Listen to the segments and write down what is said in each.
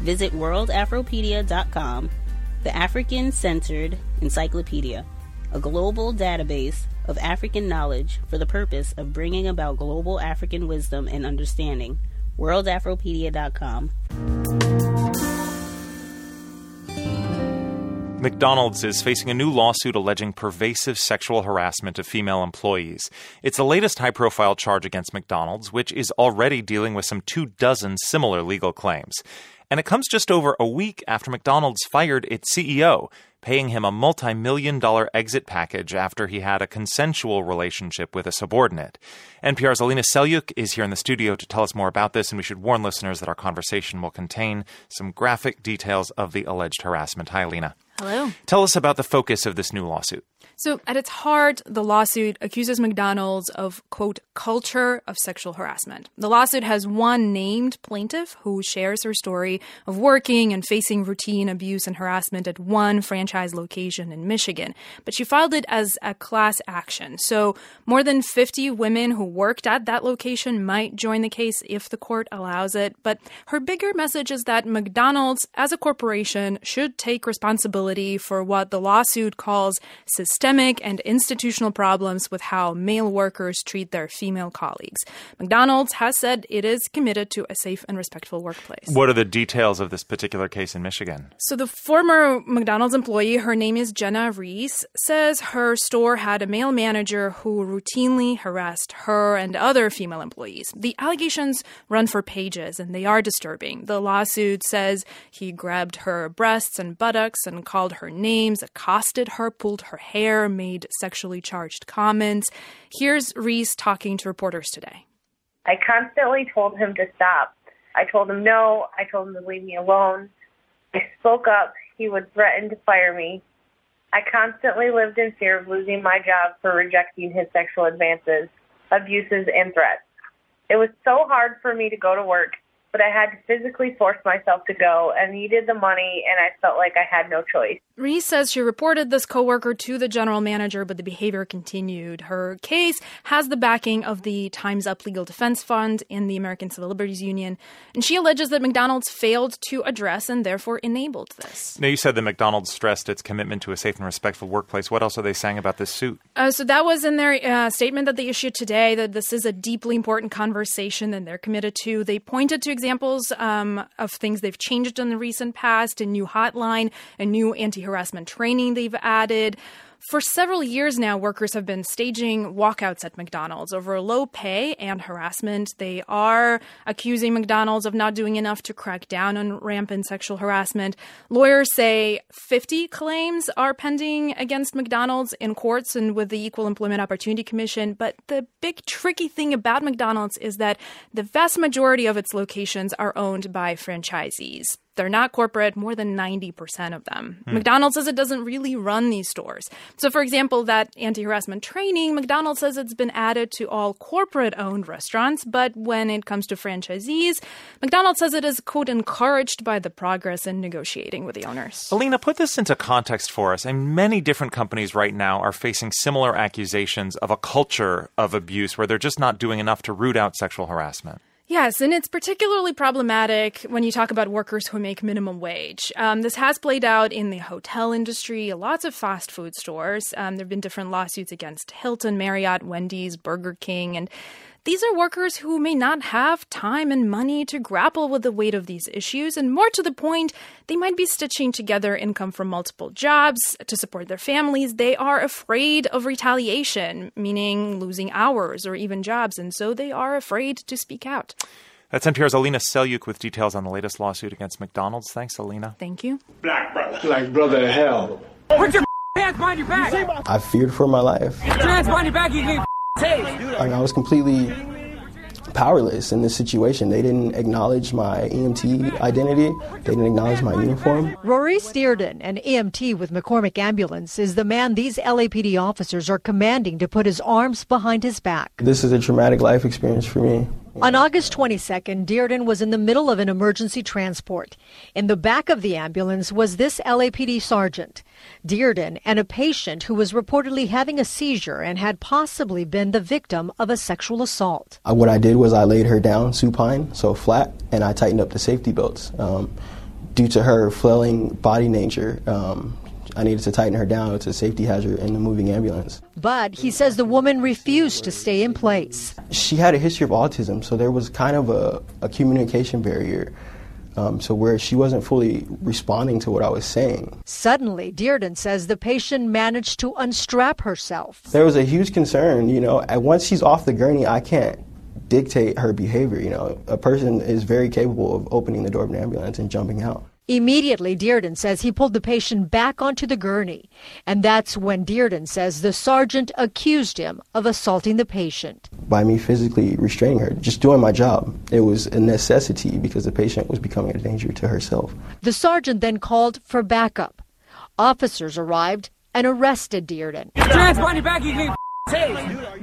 Visit worldafropedia.com, the African centered encyclopedia, a global database of African knowledge for the purpose of bringing about global African wisdom and understanding. worldafropedia.com. McDonald's is facing a new lawsuit alleging pervasive sexual harassment of female employees. It's the latest high profile charge against McDonald's, which is already dealing with some two dozen similar legal claims. And it comes just over a week after McDonald's fired its CEO, paying him a multi million dollar exit package after he had a consensual relationship with a subordinate. NPR's Alina Selyukh is here in the studio to tell us more about this, and we should warn listeners that our conversation will contain some graphic details of the alleged harassment. Hi, Alina. Hello. Tell us about the focus of this new lawsuit. So, at its heart, the lawsuit accuses McDonald's of, quote, culture of sexual harassment. The lawsuit has one named plaintiff who shares her story of working and facing routine abuse and harassment at one franchise location in Michigan. But she filed it as a class action. So, more than 50 women who worked at that location might join the case if the court allows it. But her bigger message is that McDonald's, as a corporation, should take responsibility for what the lawsuit calls systemic and institutional problems with how male workers treat their female colleagues. McDonald's has said it is committed to a safe and respectful workplace. What are the details of this particular case in Michigan? So, the former McDonald's employee, her name is Jenna Reese, says her store had a male manager who routinely harassed her and other female employees. The allegations run for pages and they are disturbing. The lawsuit says he grabbed her breasts and buttocks and called her names, accosted her, pulled her hair, made sexually charged comments. Here's Reese talking to reporters today. I constantly told him to stop. I told him no. I told him to leave me alone. I spoke up. He would threaten to fire me. I constantly lived in fear of losing my job for rejecting his sexual advances, abuses, and threats. It was so hard for me to go to work but I had to physically force myself to go and needed the money and I felt like I had no choice. Reese says she reported this coworker to the general manager, but the behavior continued. Her case has the backing of the Time's Up Legal Defense Fund and the American Civil Liberties Union, and she alleges that McDonald's failed to address and therefore enabled this. Now, you said that McDonald's stressed its commitment to a safe and respectful workplace. What else are they saying about this suit? Uh, so that was in their uh, statement that they issued today that this is a deeply important conversation and they're committed to. They pointed to examples um, of things they've changed in the recent past, a new hotline, a new anti harassment training they've added. For several years now, workers have been staging walkouts at McDonald's over low pay and harassment. They are accusing McDonald's of not doing enough to crack down on rampant sexual harassment. Lawyers say 50 claims are pending against McDonald's in courts and with the Equal Employment Opportunity Commission. But the big tricky thing about McDonald's is that the vast majority of its locations are owned by franchisees. They're not corporate, more than 90% of them. Hmm. McDonald's says it doesn't really run these stores. So, for example, that anti harassment training, McDonald's says it's been added to all corporate owned restaurants. But when it comes to franchisees, McDonald's says it is, quote, encouraged by the progress in negotiating with the owners. Alina, put this into context for us. And many different companies right now are facing similar accusations of a culture of abuse where they're just not doing enough to root out sexual harassment. Yes, and it's particularly problematic when you talk about workers who make minimum wage. Um, this has played out in the hotel industry, lots of fast food stores. Um, there have been different lawsuits against Hilton, Marriott, Wendy's, Burger King, and these are workers who may not have time and money to grapple with the weight of these issues, and more to the point, they might be stitching together income from multiple jobs to support their families. They are afraid of retaliation, meaning losing hours or even jobs, and so they are afraid to speak out. That's NPR's Alina Selyukh with details on the latest lawsuit against McDonald's. Thanks, Alina. Thank you. Black brother. Black brother hell. Put your hands behind your back. I feared for my life. Put your hands behind your back. You get tased. Like I was completely powerless in this situation. They didn't acknowledge my EMT identity. They didn't acknowledge my uniform. Rory Dearden, an EMT with McCormick Ambulance, is the man these LAPD officers are commanding to put his arms behind his back. This is a traumatic life experience for me. On August 22nd, Dearden was in the middle of an emergency transport. In the back of the ambulance was this LAPD sergeant. Dearden and a patient who was reportedly having a seizure and had possibly been the victim of a sexual assault. Uh, What I did was I laid her down supine, so flat, and I tightened up the safety belts. Um, due to her flailing body nature, um, I needed to tighten her down. It's a safety hazard in the moving ambulance. But he says the woman refused to stay in place. She had a history of autism, so there was kind of a, a communication barrier. Um, so where she wasn't fully responding to what I was saying. Suddenly, Dearden says the patient managed to unstrap herself. There was a huge concern, you know, once she's off the gurney, I can't dictate her behavior. You know, a person is very capable of opening the door of an ambulance and jumping out. Immediately, Dearden says he pulled the patient back onto the gurney. And that's when Dearden says the sergeant accused him of assaulting the patient. By me physically restraining her, just doing my job, it was a necessity because the patient was becoming a danger to herself. The sergeant then called for backup. Officers arrived and arrested Dearden. Put your hands behind your back. You get tased.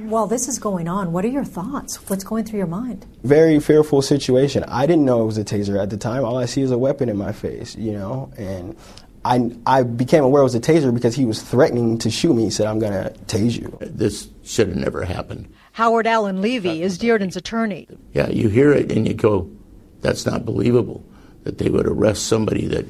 While this is going on, what are your thoughts? What's going through your mind? Very fearful situation. I didn't know it was a taser at the time. All I see is a weapon in my face, you know, and I, I became aware it was a taser because he was threatening to shoot me. He said, I'm going to tase you. This should have never happened. Howard Allen Levy is Dearden's attorney. Yeah, you hear it and you go, that's not believable that they would arrest somebody that,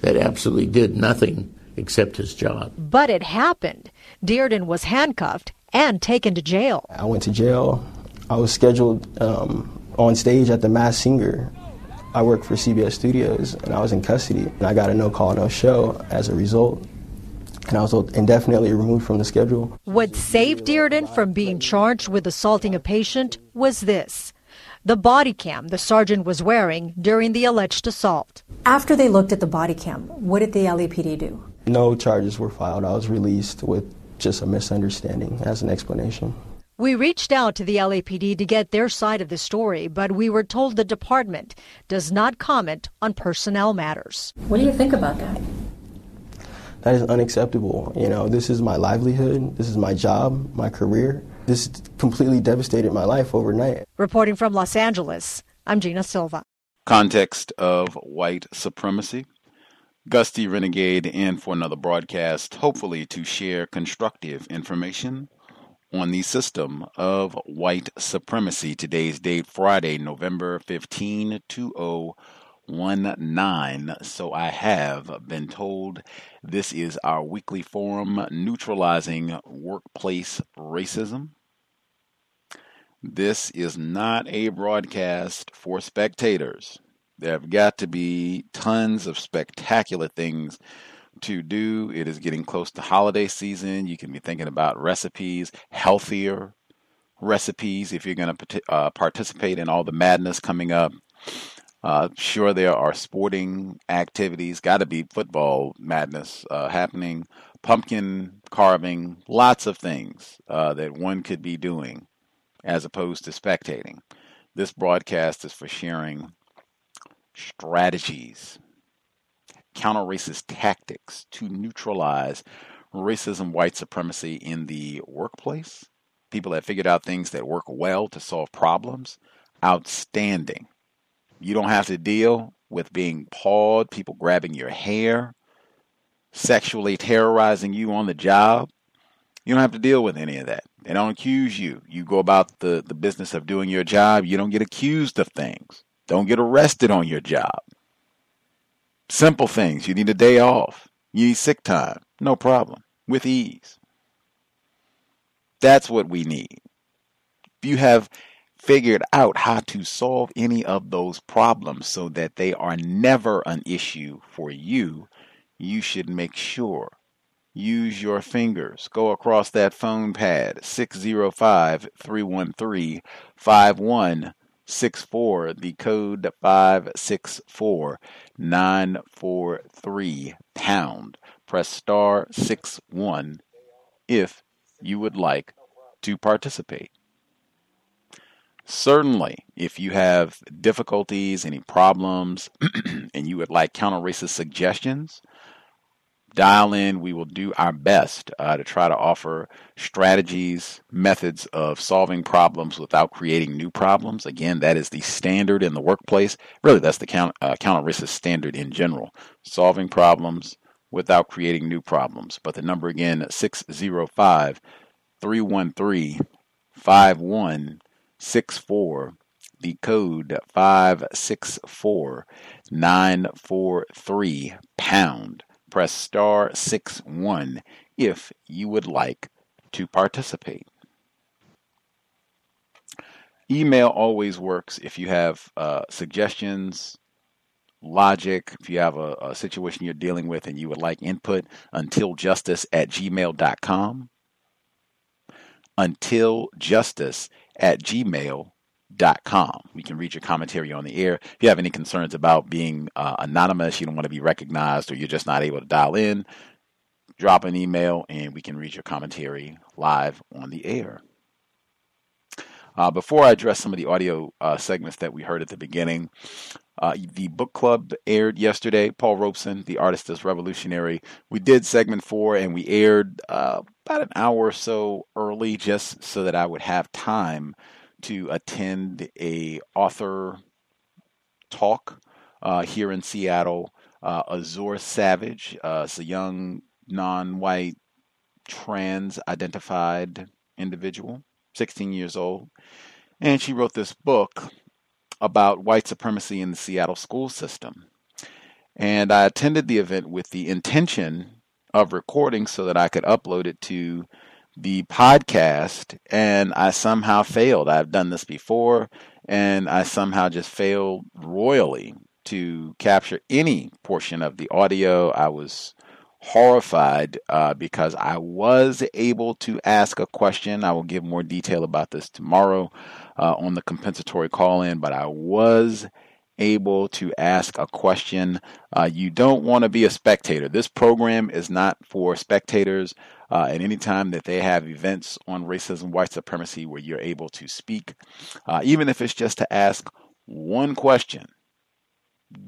that absolutely did nothing except his job. But it happened. Dearden was handcuffed and taken to jail. I went to jail. I was scheduled um, on stage at the Masked Singer. I worked for CBS Studios and I was in custody. And I got a no call, no show as a result. And I was indefinitely removed from the schedule. What saved Dearden from being charged with assaulting a patient was this the body cam the sergeant was wearing during the alleged assault. After they looked at the body cam, what did the LAPD do? No charges were filed. I was released with just a misunderstanding as an explanation. We reached out to the LAPD to get their side of the story, but we were told the department does not comment on personnel matters. What do you think about that? That is unacceptable. You know, this is my livelihood, this is my job, my career. This completely devastated my life overnight. Reporting from Los Angeles, I'm Gina Silva. Context of white supremacy. Gus T Renegade in for another broadcast, hopefully to share constructive information on the system of white supremacy. Today's date, Friday, November 15, 2019. So I have been told this is our weekly forum neutralizing workplace racism. This is not a broadcast for spectators. There have got to be tons of spectacular things to do. It is getting close to holiday season. You can be thinking about recipes, healthier recipes if you're going to uh, participate in all the madness coming up. Uh, sure, there are sporting activities, got to be football madness uh, happening, pumpkin carving, lots of things uh, that one could be doing as opposed to spectating. This broadcast is for sharing strategies, counter racist tactics to neutralize racism, white supremacy in the workplace. People that figured out things that work well to solve problems. Outstanding. You don't have to deal with being pawed, people grabbing your hair, sexually terrorizing you on the job. You don't have to deal with any of that. They don't accuse you. You go about the, the business of doing your job. You don't get accused of things. Don't get arrested on your job. Simple things. You need a day off. You need sick time. No problem. With ease. That's what we need. If you have figured out how to solve any of those problems so that they are never an issue for you, you should make sure. Use your fingers. Go across that phone pad 605 313 5164. The code 564 943 pound. Press star 6 1 if you would like to participate. Certainly, if you have difficulties, any problems, and you would like counter racist suggestions, dial in. We will do our best uh, to try to offer strategies, methods of solving problems without creating new problems. Again, that is the standard in the workplace. Really, that's the count, uh, counter racist standard in general. Solving problems without creating new problems. But the number again, 605 313 5164. The code 564 943 pound. Press star 6 1 if you would like to participate. Email always works if you have uh, suggestions, logic, if you have a, a, situation you're dealing with and you would like input, untiljustice at gmail.com. Untiljustice at gmail.com. We can read your commentary on the air. If you have any concerns about being uh, anonymous, you don't want to be recognized, or you're just not able to dial in, drop an email and we can read your commentary live on the air. Uh, before I address some of the audio uh, segments that we heard at the beginning, uh, the book club aired yesterday. Paul Robeson, the artist is revolutionary. We did segment four and we aired uh, about an hour or so early just so that I would have time to attend a author talk uh, here in Seattle. Uh, Azure Savage, uh, it's a young non-white trans-identified individual, 16 years old, and she wrote this book about white supremacy in the Seattle school system. And I attended the event with the intention of recording so that I could upload it to the podcast, and I somehow failed. I've done this before, and I somehow just failed royally to capture any portion of the audio. I was horrified uh, because I was able to ask a question. I will give more detail about this tomorrow uh, on the compensatory call in, but I was able to ask a question. Uh, you don't want to be a spectator. This program is not for spectators. Uh, and anytime that they have events on racism, white supremacy, where you're able to speak, uh, even if it's just to ask one question,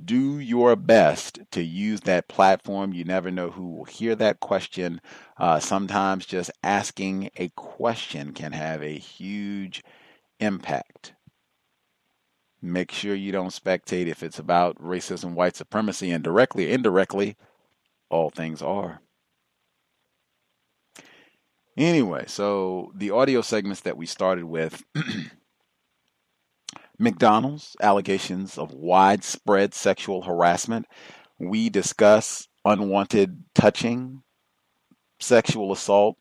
do your best to use that platform. You never know who will hear that question. Uh, sometimes just asking a question can have a huge impact. Make sure you don't spectate if it's about racism, white supremacy, and directly, indirectly, all things are. Anyway, so the audio segments that we started with McDonald's allegations of widespread sexual harassment. We discuss unwanted touching, sexual assault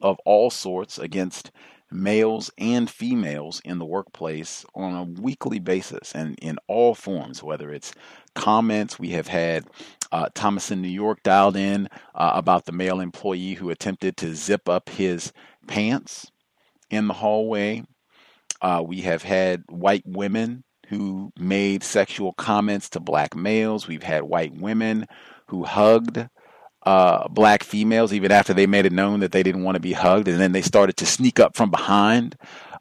of all sorts against males and females in the workplace on a weekly basis and in all forms, whether it's comments. We have had uh, Thomas in New York dialed in uh, about the male employee who attempted to zip up his pants in the hallway. Uh, we have had white women who made sexual comments to black males. We've had white women who hugged uh, black females even after they made it known that they didn't want to be hugged, and then they started to sneak up from behind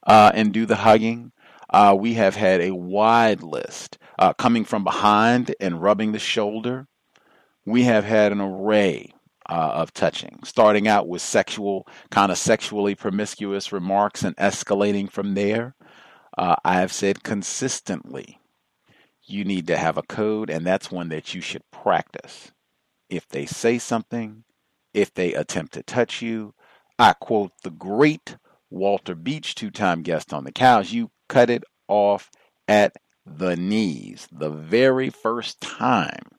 uh, and do the hugging. Uh, we have had a wide list uh, coming from behind and rubbing the shoulder. We have had an array uh, of touching, starting out with sexual, kind of sexually promiscuous remarks and escalating from there. Uh, I have said consistently, you need to have a code, and that's one that you should practice. If they say something, if they attempt to touch you, I quote the great Walter Beach, two time guest on the C.O.W.S., you cut it off at the knees the very first time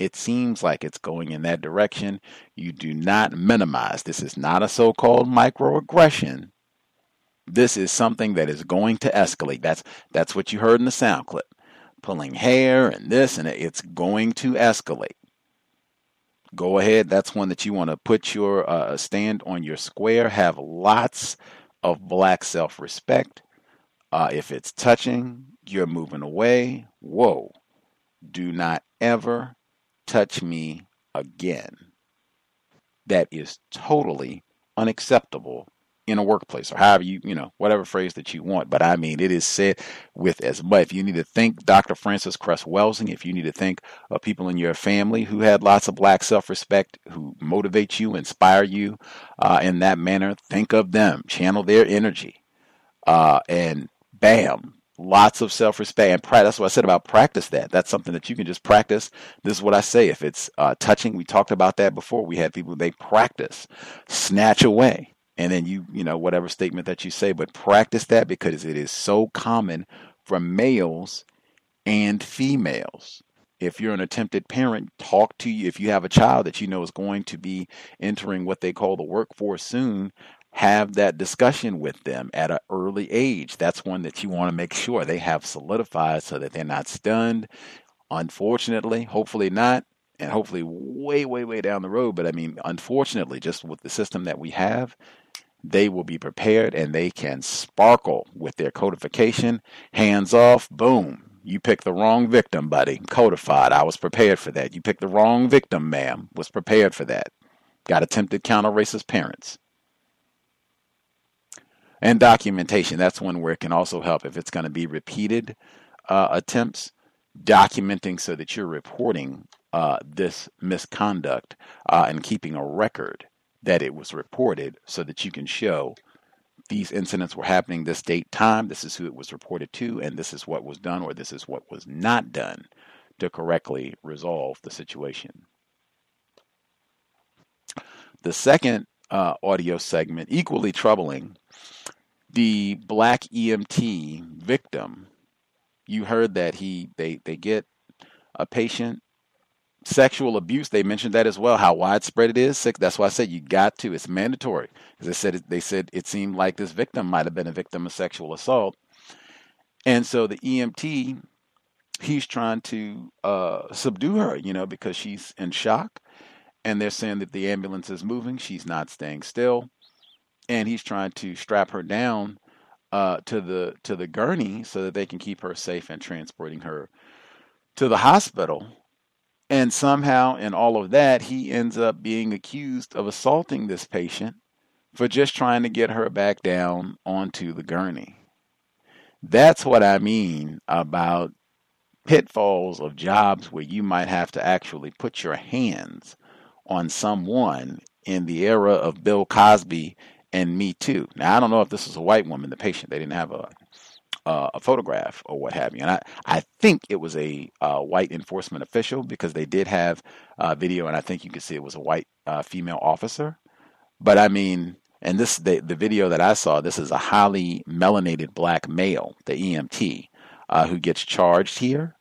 it seems like it's going in that direction. You do not minimize. This is not a so called microaggression. This is something that is going to escalate. That's that's what you heard in the sound clip. Pulling hair and this and it's going to escalate. Go ahead. That's one that you want to put your uh, stand on your square. Have lots of black self-respect. Uh, if it's touching, you're moving away. Whoa! Do not ever touch me again. That is totally unacceptable in a workplace or however you, you know, whatever phrase that you want. But I mean, it is said with as much. If you need to thank Dr. Frances Cress Welsing, if you need to think of people in your family who had lots of black self respect, who motivate you, inspire you uh, in that manner, think of them, channel their energy, uh, and bam, lots of self-respect and practice. That's what I said about practice. That that's something that you can just practice. This is what I say. If it's uh, touching, we talked about that before. We had people they practice, snatch away, and then you you know whatever statement that you say, but practice that because it is so common from males and females. If you're an attempted parent, talk to you. If you have a child that you know is going to be entering what they call the workforce soon, have that discussion with them at an early age. That's one that you want to make sure they have solidified so that they're not stunned. Unfortunately, hopefully not, and hopefully way, way, way down the road. But I mean, unfortunately, just with the system that we have, they will be prepared and they can sparkle with their codification. Hands off, boom. You picked the wrong victim, buddy. Codified. I was prepared for that. You picked the wrong victim, ma'am. Was prepared for that. Got attempted counter racist parents and documentation. That's one where it can also help if it's going to be repeated uh, attempts, documenting so that you're reporting uh, this misconduct uh, and keeping a record that it was reported so that you can show these incidents were happening this date time this is who it was reported to and this is what was done or this is what was not done to correctly resolve the situation. The second uh, audio segment equally troubling the black EMT victim, you heard that he they they get a patient sexual abuse. They mentioned that as well, how widespread it is. That's why I said you got to. It's mandatory. As I said, they said it seemed like this victim might have been a victim of sexual assault, and so the EMT he's trying to uh, subdue her, you know, because she's in shock, and they're saying that the ambulance is moving. She's not staying still and he's trying to strap her down uh, to the to the gurney so that they can keep her safe and transporting her to the hospital. And somehow, in all of that, he ends up being accused of assaulting this patient for just trying to get her back down onto the gurney. That's what I mean about pitfalls of jobs where you might have to actually put your hands on someone in the era of Bill Cosby and Me Too. Now, I don't know if this was a white woman, the patient. They didn't have a uh, a photograph or what have you. And I, I think it was a uh, white enforcement official because they did have uh, video, and I think you could see it was a white uh, female officer. But I mean, and this the, the video that I saw, this is a highly melanated black male, the EMT, uh, who gets charged here.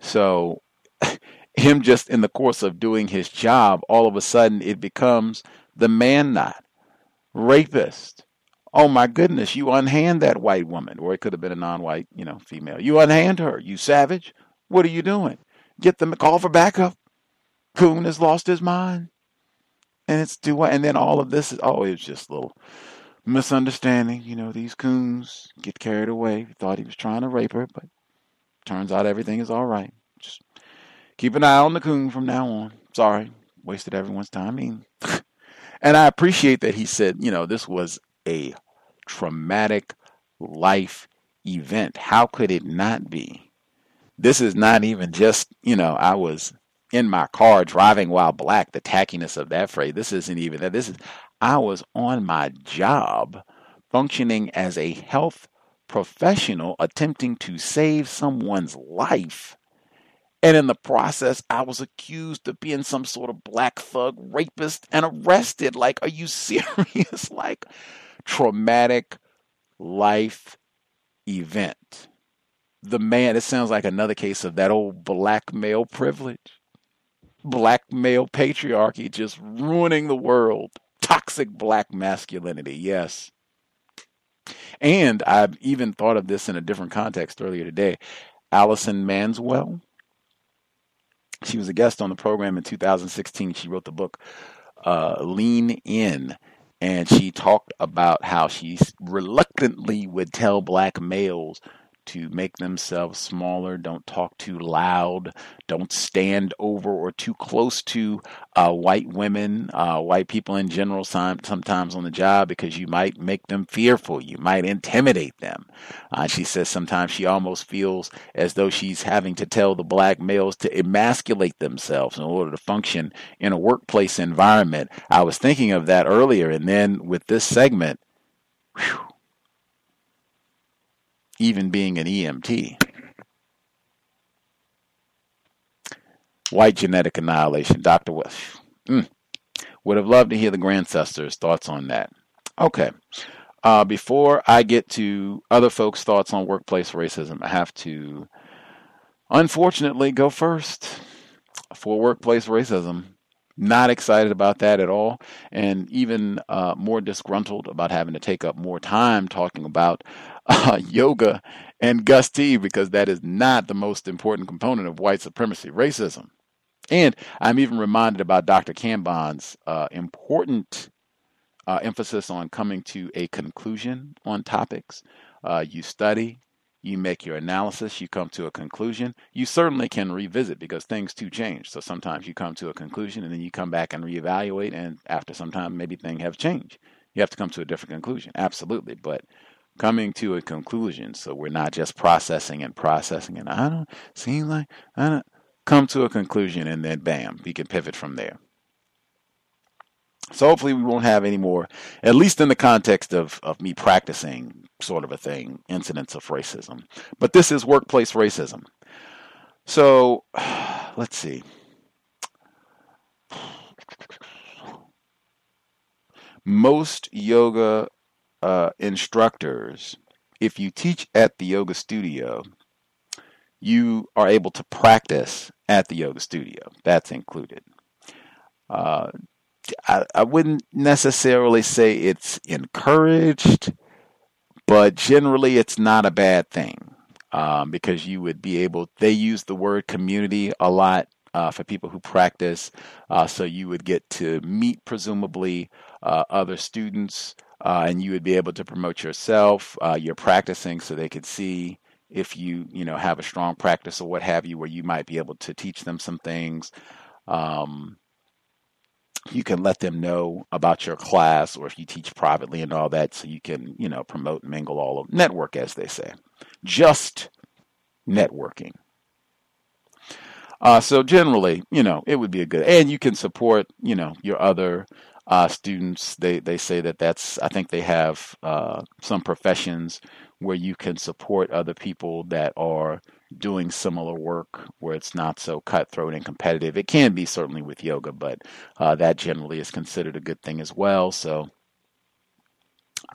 So him just in the course of doing his job, all of a sudden it becomes the man not rapist. Oh my goodness, you unhand that white woman, or it could have been a non-white, you know, female. You unhand her, you savage. What are you doing? Get them call for backup. Coon has lost his mind. And it's do and then all of this is oh, it's just little misunderstanding. You know, these coons get carried away. He Thought he was trying to rape her, but turns out everything is all right. Just keep an eye on the coon from now on. Sorry, wasted everyone's time. I mean, And I appreciate that he said, you know, this was a traumatic life event. How could it not be? this is not even just, you know, I was in my car driving while black, the tackiness of that phrase. This isn't even that. This is, I was on my job functioning as a health professional attempting to save someone's life. And in the process, I was accused of being some sort of black thug rapist and arrested. Like, are you serious? like, traumatic life event. The man, it sounds like another case of that old black male privilege, black male patriarchy just ruining the world. Toxic black masculinity, yes. And I've even thought of this in a different context earlier today. Allison Manswell, she was a guest on the program in 2016. She wrote the book uh, Lean In, and she talked about how she reluctantly would tell black males to make themselves smaller. Don't talk too loud. Don't stand over or too close to uh, white women, uh, white people in general, sometimes on the job because you might make them fearful. You might intimidate them. Uh, she says sometimes she almost feels as though she's having to tell the black males to emasculate themselves in order to function in a workplace environment. I was thinking of that earlier, and then with this segment, whew, even being an EMT. White genetic annihilation. Dr. West. Mm. Would have loved to hear the grandcestors' thoughts on that. Okay. Uh, before I get to other folks' thoughts on workplace racism, I have to unfortunately go first for workplace racism. Not excited about that at all, and even uh, more disgruntled about having to take up more time talking about uh, yoga and Gus T because that is not the most important component of white supremacy racism. And I'm even reminded about Dr. Kambon's uh, important uh, emphasis on coming to a conclusion on topics. Uh, you study, you make your analysis, you come to a conclusion. You certainly can revisit because things do change. So sometimes you come to a conclusion and then you come back and reevaluate, and after some time, maybe things have changed. You have to come to a different conclusion, absolutely. But coming to a conclusion, so we're not just processing and processing, and I don't seem like I don't come to a conclusion, and then bam, we can pivot from there. So hopefully we won't have any more, at least in the context of, of me practicing sort of a thing, incidents of racism. But this is workplace racism. So let's see. Most yoga uh, instructors, if you teach at the yoga studio, you are able to practice at the yoga studio. That's included. Uh, I, I wouldn't necessarily say it's encouraged, but generally it's not a bad thing um, because you would be able, they use the word community a lot uh, for people who practice. Uh, so you would get to meet, presumably, uh, other students, uh, and you would be able to promote yourself. Uh, you're practicing so they could see if you, you know, have a strong practice or what have you, where you might be able to teach them some things. Um, you can let them know about your class or if you teach privately and all that so you can you know promote mingle all of network as they say just networking uh, so generally you know it would be a good and you can support you know your other uh, students they they say that that's i think they have uh, some professions where you can support other people that are doing similar work where it's not so cutthroat and competitive. It can be certainly with yoga, but uh, that generally is considered a good thing as well. So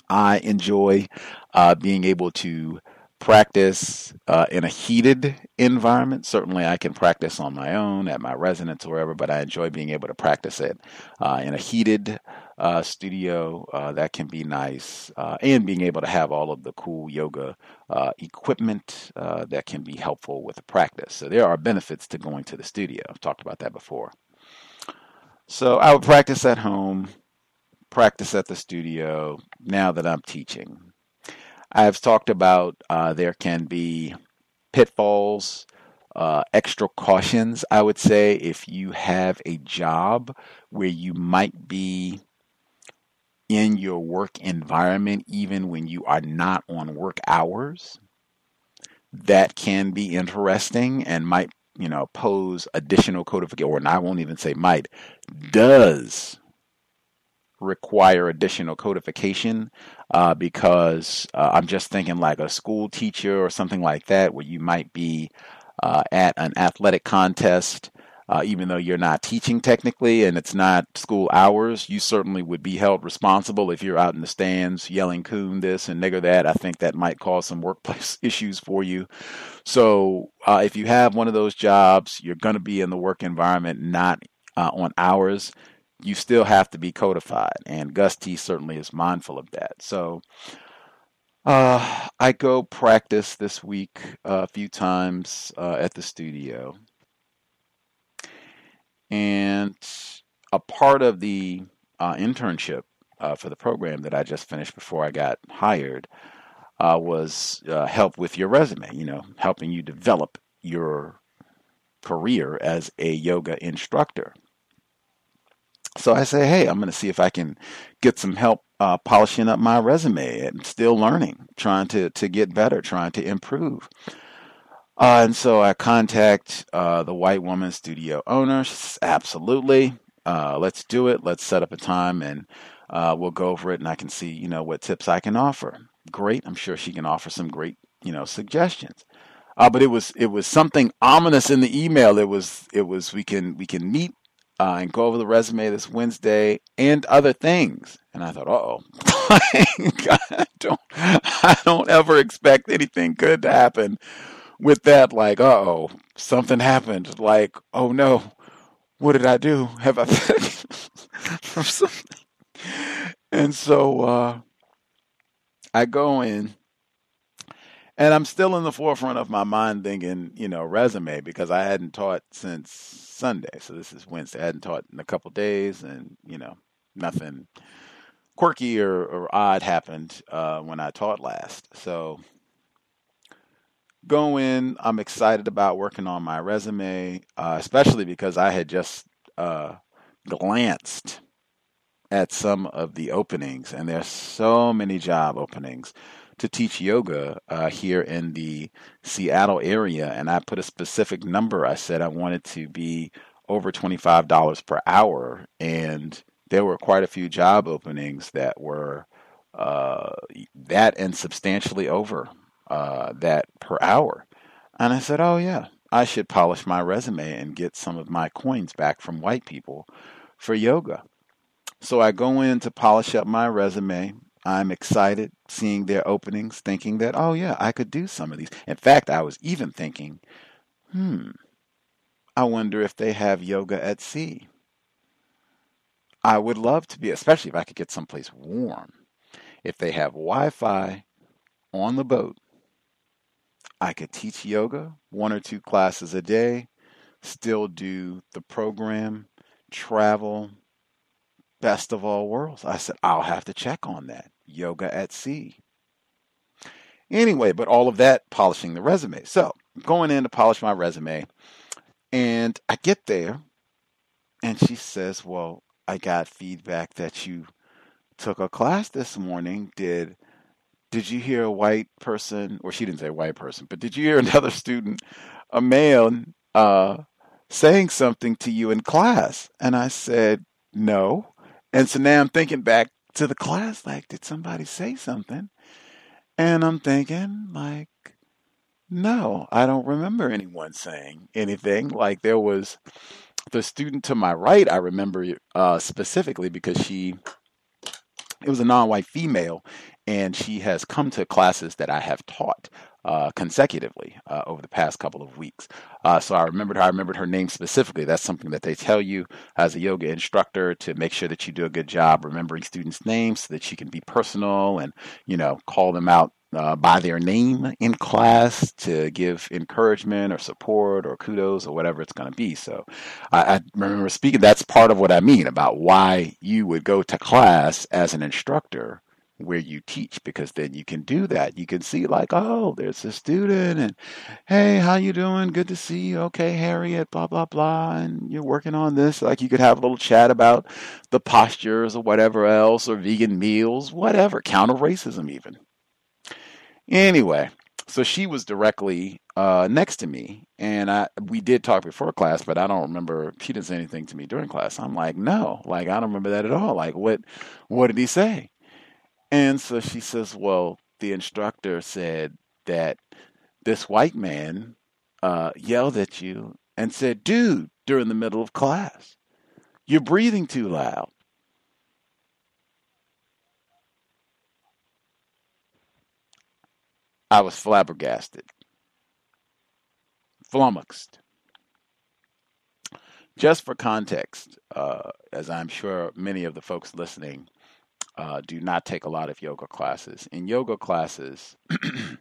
I enjoy uh, being able to practice uh, in a heated environment. Certainly, I can practice on my own at my residence or wherever, but I enjoy being able to practice it uh, in a heated uh, studio. Uh, that can be nice, uh, and being able to have all of the cool yoga uh, equipment that can be helpful with the practice. So there are benefits to going to the studio. I've talked about that before. So I would practice at home, practice at the studio. Now that I'm teaching. I've talked about uh, there can be pitfalls, uh, extra cautions, I would say, if you have a job where you might be in your work environment, even when you are not on work hours. that can be interesting and might, you know, pose additional codification, or I won't even say might, does require additional codification uh, because uh, I'm just thinking like a school teacher or something like that, where you might be uh, at an athletic contest uh, even though you're not teaching technically and it's not school hours, you certainly would be held responsible if you're out in the stands yelling coon this and nigger that. I think that might cause some workplace issues for you. So uh, if you have one of those jobs, you're going to be in the work environment, not uh, on hours. You still have to be codified, and Gus T certainly is mindful of that. So uh, I go practice this week uh, a few times uh, at the studio and a part of the uh, internship uh, for the program that I just finished before I got hired uh, was help with your resume, you know, helping you develop your career as a yoga instructor. So I say, hey, I'm going to see if I can get some help uh, polishing up my resume. I'm still learning, trying to, to get better, trying to improve. Uh, and so I contact uh, the white woman studio owner. Says, Absolutely. Uh, let's do it. Let's set up a time and uh, we'll go over it and I can see, you know, what tips I can offer. Great. I'm sure she can offer some great, you know, suggestions. Uh, but it was it was something ominous in the email. It was it was we can we can meet uh, and go over the resume this Wednesday and other things. And I thought, oh, I don't I don't ever expect anything good to happen with that, like, oh, something happened. Like, oh no, what did I do? Have I something? And so uh, I go in, and I'm still in the forefront of my mind thinking, you know, resume because I hadn't taught since Sunday. So this is Wednesday. I hadn't taught in a couple days, and you know, nothing quirky or, or odd happened uh, when I taught last. So go in. I'm excited about working on my resume, uh, especially because I had just uh, glanced at some of the openings, and there's so many job openings to teach yoga uh, here in the Seattle area. And I put a specific number. I said I wanted to be over $25 per hour. And there were quite a few job openings that were uh, that and substantially over uh, that per hour. And I said, oh, yeah, I should polish my resume and get some of my coins back from white people for yoga. So I go in to polish up my resume. I'm excited seeing their openings, thinking that, oh, yeah, I could do some of these. In fact, I was even thinking, hmm, I wonder if they have yoga at sea. I would love to be, especially if I could get someplace warm. If they have Wi Fi on the boat, I could teach yoga one or two classes a day, still do the program, travel, best of all worlds. I said, I'll have to check on that. Yoga at sea. Anyway, but all of that polishing the resume. So I'm going in to polish my resume, and I get there, and she says, Well, I got feedback that you took a class this morning. Did did you hear a white person, or she didn't say white person, but did you hear another student, a male, uh, saying something to you in class? And I said, no. And so now I'm thinking back to the class, like, did somebody say something? And I'm thinking, like, no, I don't remember anyone saying anything. Like, there was the student to my right, I remember uh, specifically because she, it was a non white female, and she has come to classes that I have taught uh, consecutively uh, over the past couple of weeks. Uh, so I remembered her. I remembered her name specifically. That's something that they tell you as a yoga instructor to make sure that you do a good job remembering students' names so that you can be personal and you know call them out uh, by their name in class to give encouragement or support or kudos or whatever it's going to be. So I, I, remember speaking. That's part of what I mean about why you would go to class as an instructor where you teach because then you can do that. You can see like, oh, there's a student and hey, how you doing? Good to see you. Okay, Harriet, blah blah blah, and you're working on this. Like you could have a little chat about the postures or whatever else or vegan meals, whatever, counter racism even. Anyway, so she was directly uh, next to me, and I we did talk before class, but I don't remember. She didn't say anything to me during class. I'm like, no, like I don't remember that at all. Like, what what did he say? And so she says, well, the instructor said that this white man uh, yelled at you and said, dude, during the middle of class, you're breathing too loud. I was flabbergasted, flummoxed. Just for context, uh, as I'm sure many of the folks listening uh, do not take a lot of yoga classes. In yoga classes,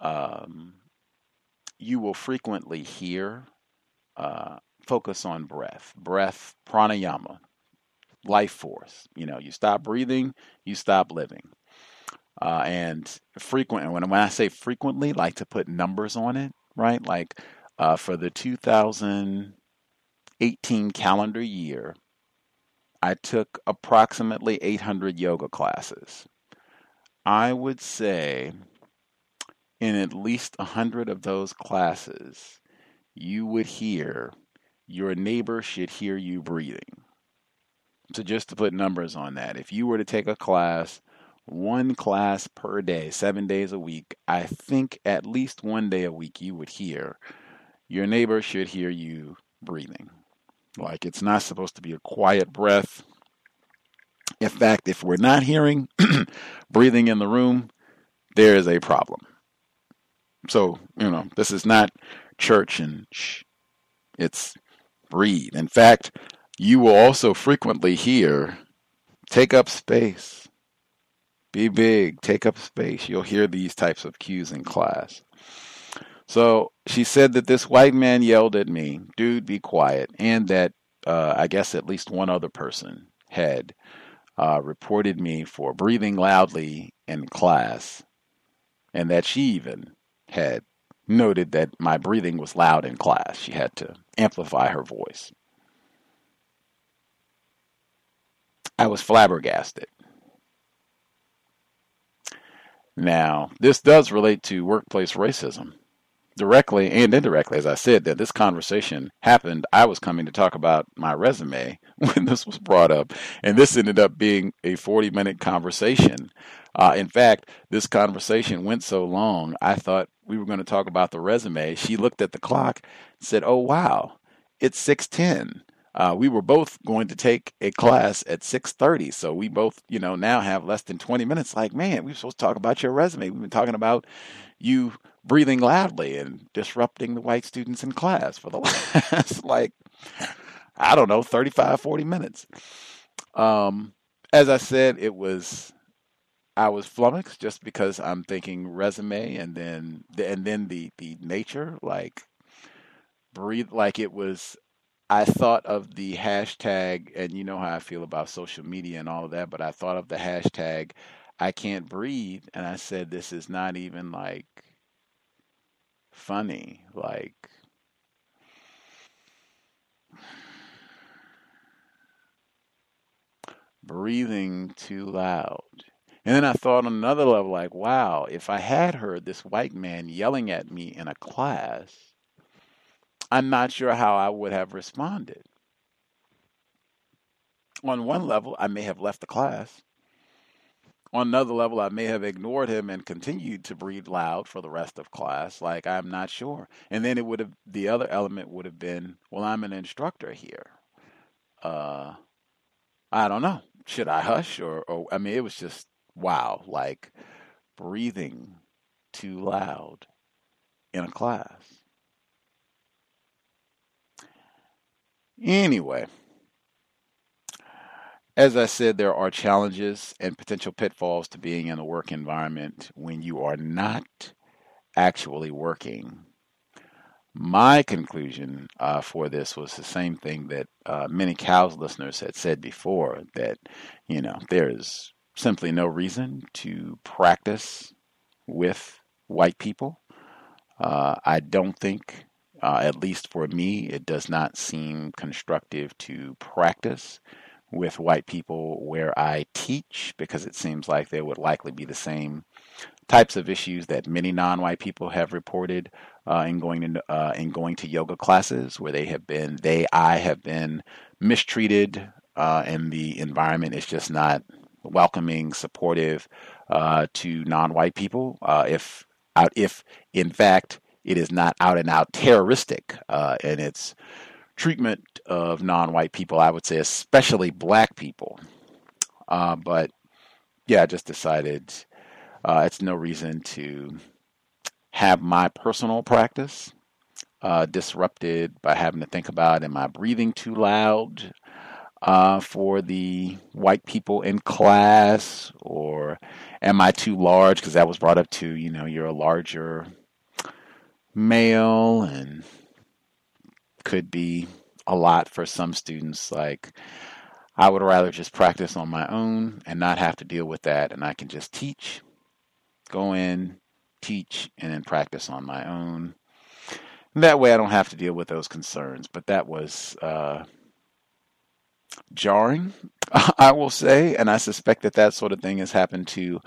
um, you will frequently hear uh, focus on breath, breath, pranayama, life force. You know, you stop breathing, you stop living. Uh, and frequent, when, when I say frequently, like to put numbers on it, right? Like uh, for the 2018 calendar year, I took approximately 800 yoga classes. I would say in at least 100 of those classes, you would hear your neighbor should hear you breathing. So, just to put numbers on that, if you were to take a class, one class per day, seven days a week, I think at least one day a week you would hear your neighbor should hear you breathing. Like it's not supposed to be a quiet breath. In fact, if we're not hearing breathing in the room, there is a problem. So, you know, this is not church and shh. It's breathe. In fact, you will also frequently hear take up space. Be big, take up space. You'll hear these types of cues in class. So she said that this white man yelled at me, dude, be quiet, and that uh, I guess at least one other person had uh, reported me for breathing loudly in class, and that she even had noted that my breathing was loud in class. She had to amplify her voice. I was flabbergasted. Now, this does relate to workplace racism directly and indirectly, as I said, that this conversation happened. I was coming to talk about my resume when this was brought up, and this ended up being a 40 minute conversation. Uh, in fact, this conversation went so long, I thought we were going to talk about the resume. She looked at the clock, said, "Oh wow, it's 6:10." Uh, we were both going to take a class at 6.30 so we both you know now have less than 20 minutes like man we were supposed to talk about your resume we've been talking about you breathing loudly and disrupting the white students in class for the last like i don't know 35 40 minutes. Um, as i said it was i was flummoxed just because i'm thinking resume and then and then the the nature like breathe like it was I thought of the hashtag, and you know how I feel about social media and all of that, but I thought of the hashtag I can't breathe, and I said, this is not even like funny. Like, breathing too loud. And then I thought on another level, like, wow, if I had heard this white man yelling at me in a class, I'm not sure how I would have responded. On one level, I may have left the class. On another level, I may have ignored him and continued to breathe loud for the rest of class. Like, I'm not sure. And then it would have, the other element would have been, well, I'm an instructor here. Uh, I don't know. Should I hush? Or, or, I mean, it was just, wow, like breathing too loud in a class. Anyway, as I said, there are challenges and potential pitfalls to being in a work environment when you are not actually working. My conclusion uh, for this was the same thing that uh, many C.O.W.S. listeners had said before that, you know, there is simply no reason to practice with white people. Uh, I don't think uh, at least for me, it does not seem constructive to practice with white people where I teach because it seems like there would likely be the same types of issues that many non-white people have reported uh, in going to uh, in going to yoga classes, where they have been they I have been mistreated, uh, and the environment is just not welcoming, supportive uh, to non-white people. Uh, if out if in fact it is not out and out terroristic uh, in its treatment of non-white people, I would say especially black people. but yeah, I just decided uh, it's no reason to have my personal practice uh, disrupted by having to think about am I breathing too loud uh, for the white people in class or am I too large? Because that was brought up too. You know, you're a larger male and could be a lot for some students. Like, I would rather just practice on my own and not have to deal with that, and I can just teach go in, teach, and then practice on my own. that way I don't have to deal with those concerns. But that was uh, jarring, I will say. And I suspect that that sort of thing has happened to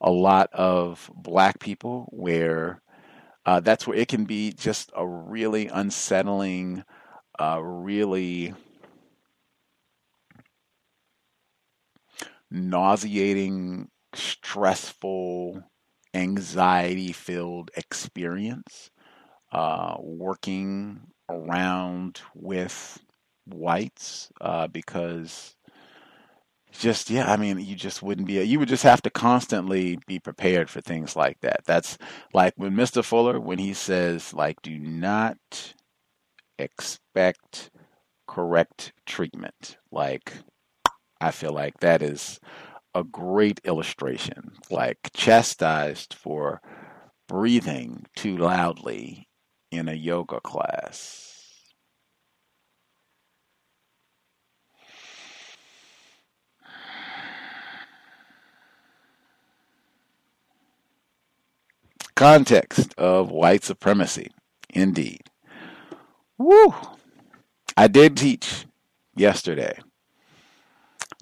a lot of black people where uh, that's where it can be just a really unsettling, uh, really nauseating, stressful anxiety filled experience uh, working around with whites uh, because just yeah i mean you just wouldn't be you would just have to constantly be prepared for things like that that's like when mr fuller when he says like do not expect correct treatment like i feel like that is a great illustration, like chastised for breathing too loudly in a yoga class. Context of white supremacy, indeed. Woo! I did teach yesterday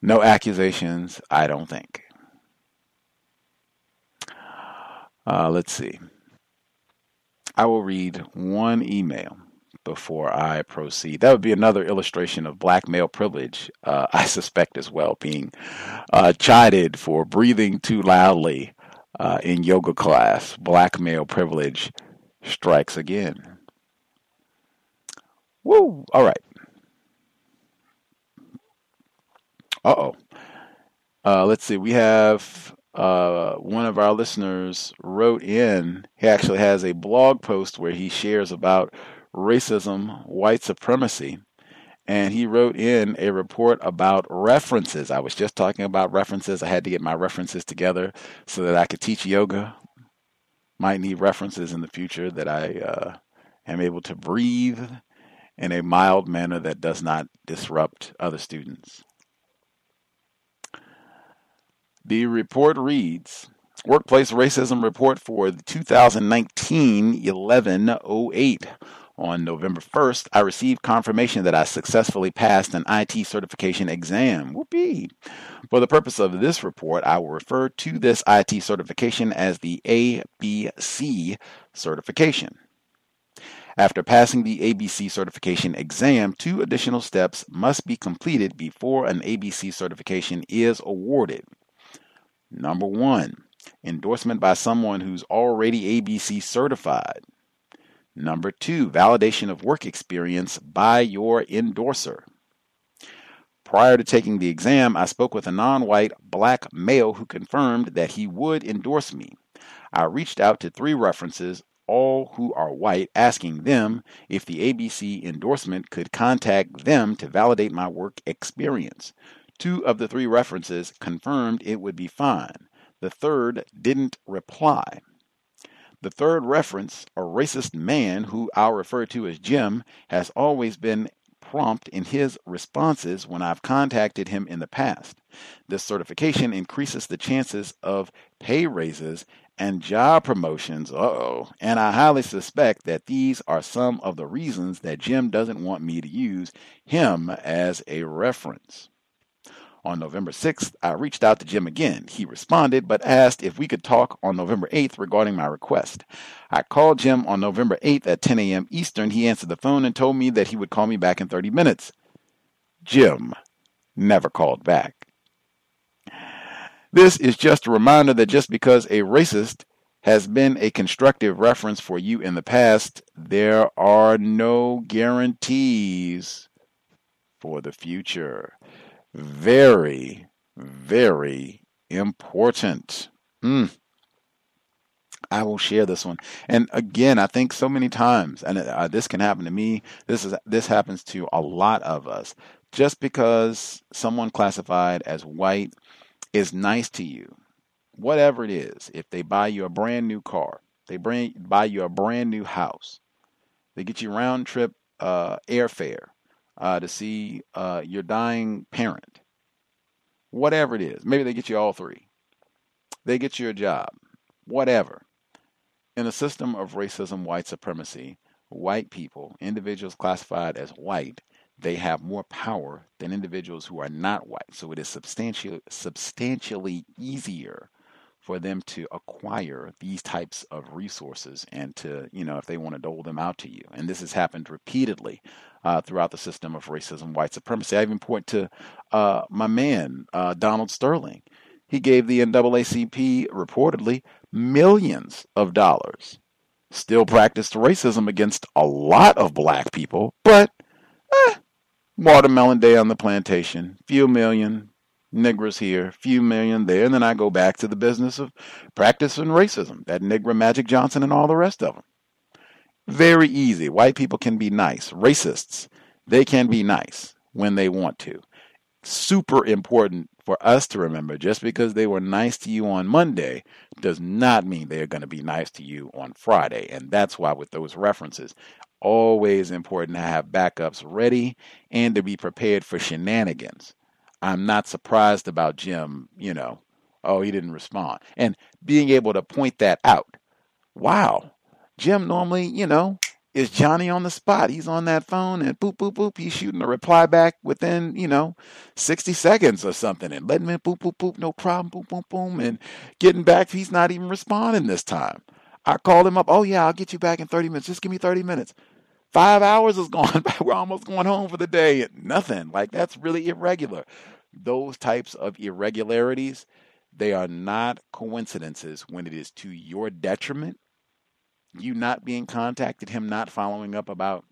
no accusations, I don't think. Uh, let's see. I will read one email before I proceed. That would be another illustration of black male privilege, uh, I suspect as well, being uh, chided for breathing too loudly uh, in yoga class. Black male privilege strikes again. Woo! All right. Uh-oh. Uh, let's see. We have uh, one of our listeners wrote in. He actually has a blog post where he shares about racism, white supremacy, and he wrote in a report about references. I was just talking about references. I had to get my references together so that I could teach yoga. Might need references in the future that I uh, am able to breathe in a mild manner that does not disrupt other students. The report reads Workplace Racism Report for 2019 1108. On November 1st, I received confirmation that I successfully passed an IT certification exam. Whoopee! For the purpose of this report, I will refer to this IT certification as the ABC certification. After passing the ABC certification exam, two additional steps must be completed before an ABC certification is awarded. Number one, endorsement by someone who's already ABC certified. Number two, validation of work experience by your endorser. Prior to taking the exam, I spoke with a non white black male who confirmed that he would endorse me. I reached out to three references, all who are white, asking them if the ABC endorsement could contact them to validate my work experience. Two of the three references confirmed it would be fine. The third didn't reply. The third reference, a racist man who I'll refer to as Jim, has always been prompt in his responses when I've contacted him in the past. This certification increases the chances of pay raises and job promotions. Uh oh. And I highly suspect that these are some of the reasons that Jim doesn't want me to use him as a reference. On November 6th, I reached out to Jim again. He responded, but asked if we could talk on November 8th regarding my request. I called Jim on November 8th at 10 a.m. Eastern. He answered the phone and told me that he would call me back in 30 minutes. Jim never called back. This is just a reminder that just because a racist has been a constructive reference for you in the past, there are no guarantees for the future. Very, very important. Mm. I will share this one. And again, I think so many times, and uh, this can happen to me. This is this happens to a lot of us. Just because someone classified as white is nice to you, whatever it is, if they buy you a brand new car, they bring buy you a brand new house, they get you round trip uh, airfare uh, to see uh, your dying parent, whatever it is, maybe they get you all three, they get you a job, whatever. In a system of racism, white supremacy, white people, individuals classified as white, they have more power than individuals who are not white. So it is substantially substantially easier for them to acquire these types of resources and to, you know, if they want to dole them out to you. And this has happened repeatedly uh, throughout the system of racism, white supremacy. I even point to uh, my man, uh, Donald Sterling. He gave the NAACP reportedly millions of dollars. Still practiced racism against a lot of black people, but eh, watermelon day on the plantation, few million, niggers here, few million there, and then I go back to the business of practicing racism, that nigger Magic Johnson and all the rest of them. Very easy. White people can be nice. Racists, they can be nice when they want to. Super important for us to remember just because they were nice to you on Monday does not mean they're going to be nice to you on Friday. And that's why, with those references, always important to have backups ready and to be prepared for shenanigans. I'm not surprised about Jim, you know, oh, he didn't respond. And being able to point that out. Wow. Jim normally, you know, is Johnny on the spot. He's on that phone and boop, boop, boop. He's shooting a reply back within, you know, 60 seconds or something and letting him boop, boop, boop, no problem, boom, boom, boom, and getting back. He's not even responding this time. I called him up. Oh, yeah, I'll get you back in 30 minutes. Just give me 30 minutes. Five hours is gone. We're almost going home for the day. Nothing. Like that's really irregular. Those types of irregularities, they are not coincidences when it is to your detriment. You not being contacted, him not following up about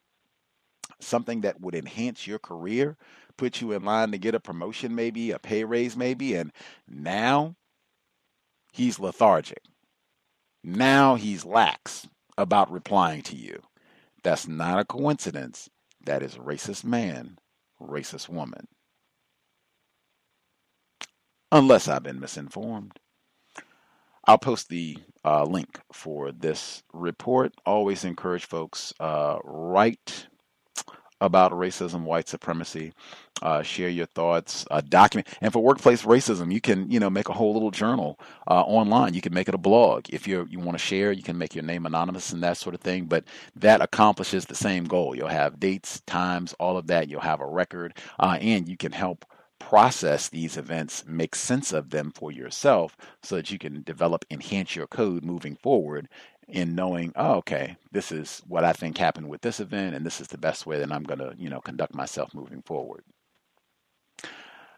something that would enhance your career, put you in line to get a promotion, maybe a pay raise, maybe, and now he's lethargic. Now he's lax about replying to you. That's not a coincidence. That is racist man, racist woman. Unless I've been misinformed. I'll post the uh, link for this report. Always encourage folks uh, write about racism, white supremacy. Uh, share your thoughts, uh, document. And for workplace racism, you can you know make a whole little journal uh, online. You can make it a blog if you you want to share. You can make your name anonymous and that sort of thing. But that accomplishes the same goal. You'll have dates, times, all of that. You'll have a record, uh, and you can help process these events, make sense of them for yourself so that you can develop, enhance your code moving forward in knowing, oh, okay, this is what I think happened with this event, and this is the best way that I'm going to, you know, conduct myself moving forward.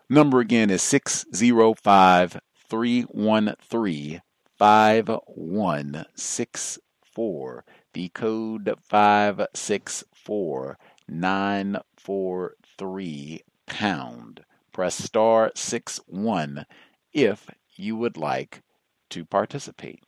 Number again is 605 313 5164. The code 564 943 pound. Press star 6 1 if you would like to participate.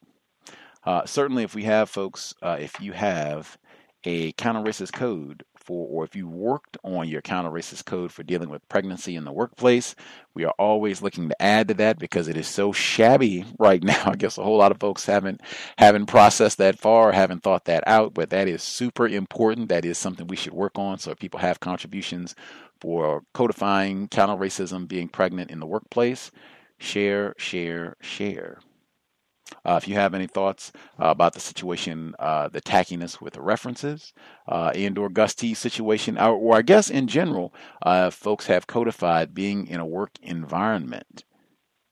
Uh, certainly, if we have folks, uh, if you have a counter racist code for, or if you worked on your counter racist code for dealing with pregnancy in the workplace, we are always looking to add to that because it is so shabby right now. I guess a whole lot of folks haven't haven't processed that far, haven't thought that out, but that is super important. That is something we should work on. So if people have contributions for codifying counter racism, being pregnant in the workplace, share, share, share. Uh, if you have any thoughts uh, about the situation, uh, the tackiness with the references, uh, and/or Gus T's situation, or, or, I guess in general, uh, folks have codified being in a work environment,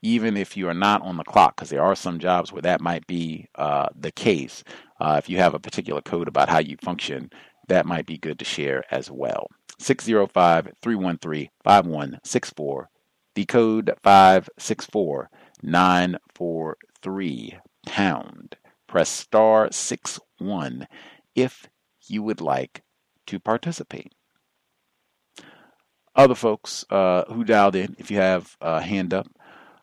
even if you are not on the clock, because there are some jobs where that might be uh, the case. if you have a particular code about how you function, that might be good to share as well. 605 313 5164, the code 564 943 pound. Press star 6 1 if you would like to participate. Other folks uh, who dialed in, if you have a hand up,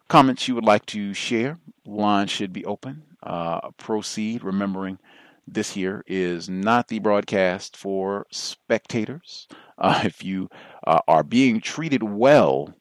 comments you would like to share, line should be open. Uh, proceed, remembering this here is not the broadcast for spectators. Uh, if you uh, are being treated well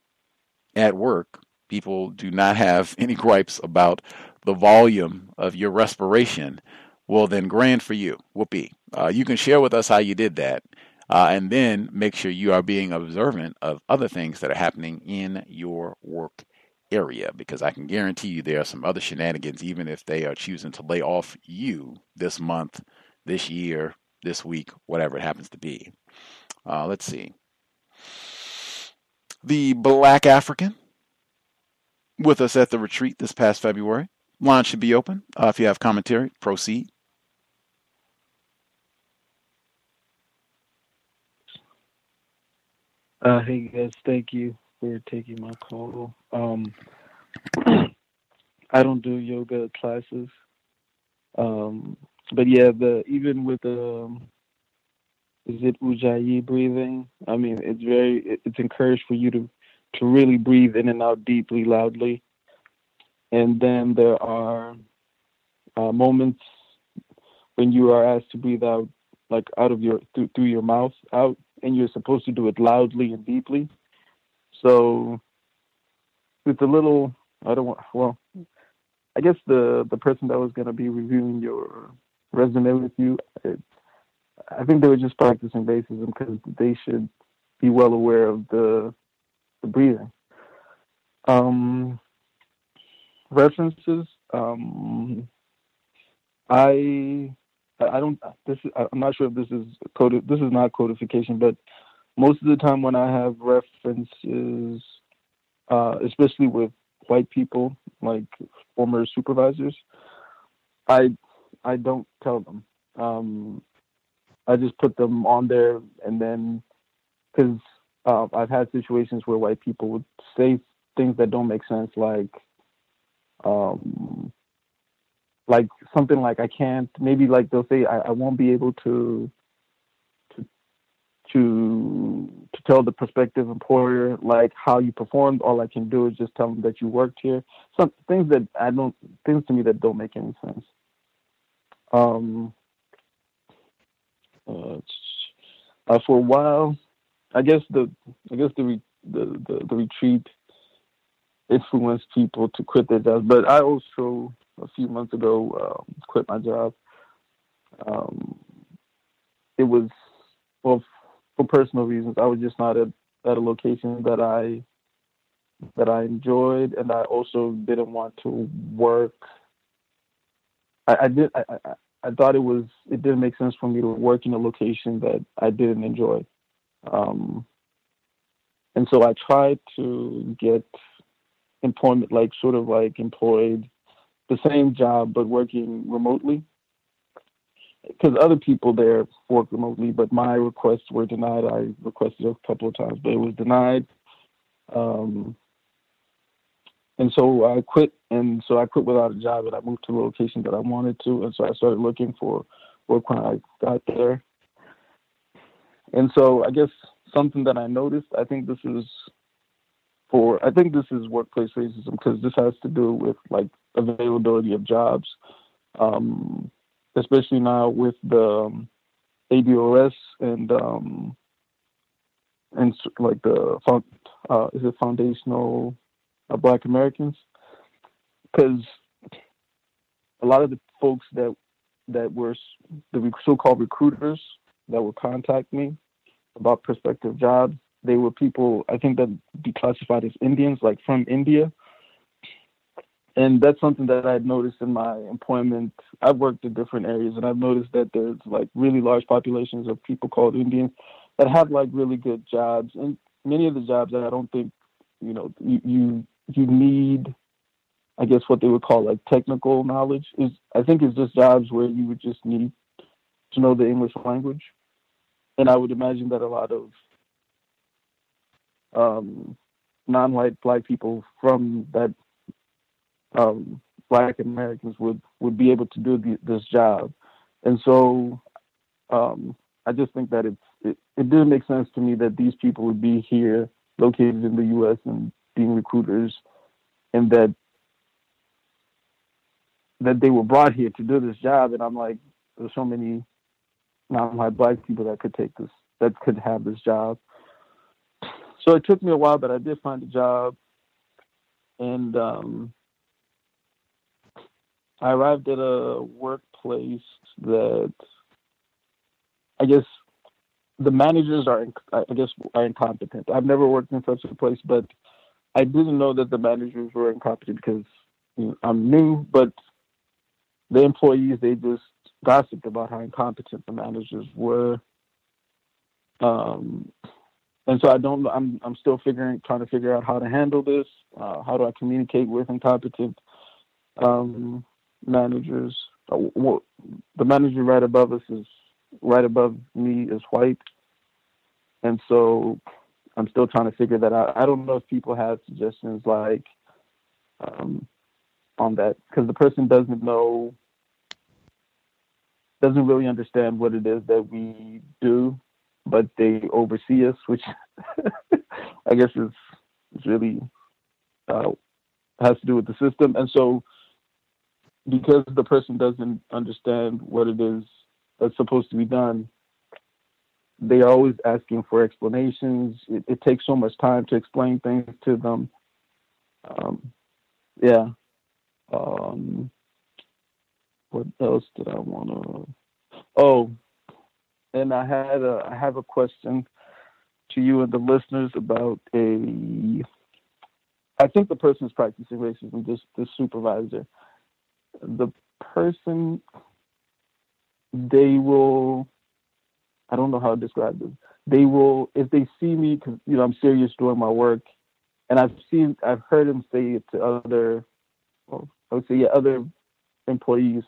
at work, people do not have any gripes about the volume of your respiration, well, then grand for you. Whoopee. Uh, you can share with us how you did that. Uh, and then make sure you are being observant of other things that are happening in your work area because I can guarantee you there are some other shenanigans, even if they are choosing to lay off you this month, this year, this week, whatever it happens to be. Uh, let's see. The Black African with us at the retreat this past February. Line should be open. Uh, if you have commentary, proceed. Uh, hey guys, thank you for taking my call. Um, I don't do yoga classes, um, but yeah, the even with the um, is it ujjayi breathing? I mean, it's very it's encouraged for you to to really breathe in and out deeply, loudly. And then there are uh, moments when you are asked to breathe out, like out of your through, through your mouth out, and you're supposed to do it loudly and deeply. So it's a little. I don't want. Well, I guess the the person that was going to be reviewing your resume with you, it, I think they were just practicing racism because they should be well aware of the the breathing. Um, references. Um, I I don't. This is, I'm not sure if this is coded. This is not codification, but most of the time when I have references, uh, especially with white people, like former supervisors, I I don't tell them. Um, I just put them on there, and then because uh, I've had situations where white people would say things that don't make sense, like, um, like something like I can't. Maybe like they'll say I, I won't be able to, to, to, to tell the prospective employer like how you performed. All I can do is just tell them that you worked here. Some things that I don't, things to me that don't make any sense. Um, uh, uh, for a while, I guess the I guess the the the, the retreat influenced people to quit their jobs. But I also a few months ago um, quit my job. Um, it was well for personal reasons. I was just not at, at a location that I that I enjoyed, and I also didn't want to work. I, I did. I, I, I thought it was. It didn't make sense for me to work in a location that I didn't enjoy. Um, and so I tried to get employment, like sort of like employed the same job but working remotely. Because other people there work remotely, but my requests were denied. I requested a couple of times, but it was denied. Um, and so I quit, and so I quit without a job, and I moved to a location that I wanted to, and so I started looking for work when I got there. And so I guess something that I noticed, I think this is for, I think this is workplace racism because this has to do with like availability of jobs, um, especially now with the um, and um, and like the uh, is it foundational uh, Black Americans? Because a lot of the folks that that were the so-called recruiters that would contact me about prospective jobs. They were people I think that be classified as Indians, like from India. and that's something that I've noticed in my employment. I've worked in different areas, and I've noticed that there's like really large populations of people called Indians that have like really good jobs, and many of the jobs that I don't think you know you you, you need. I guess what they would call like technical knowledge is I think it's just jobs where you would just need to know the English language, and I would imagine that a lot of um, non-white black people from that um, black Americans would would be able to do the, this job, and so um, I just think that it's it, it didn't make sense to me that these people would be here, located in the U.S. and being recruiters, and that that they were brought here to do this job, and I'm like, there's so many non-white black people that could take this, that could have this job. So it took me a while, but I did find a job, and um, I arrived at a workplace that I guess the managers are, I guess, are incompetent. I've never worked in such a place, but I didn't know that the managers were incompetent because you know, I'm new. But the employees, they just gossiped about how incompetent the managers were. Um, and so I don't. I'm I'm still figuring, trying to figure out how to handle this. Uh, how do I communicate with incompetent um, managers? Uh, the manager right above us is right above me is white, and so I'm still trying to figure that out. I don't know if people have suggestions like um, on that because the person doesn't know, doesn't really understand what it is that we do, but they oversee us, which I guess is, is really uh, has to do with the system. And so, because the person doesn't understand what it is that's supposed to be done, they are always asking for explanations. It, it takes so much time to explain things to them. Um, yeah. Um, what else did I want to? Oh, and I had a I have a question to you and the listeners about a. I think the person is practicing racism. This this supervisor, the person, they will. I don't know how to describe this. They will if they see me because you know I'm serious doing my work, and I've seen I've heard him say it to other, well, I would say yeah, other employees,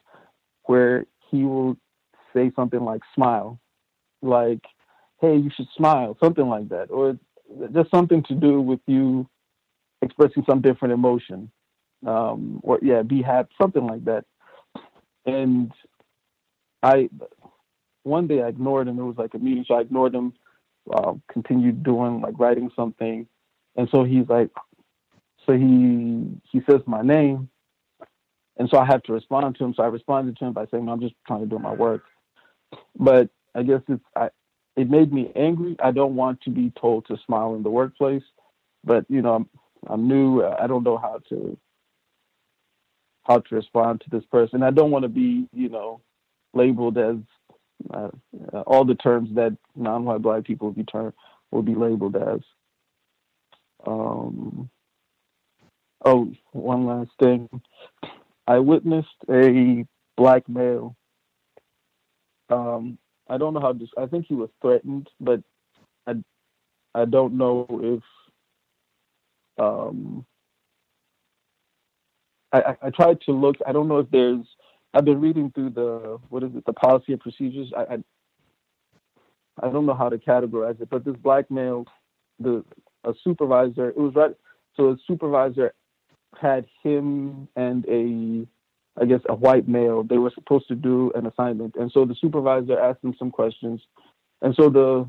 where he will say something like "smile," like, hey, you should smile, something like that, or just something to do with you expressing some different emotion, um, or yeah, be happy, something like that. And I, one day I ignored him. It was like a meeting, so I ignored him. Uh, continued doing like writing something, and so he's like, so he he says my name, and so I have to respond to him. So I responded to him by saying, no, "I'm just trying to do my work," but I guess it's I, it made me angry. I don't want to be told to smile in the workplace, but you know I'm I'm new. I don't know how to how to respond to this person. I don't want to be you know labeled as uh, all the terms that non-white black people will be term will be labeled as. Um, oh, one last thing. I witnessed a black male um, I don't know how. This, I think he was threatened, but I I don't know if um I, I, I tried to look. I don't know if there's. I've been reading through the what is it, the policy and procedures. I, I I don't know how to categorize it, but this black male, the a supervisor. It was right. So a supervisor had him and a I guess, a white male. They were supposed to do an assignment, and so the supervisor asked them some questions, and so the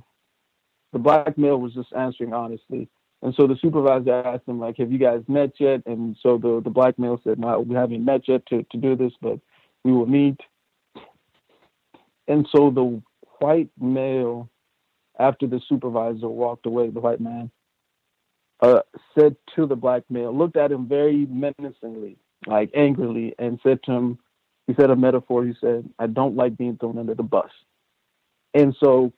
the black male was just answering honestly. And so the supervisor asked him, like, have you guys met yet? And so the, the black male said, no, we haven't met yet to, to do this, but we will meet. And so the white male, after the supervisor walked away, the white man, uh, said to the black male, looked at him very menacingly, like angrily, and said to him, he said a metaphor. He said, "I don't like being thrown under the bus." And so,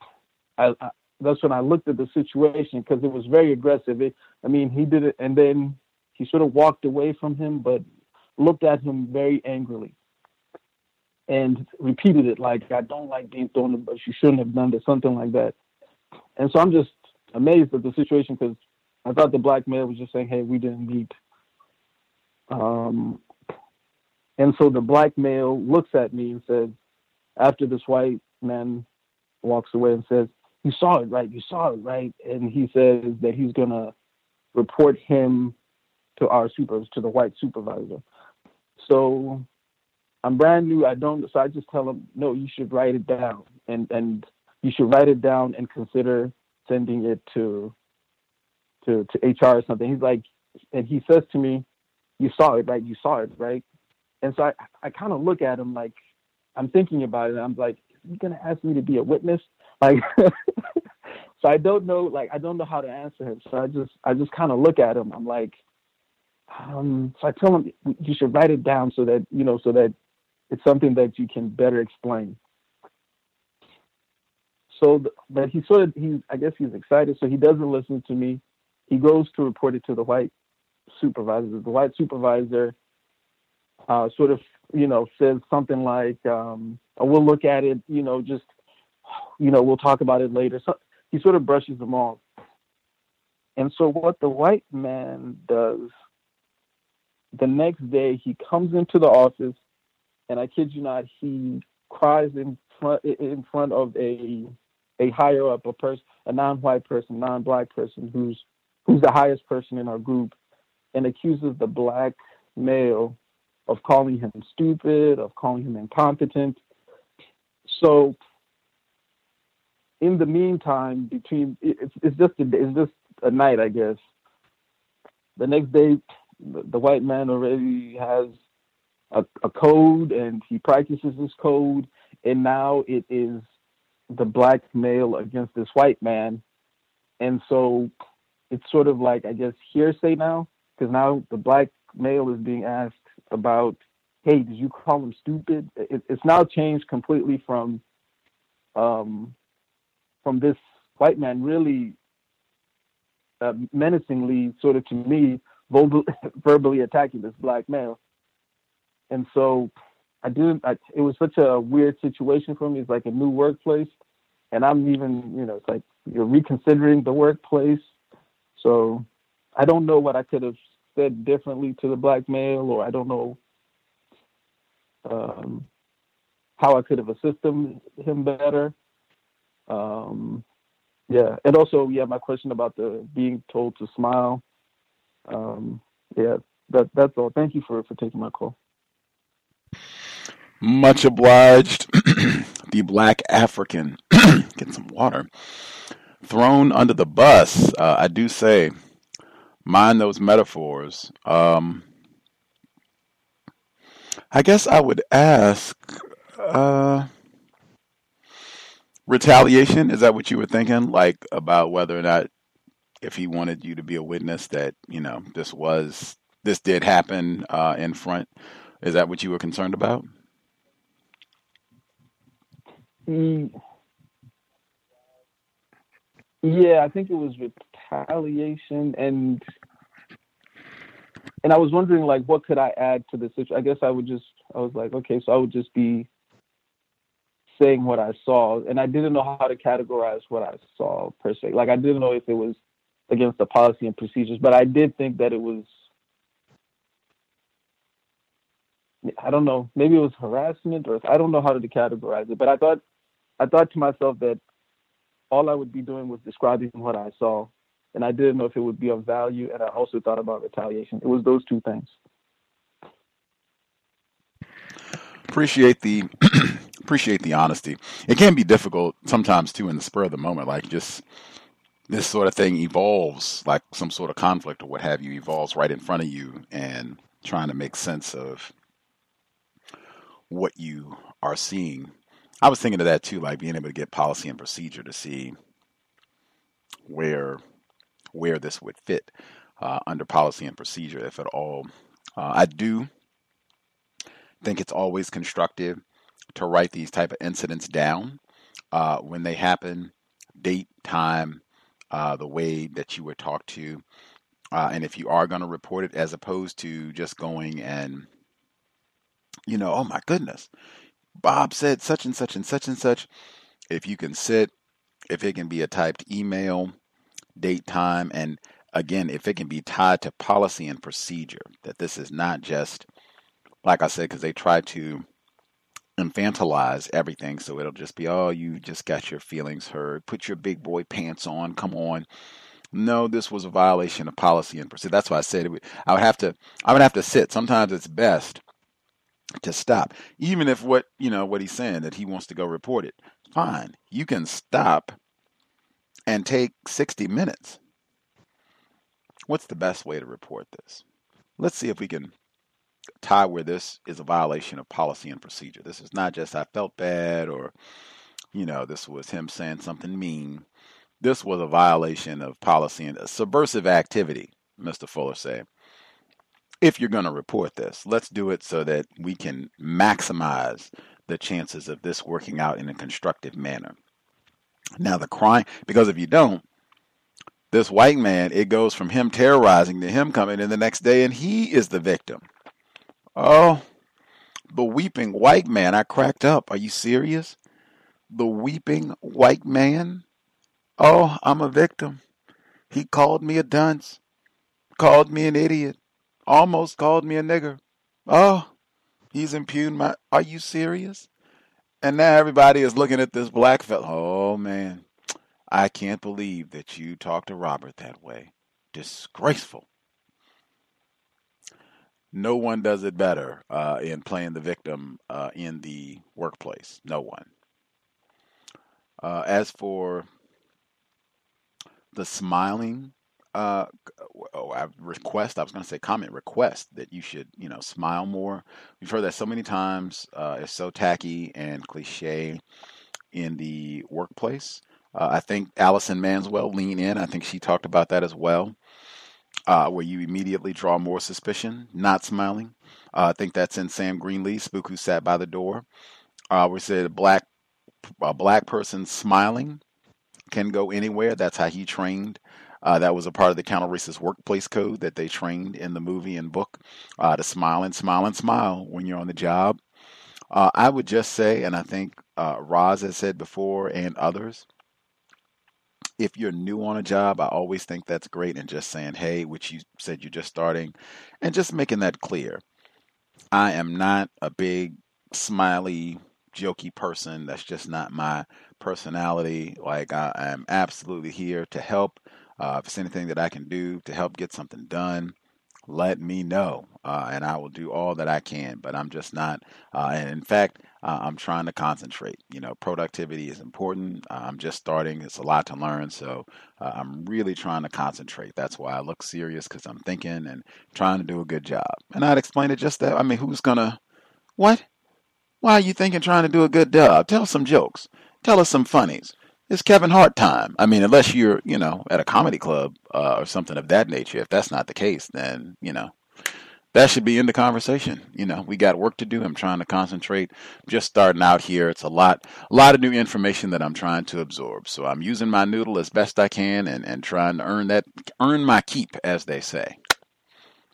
I, I that's when I looked at the situation because it was very aggressive. It, I mean, he did it, and then he sort of walked away from him, but looked at him very angrily and repeated it like, I don't like being thrown, but you shouldn't have done this, something like that. And so I'm just amazed at the situation because I thought the black male was just saying, hey, we didn't meet. Um, and so the black male looks at me and says, after this white man walks away and says, You saw it, right? You saw it, right? And he says that he's to report him to our super, to the white supervisor. So I'm brand new. I don't, so I just tell him, No, you should write it down. And, and you should write it down and consider sending it to, to, to HR or something. He's like, and he says to me, You saw it, right? You saw it, right? And so I, I kind of look at him like, I'm thinking about it. I'm like, he gonna ask me to be a witness? Like, so I don't know. Like, I don't know how to answer him. So I just, I just kind of look at him. I'm like, um, so I tell him you should write it down so that you know, so that it's something that you can better explain. So, but he sort of, he, I guess he's excited. So he doesn't listen to me. He goes to report it to the white supervisor. The white supervisor uh, sort of you know, says something like, um, "We'll look at it," you know, just, you know, we'll talk about it later. So he sort of brushes them off. And so what the white man does, the next day he comes into the office, and I kid you not, he cries in front in front of a a higher up, a person, a non-white person, non-black person who's who's the highest person in our group, and accuses the black male of calling him stupid, of calling him incompetent. So, in the meantime, between it's, it's just a, it's just a night, I guess. The next day, the, the white man already has a, a code, and he practices his code, and now it is the black male against this white man, and so it's sort of like I guess hearsay now, because now the black male is being asked about, hey, did you call him stupid? It, it's now changed completely from um, from this white man really uh, menacingly, sort of to me, verbally attacking this black male. And so I didn't, I, it was such a weird situation for me. It's like a new workplace. And I'm even, you know, it's like you're reconsidering the workplace. So I don't know what I could have said differently to the black male, or I don't know um, how I could have assisted him, better. Um, yeah, and also, yeah, my question about the being told to smile. Um, yeah, that that's all. Thank you for for taking my call. Much obliged. the black African, get some water, thrown under the bus. Uh, I do say mind those metaphors. Um, I guess I would ask uh, retaliation. Is that what you were thinking? Like about whether or not if he wanted you to be a witness that you know this was this did happen uh, in front. Is that what you were concerned about? Mm. Yeah, I think it was retaliation and and I was wondering like what could I add to this I guess I would just I was like, okay, so I would just be saying what I saw and I didn't know how to categorize what I saw per se. Like I didn't know if it was against the policy and procedures, but I did think that it was I don't know, maybe it was harassment or I don't know how to categorize it, but I thought I thought to myself that all I would be doing was describing what I saw and I didn't know if it would be of value. And I also thought about retaliation. It was those two things. Appreciate the appreciate the honesty. It can be difficult sometimes too in the spur of the moment, like just this sort of thing evolves, like some sort of conflict or what have you, evolves right in front of you, and trying to make sense of what you are seeing. I was thinking of that too, like being able to get policy and procedure to see where where this would fit uh, under policy and procedure, if at all. Uh, I do think it's always constructive to write these type of incidents down uh, when they happen, date, time, uh, the way that you were talked to, uh, and if you are going to report it, as opposed to just going and you know, oh my goodness, Bob said such and such and such and such. If you can sit, if it can be a typed email, date, time, and again, if it can be tied to policy and procedure, that this is not just, like I said, because they try to infantilize everything. So it'll just be, oh, you just got your feelings hurt. Put your big boy pants on. Come on. No, this was a violation of policy and procedure. That's why I said I would have to. I would have to sit. Sometimes it's best to stop, even if what you know what he's saying that he wants to go report it. Fine, you can stop and take sixty minutes. What's the best way to report this? Let's see if we can tie where this is a violation of policy and procedure. This is not just I felt bad or, you know, this was him saying something mean. This was a violation of policy and a subversive activity, Mr. Fuller said. If you're going to report this, let's do it so that we can maximize the chances of this working out in a constructive manner. Now, the crime, because if you don't, this white man, it goes from him terrorizing to him coming in the next day and he is the victim. Oh, the weeping white man. I cracked up. Are you serious? The weeping white man? Oh, I'm a victim. He called me a dunce, called me an idiot, almost called me a nigger. Oh, he's impugned my. Are you serious? And now everybody is looking at this black fellow. Oh, man. I can't believe that you talked to Robert that way. Disgraceful no one does it better uh, in playing the victim uh, in the workplace. No one. Uh, as for the smiling uh, oh, request, I was going to say comment request that you should, you know, smile more. We've heard that so many times. Uh, it's so tacky and cliche in the workplace. Uh, I think Allison Manswell lean in. I think she talked about that as well uh, where you immediately draw more suspicion, not smiling. Uh, I think that's in Sam Greenlee, Spook Who Sat by the Door. Uh, we said a black, a black person smiling can go anywhere. That's how he trained. Uh, that was a part of the counter racist workplace code that they trained in the movie and book uh, to smile and smile and smile when you're on the job. Uh, I would just say, and I think uh, Roz has said before and others, if you're new on a job, I always think that's great. And just saying, hey, which you said you're just starting, and just making that clear. I am not a big, smiley, jokey person. That's just not my personality. Like, I am absolutely here to help. Uh, if it's anything that I can do to help get something done, let me know, uh, and I will do all that I can. But I'm just not. Uh, and in fact, uh, I'm trying to concentrate. You know, productivity is important. Uh, I'm just starting. It's a lot to learn, so uh, I'm really trying to concentrate. That's why I look serious because I'm thinking and trying to do a good job. And I'd explain it just that. I mean, who's gonna what? Why are you thinking trying to do a good job? Tell some jokes. Tell us some funnies it's Kevin Hart time. I mean, unless you're, you know, at a comedy club uh, or something of that nature. If that's not the case, then you know that should be in the conversation. You know, we got work to do. I'm trying to concentrate. Just starting out here. It's a lot, a lot of new information that I'm trying to absorb. So I'm using my noodle as best I can and and trying to earn that, earn my keep, as they say.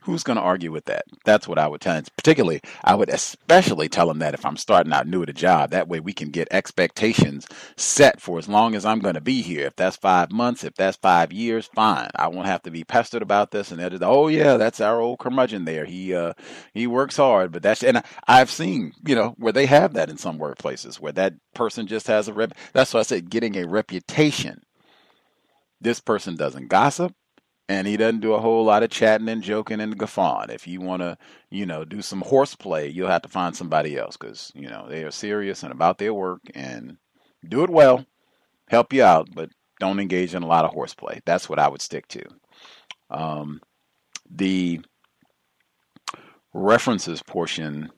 Who's going to argue with that? That's what I would tell him. Particularly, I would especially tell him that if I'm starting out new at a job. That way we can get expectations set for as long as I'm going to be here. If that's five months, if that's five years, fine. I won't have to be pestered about this. And just, oh yeah, that's our old curmudgeon there. He uh, he works hard, but that's and I've seen you know where they have that in some workplaces where that person just has a rep. That's why I said getting a reputation. This person doesn't gossip and he doesn't do a whole lot of chatting and joking and guffawing. If you want to, you know, do some horseplay, you'll have to find somebody else because you know they are serious and about their work and do it well, help you out, but don't engage in a lot of horseplay. That's what I would stick to. Um, the references portion,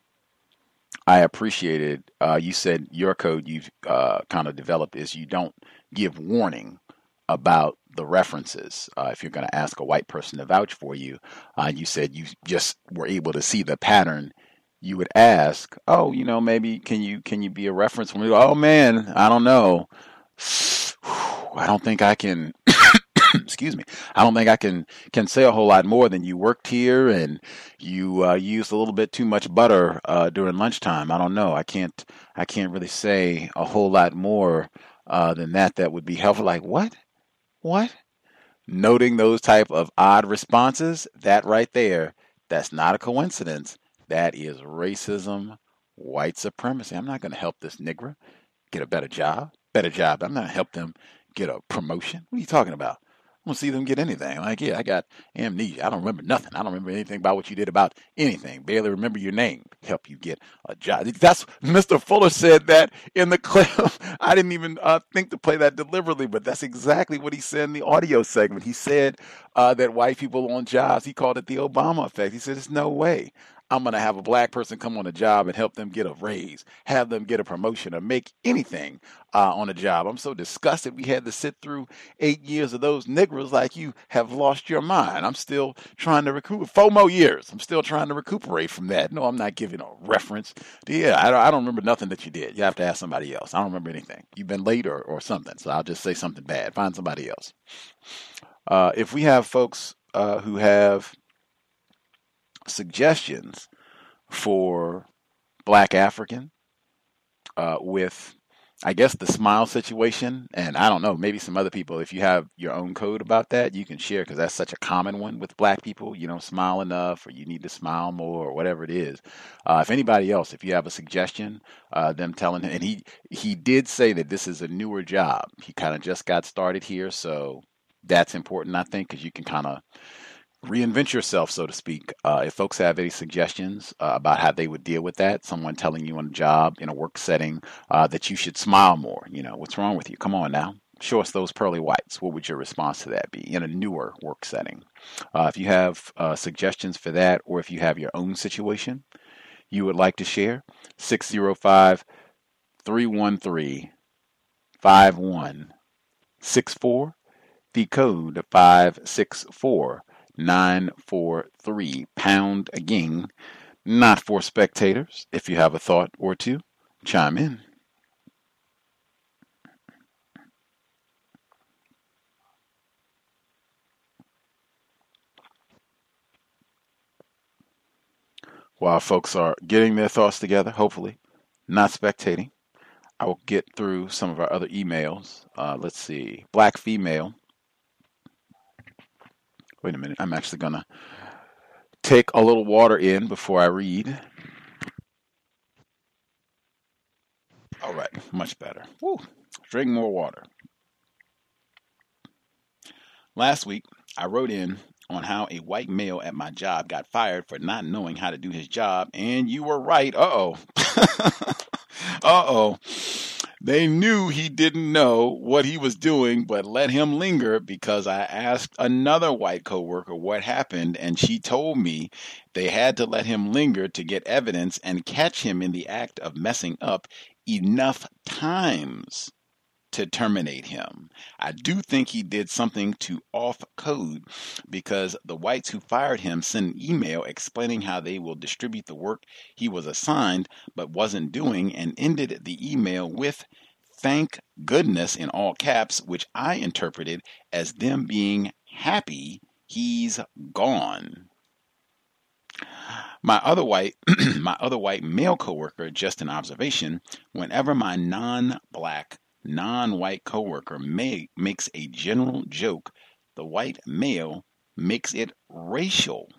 I appreciated. Uh, you said your code you've uh, kind of developed is you don't give warning about the references. Uh, if you're going to ask a white person to vouch for you, uh, you said you just were able to see the pattern. You would ask, "Oh, you know, maybe can you can you be a reference for me?" Oh man, I don't know. I don't think I can. excuse me. I don't think I can can say a whole lot more than you worked here and you uh, used a little bit too much butter uh, during lunchtime. I don't know. I can't I can't really say a whole lot more uh, than that. That would be helpful. Like what? What? Noting those type of odd responses, that right there, that's not a coincidence. That is racism, white supremacy. I'm not going to help this nigger get a better job, better job. I'm not going to help them get a promotion. What are you talking about? I don't see them get anything. Like, yeah, I got amnesia. I don't remember nothing. I don't remember anything about what you did about anything. Barely remember your name. Help you get a job. That's Mr. Fuller said that in the clip. I didn't even uh, think to play that deliberately, but that's exactly what he said in the audio segment. He said uh, that white people on jobs. He called it the Obama effect. He said, "There's no way I'm going to have a black person come on a job and help them get a raise, have them get a promotion, or make anything uh, on a job. I'm so disgusted we had to sit through eight years of those Negroes like you have lost your mind. I'm still trying to recoup four more years. I'm still trying to recuperate from that. No, I'm not giving a reference. Yeah, I don't, I don't remember nothing that you did. You have to ask somebody else. I don't remember anything. You've been late or, or something. So I'll just say something bad. Find somebody else. Uh, if we have folks uh, who have suggestions for Black African uh, with, I guess, the smile situation. And I don't know, maybe some other people, if you have your own code about that, you can share because that's such a common one with Black people. You don't smile enough, or you need to smile more, or whatever it is. Uh, if anybody else, if you have a suggestion, uh, them telling him, and he he did say that this is a newer job. He kind of just got started here, so that's important, I think, because you can kind of reinvent yourself, so to speak. Uh, if folks have any suggestions uh, about how they would deal with that, someone telling you on a job in a work setting uh, that you should smile more, you know, what's wrong with you? Come on now. Show us those pearly whites. What would your response to that be in a newer work setting? Uh, if you have uh, suggestions for that, or if you have your own situation you would like to share, 605 313 5164, the code 564 943 pound again not for spectators. If you have a thought or two chime in. While folks are getting their thoughts together hopefully not spectating i will get through some of our other emails. Uh, let's see. Black female Wait a minute. I'm actually going to take a little water in before I read. All right, much better. Woo. Drink more water. Last week, I wrote in on how a white male at my job got fired for not knowing how to do his job, and you were right. Uh oh. uh oh. They knew he didn't know what he was doing, but let him linger because I asked another white coworker what happened, and she told me they had to let him linger to get evidence and catch him in the act of messing up enough times to terminate him. I do think he did something to off code because the whites who fired him sent an email explaining how they will distribute the work he was assigned but wasn't doing and ended the email with thank goodness in all caps, which I interpreted as them being happy he's gone. My other white my other white male coworker, just an observation, whenever my non-black non-white coworker may, makes a general joke, the white male makes it racial.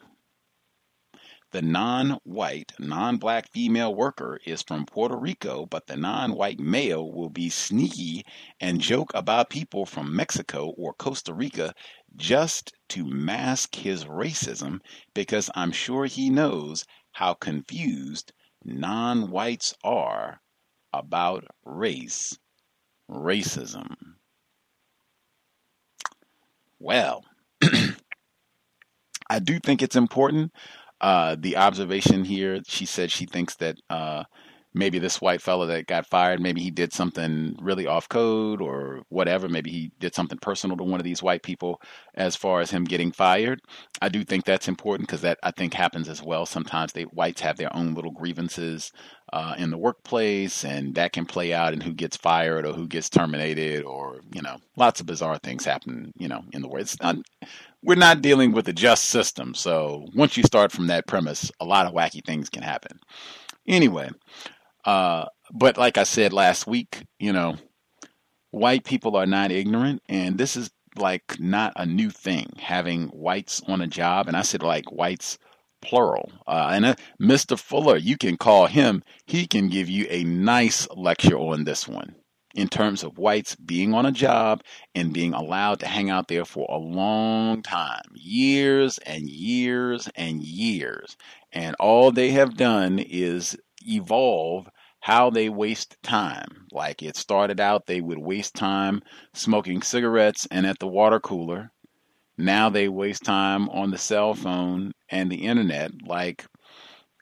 The non-white, non-black female worker is from Puerto Rico, but the non-white male will be sneaky and joke about people from Mexico or Costa Rica just to mask his racism because I'm sure he knows how confused non-whites are about race racism. Well, I do think it's important. Uh, the observation here, she said she thinks that uh, maybe this white fellow that got fired, maybe he did something really off code or whatever. Maybe he did something personal to one of these white people as far as him getting fired. I do think that's important because that I think happens as well. Sometimes they whites have their own little grievances uh, in the workplace, and that can play out in who gets fired or who gets terminated, or you know, lots of bizarre things happen. You know, in the world. It's not, we're not dealing with a just system, so once you start from that premise, a lot of wacky things can happen. Anyway, uh, but like I said last week, you know, white people are not ignorant, and this is like not a new thing having whites on a job. And I said like whites plural. Uh, and uh, Mr. Fuller, you can call him. He can give you a nice lecture on this one in terms of whites being on a job and being allowed to hang out there for a long time years and years and years. And all they have done is evolve how they waste time. Like it started out, they would waste time smoking cigarettes and at the water cooler. Now they waste time on the cell phone and the internet. Like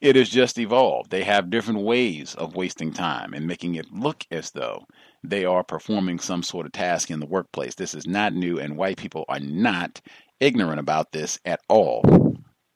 it has just evolved. They have different ways of wasting time and making it look as though they are performing some sort of task in the workplace. This is not new, and white people are not ignorant about this at all.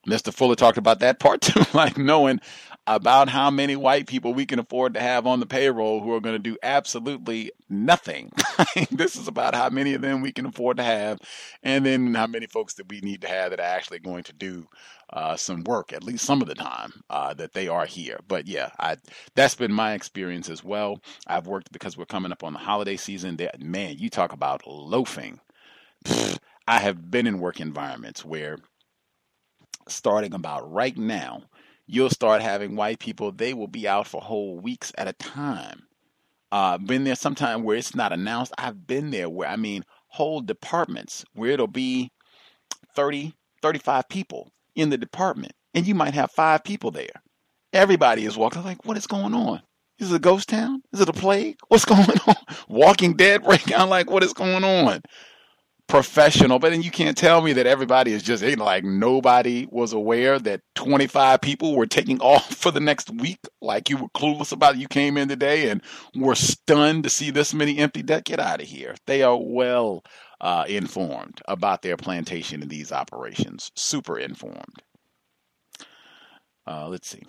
Mr. Fuller talked about that part too, like knowing about how many white people we can afford to have on the payroll who are going to do absolutely nothing. this is about how many of them we can afford to have, and then how many folks that we need to have that are actually going to do uh, some work, at least some of the time uh, that they are here. But yeah, I, that's been my experience as well. I've worked because we're coming up on the holiday season. That man, you talk about loafing. Pfft, I have been in work environments where starting about right now, you'll start having white people, they will be out for whole weeks at a time. Uh, been there sometime where it's not announced. I've been there where, I mean, whole departments where it'll be 30, 35 people in the department, and you might have five people there. Everybody is walking like, what is going on? Is it a ghost town? Is it a plague? What's going on? Walking Dead breakdown, like, what is going on? Professional, but then you can't tell me that everybody is just like nobody was aware that 25 people were taking off for the next week. Like you were clueless about it. You came in today and were stunned to see this many empty. Get out of here. They are well uh, informed about their plantation and these operations. Super informed. Uh, let's see.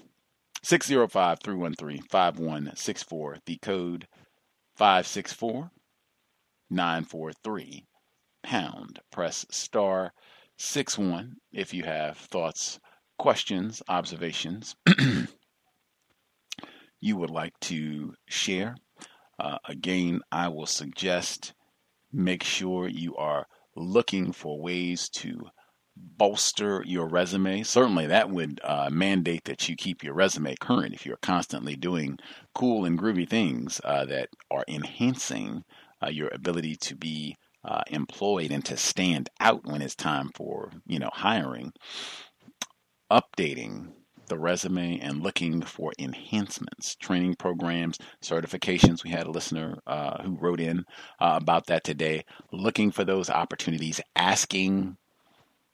605 313 5164. The code 564 943 pound. Press star six one if you have thoughts, questions, observations you would like to share. Uh, again, I will suggest make sure you are looking for ways to bolster your resume. Certainly, that would uh, mandate that you keep your resume current if you're constantly doing cool and groovy things uh, that are enhancing uh, your ability to be uh, employed and to stand out when it's time for you know hiring updating the resume and looking for enhancements training programs certifications. We had a listener uh, who wrote in uh, about that today looking for those opportunities asking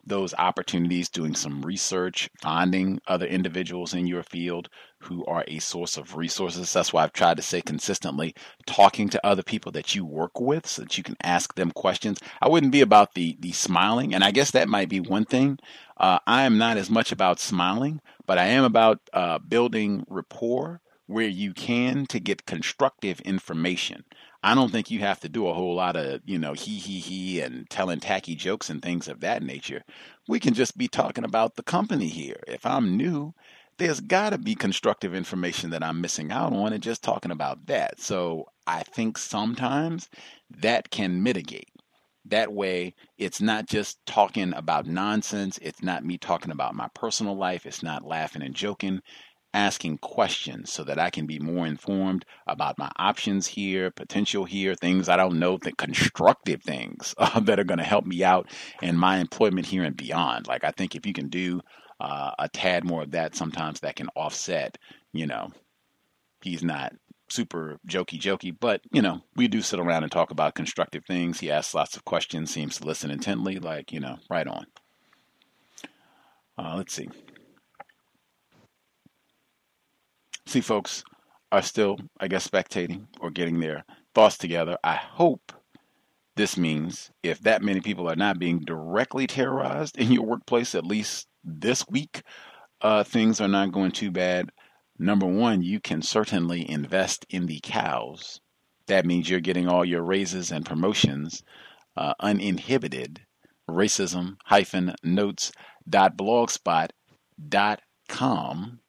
those opportunities, doing some research, finding other individuals in your field who are a source of resources. That's why I've tried to say consistently talking to other people that you work with so that you can ask them questions. I wouldn't be about the the smiling, and I guess that might be one thing. Uh, I am not as much about smiling, but I am about uh, building rapport where you can to get constructive information. I don't think you have to do a whole lot of, you know, he, he, he, and telling tacky jokes and things of that nature. We can just be talking about the company here. If I'm new, there's got to be constructive information that I'm missing out on and just talking about that. So I think sometimes that can mitigate. That way, it's not just talking about nonsense. It's not me talking about my personal life. It's not laughing and joking asking questions so that I can be more informed about my options here, potential here, things I don't know, the constructive things uh, that are going to help me out in my employment here and beyond. Like, I think if you can do uh, a tad more of that, sometimes that can offset, you know, he's not super jokey jokey, but you know, we do sit around and talk about constructive things. He asks lots of questions, seems to listen intently, like, you know, right on. Uh, let's see. See, folks, are still, I guess, spectating or getting their thoughts together. I hope this means if that many people are not being directly terrorized in your workplace, at least this week, uh, things are not going too bad. Number one, you can certainly invest in the cows. That means you're getting all your raises and promotions uh, uninhibited. Racism hyphen notes dot blogspot.com.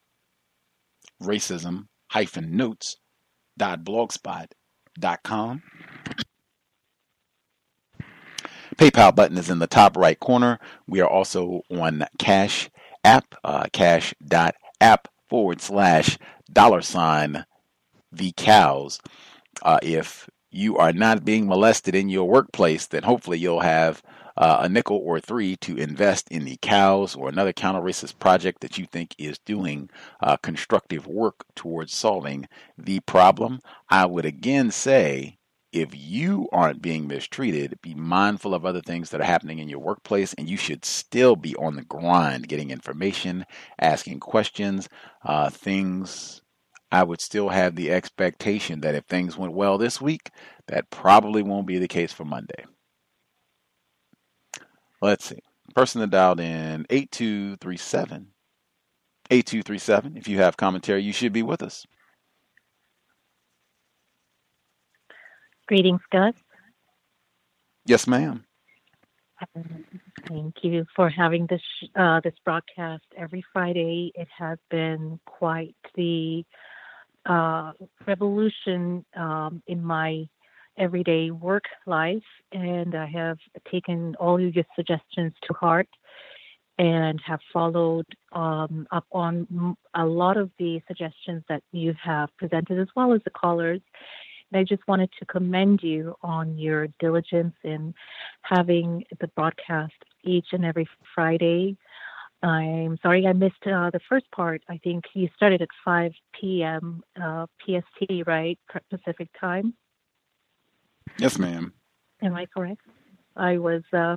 Racism hyphen notes dot blogspot dot com. PayPal button is in the top right corner. We are also on Cash App, uh, app forward slash dollar sign the cows. Uh, if you are not being molested in your workplace, then hopefully you'll have uh, a nickel or three to invest in the C.O.W.S. or another counter racist project that you think is doing uh, constructive work towards solving the problem. I would again say if you aren't being mistreated, be mindful of other things that are happening in your workplace, and you should still be on the grind, getting information, asking questions, uh, things. I would still have the expectation that if things went well this week, that probably won't be the case for Monday. Let's see. Person that dialed in 8237. 8237. If you have commentary, you should be with us. Greetings, Gus. Yes, ma'am. Thank you for having this uh, this broadcast every Friday. It has been quite the uh, revolution um, in my everyday work life, and I have taken all your suggestions to heart and have followed um, up on a lot of the suggestions that you have presented, as well as the callers. And I just wanted to commend you on your diligence in having the broadcast each and every Friday. I'm sorry I missed uh, the first part. I think you started at 5 p.m. Uh, PST, right? Pacific time. Yes, ma'am. Am I correct? I was uh,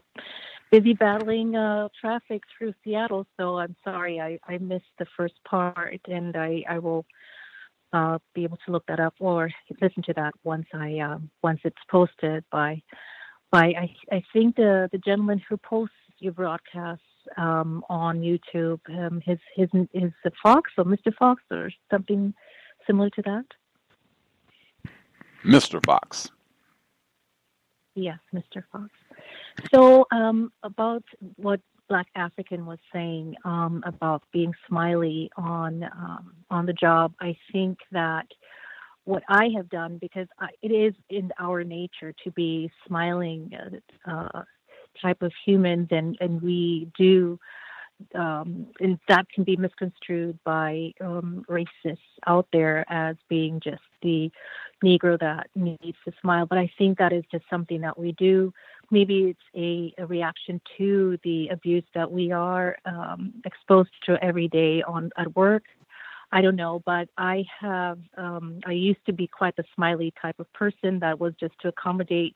busy battling uh, traffic through Seattle, so I'm sorry I, I missed the first part, and I, I will uh, be able to look that up or listen to that once I um, once it's posted by by I, I think the the gentleman who posts your broadcasts um, on YouTube um, his his is the Fox or Mr. Fox or something similar to that. Mr. Fox. Yes, Mr. Fox. So um, about what Black African was saying um, about being smiley on um, on the job, I think that what I have done because I, it is in our nature to be smiling uh, type of humans, and and we do. Um, and that can be misconstrued by um, racists out there as being just the Negro that needs to smile. But I think that is just something that we do maybe it's a, a reaction to the abuse that we are um, exposed to every day on at work. I don't know, but I have um, I used to be quite the smiley type of person that was just to accommodate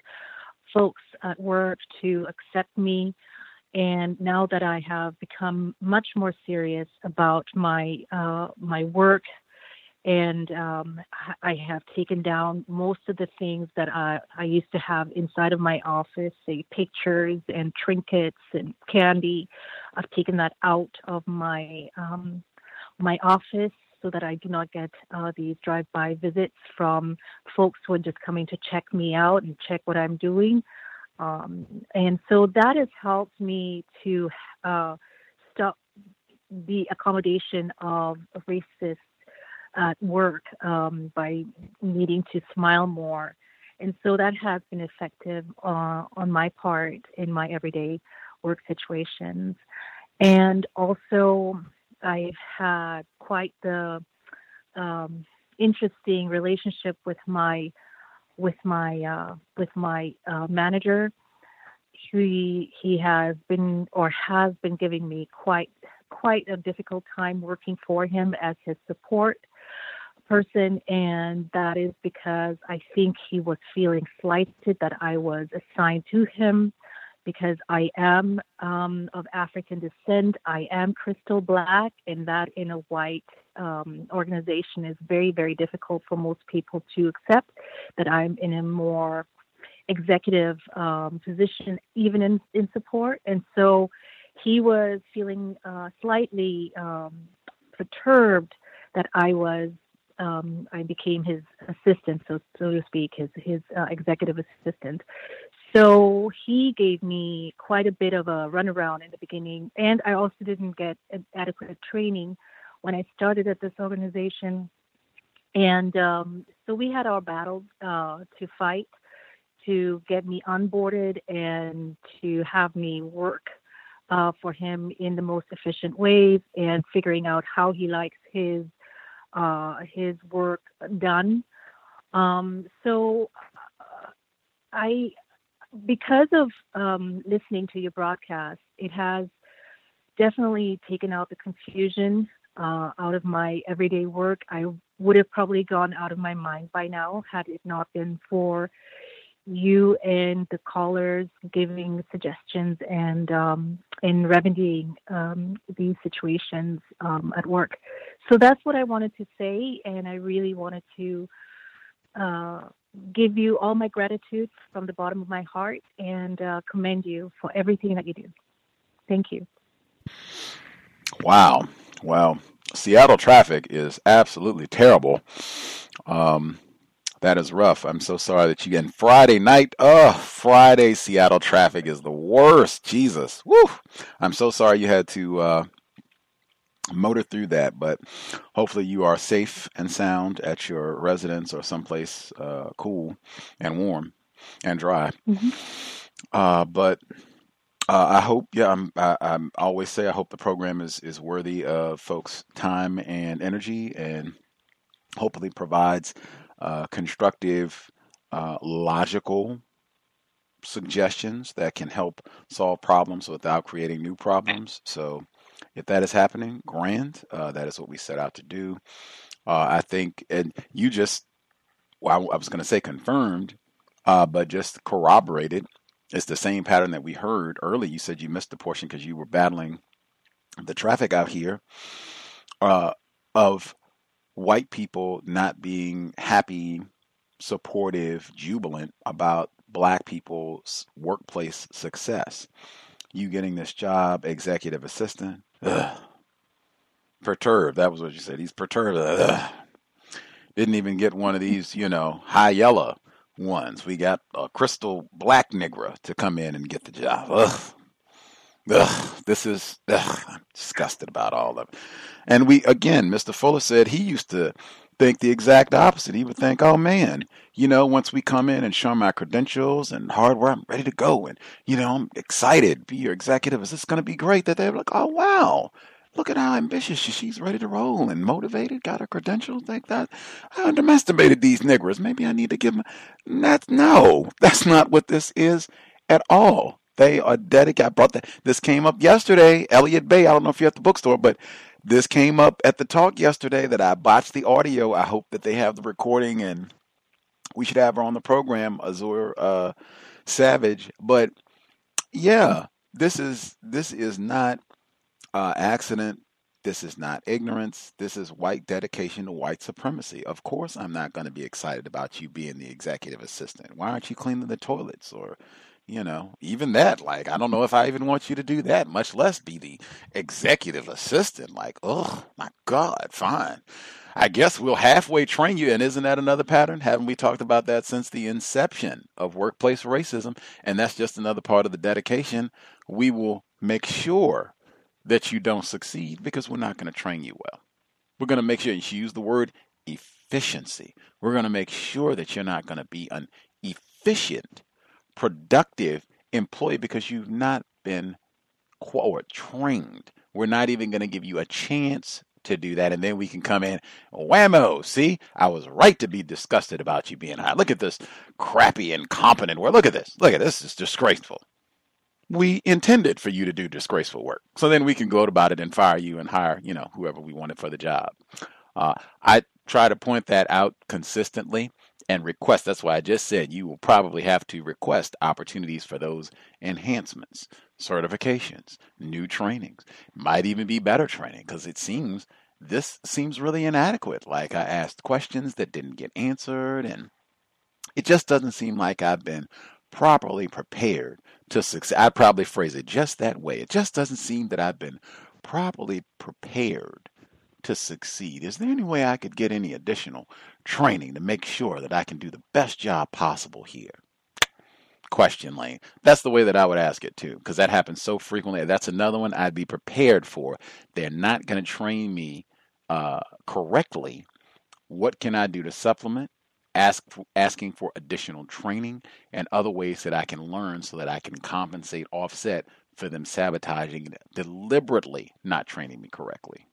folks at work to accept me. And now that I have become much more serious about my uh, my work and um, I have taken down most of the things that I, I used to have inside of my office, say pictures and trinkets and candy. I've taken that out of my um, my office so that I do not get uh, these drive-by visits from folks who are just coming to check me out and check what I'm doing. Um, and so that has helped me to uh, stop the accommodation of racist at work um, by needing to smile more. And so that has been effective uh, on my part in my everyday work situations. And also, I've had quite the um, interesting relationship with my with my uh, with my uh, manager. He he has been or has been giving me quite quite a difficult time working for him as his support person, and that is because I think he was feeling slighted that I was assigned to him because I am um, of African descent. I am crystal black, and that in a white um, organization is very, very difficult for most people to accept that I'm in a more executive um, position, even in, in support. And so he was feeling uh, slightly um, perturbed that I was. Um, I became his assistant, so so to speak, his his uh, executive assistant. So he gave me quite a bit of a runaround in the beginning, and I also didn't get adequate training when I started at this organization. And um, so we had our battles uh, to fight to get me onboarded and to have me work uh, for him in the most efficient ways and figuring out how he likes his uh, his work done. Um, so uh, I because of um, listening to your broadcast, it has definitely taken out the confusion uh, out of my everyday work. I would have probably gone out of my mind by now had it not been for you and the callers giving suggestions and um, and remedying um, these situations um, at work. So that's what I wanted to say, and I really wanted to uh, give you all my gratitude from the bottom of my heart and uh, commend you for everything that you do. Thank you. Wow. Well, Seattle traffic is absolutely terrible. Um, that is rough. I'm so sorry that you. And Friday night, oh, Friday Seattle traffic is the worst. Jesus, woo! I'm so sorry you had to uh, motor through that, but hopefully you are safe and sound at your residence or someplace uh, cool and warm and dry. Mm-hmm. Uh, but uh, I hope, yeah, I'm, I, I always say I hope the program is is worthy of folks' time and energy, and hopefully provides uh, constructive, uh, logical suggestions that can help solve problems without creating new problems. So if that is happening, grand. Uh, that is what we set out to do. Uh, I think, and you just, well, I was going to say confirmed, uh, but just corroborated. It's the same pattern that we heard early. You said you missed the portion because you were battling the traffic out here uh, of white people not being happy, supportive, jubilant about black people's workplace success. You getting this job, executive assistant, Ugh. Perturbed. That was what you said. He's perturbed. Ugh. Didn't even get one of these, you know, high yellow ones. We got a crystal black Negro to come in and get the job. Ugh. Ugh. This is, ugh. I'm disgusted about all of it. And we, again, Mr. Fuller said he used to think the exact opposite. He would think, oh man, you know, once we come in and show my credentials and hardware, I'm ready to go. And, you know, I'm excited. Be your executive. Is this going to be great? That they're like, oh wow, look at how ambitious she, she's ready to roll and motivated, got her credentials like that. I underestimated these niggers. Maybe I need to give them. That's no, that's not what this is at all. They are dedicated. I brought that. This came up yesterday. Elliott Bay. I don't know if you're at the bookstore, but this came up at the talk yesterday that I botched the audio. I hope that they have the recording and we should have her on the program, Azure uh, Savage. But yeah, this is this is not uh, accident. This is not ignorance. This is white dedication to white supremacy. Of course, I'm not going to be excited about you being the executive assistant. Why aren't you cleaning the toilets or you know, even that, like, I don't know if I even want you to do that, much less be the executive assistant. Like, oh my God, fine. I guess we'll halfway train you. And isn't that another pattern? Haven't we talked about that since the inception of workplace racism? And that's just another part of the dedication. We will make sure that you don't succeed because we're not going to train you well. We're going to make sure you use the word efficiency. We're going to make sure that you're not going to be an efficient productive employee because you've not been or trained. We're not even going to give you a chance to do that. And then we can come in, whammo, see, I was right to be disgusted about you being hired. Look at this crappy, incompetent work. Look at this. Look at this. It's disgraceful. We intended for you to do disgraceful work. So then we can go about it and fire you and hire, you know, whoever we wanted for the job. Uh, I try to point that out consistently and request. That's why I just said you will probably have to request opportunities for those enhancements, certifications, new trainings. Might even be better training because it seems this seems really inadequate. Like I asked questions that didn't get answered, and it just doesn't seem like I've been properly prepared to succeed. I'd probably phrase it just that way. It just doesn't seem that I've been properly prepared to succeed. Is there any way I could get any additional training to make sure that I can do the best job possible here? Question Lane. That's the way that I would ask it too, because that happens so frequently. That's another one I'd be prepared for. They're not going to train me uh, correctly. What can I do to supplement? Ask asking for additional training and other ways that I can learn so that I can compensate, offset for them sabotaging, deliberately not training me correctly.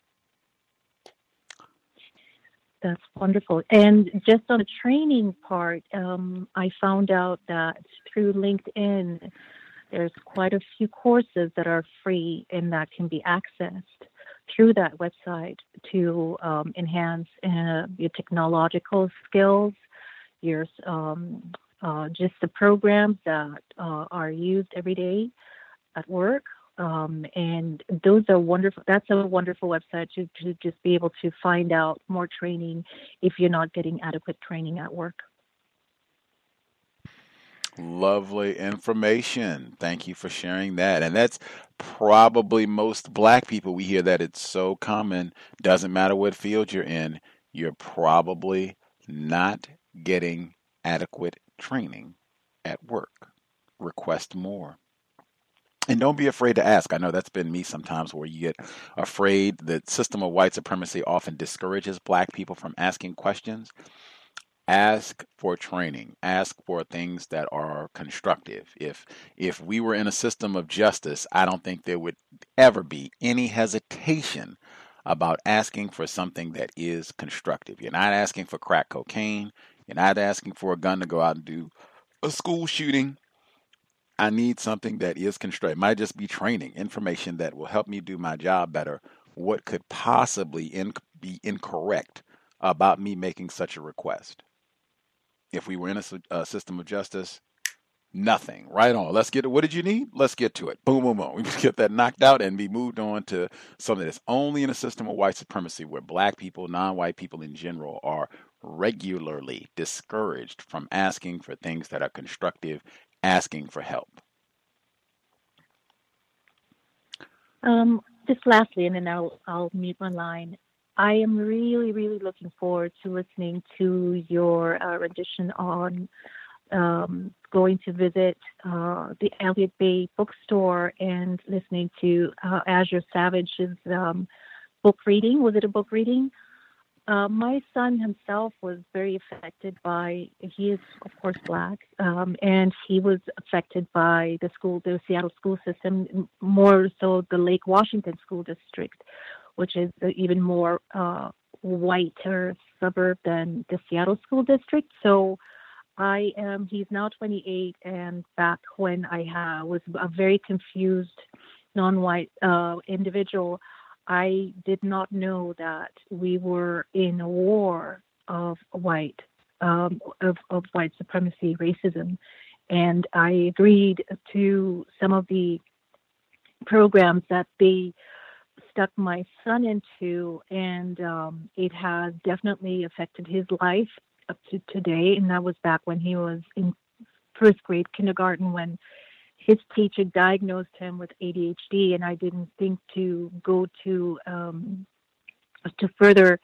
That's wonderful. And just on the training part, um, I found out that through LinkedIn, there's quite a few courses that are free and that can be accessed through that website to um, enhance uh, your technological skills, your um, uh, just the programs that uh, are used every day at work um, and those are wonderful. That's a wonderful website to, to just be able to find out more training if you're not getting adequate training at work. Lovely information. Thank you for sharing that. And that's probably most black people. We hear that it's so common. Doesn't matter what field you're in, you're probably not getting adequate training at work. Request more. And don't be afraid to ask. I know that's been me sometimes where you get afraid. The system of white supremacy often discourages black people from asking questions. Ask for training. Ask for things that are constructive. If if we were in a system of justice, I don't think there would ever be any hesitation about asking for something that is constructive. You're not asking for crack cocaine. You're not asking for a gun to go out and do a school shooting. I need something that is constructive. It might just be training, information that will help me do my job better. What could possibly in, be incorrect about me making such a request? If we were in a, a system of justice, nothing. Right on. Let's get it. What did you need? Let's get to it. Boom, boom, boom. We get that knocked out and be moved on to something that's only in a system of white supremacy where black people, non white people in general, are regularly discouraged from asking for things that are constructive asking for help? Um, just lastly, and then I'll I'll mute my line. I am really, really looking forward to listening to your uh, rendition on um, going to visit uh, the Elliott Bay bookstore and listening to uh, Azure Savage's um, book reading. Was it a book reading? Uh, my son himself was very affected by. He is, of course, black, um, and he was affected by the school, the Seattle school system, more so the Lake Washington School District, which is even more uh, whiter suburb than the Seattle School District. So, I am. He's now 28, and back when I ha- was a very confused, non-white uh, individual. I did not know that we were in a war of white um, of, of white supremacy, racism, and I agreed to some of the programs that they stuck my son into, and um, it has definitely affected his life up to today. And that was back when he was in first grade kindergarten when his teacher diagnosed him with ADHD, and I didn't think to go to um, to further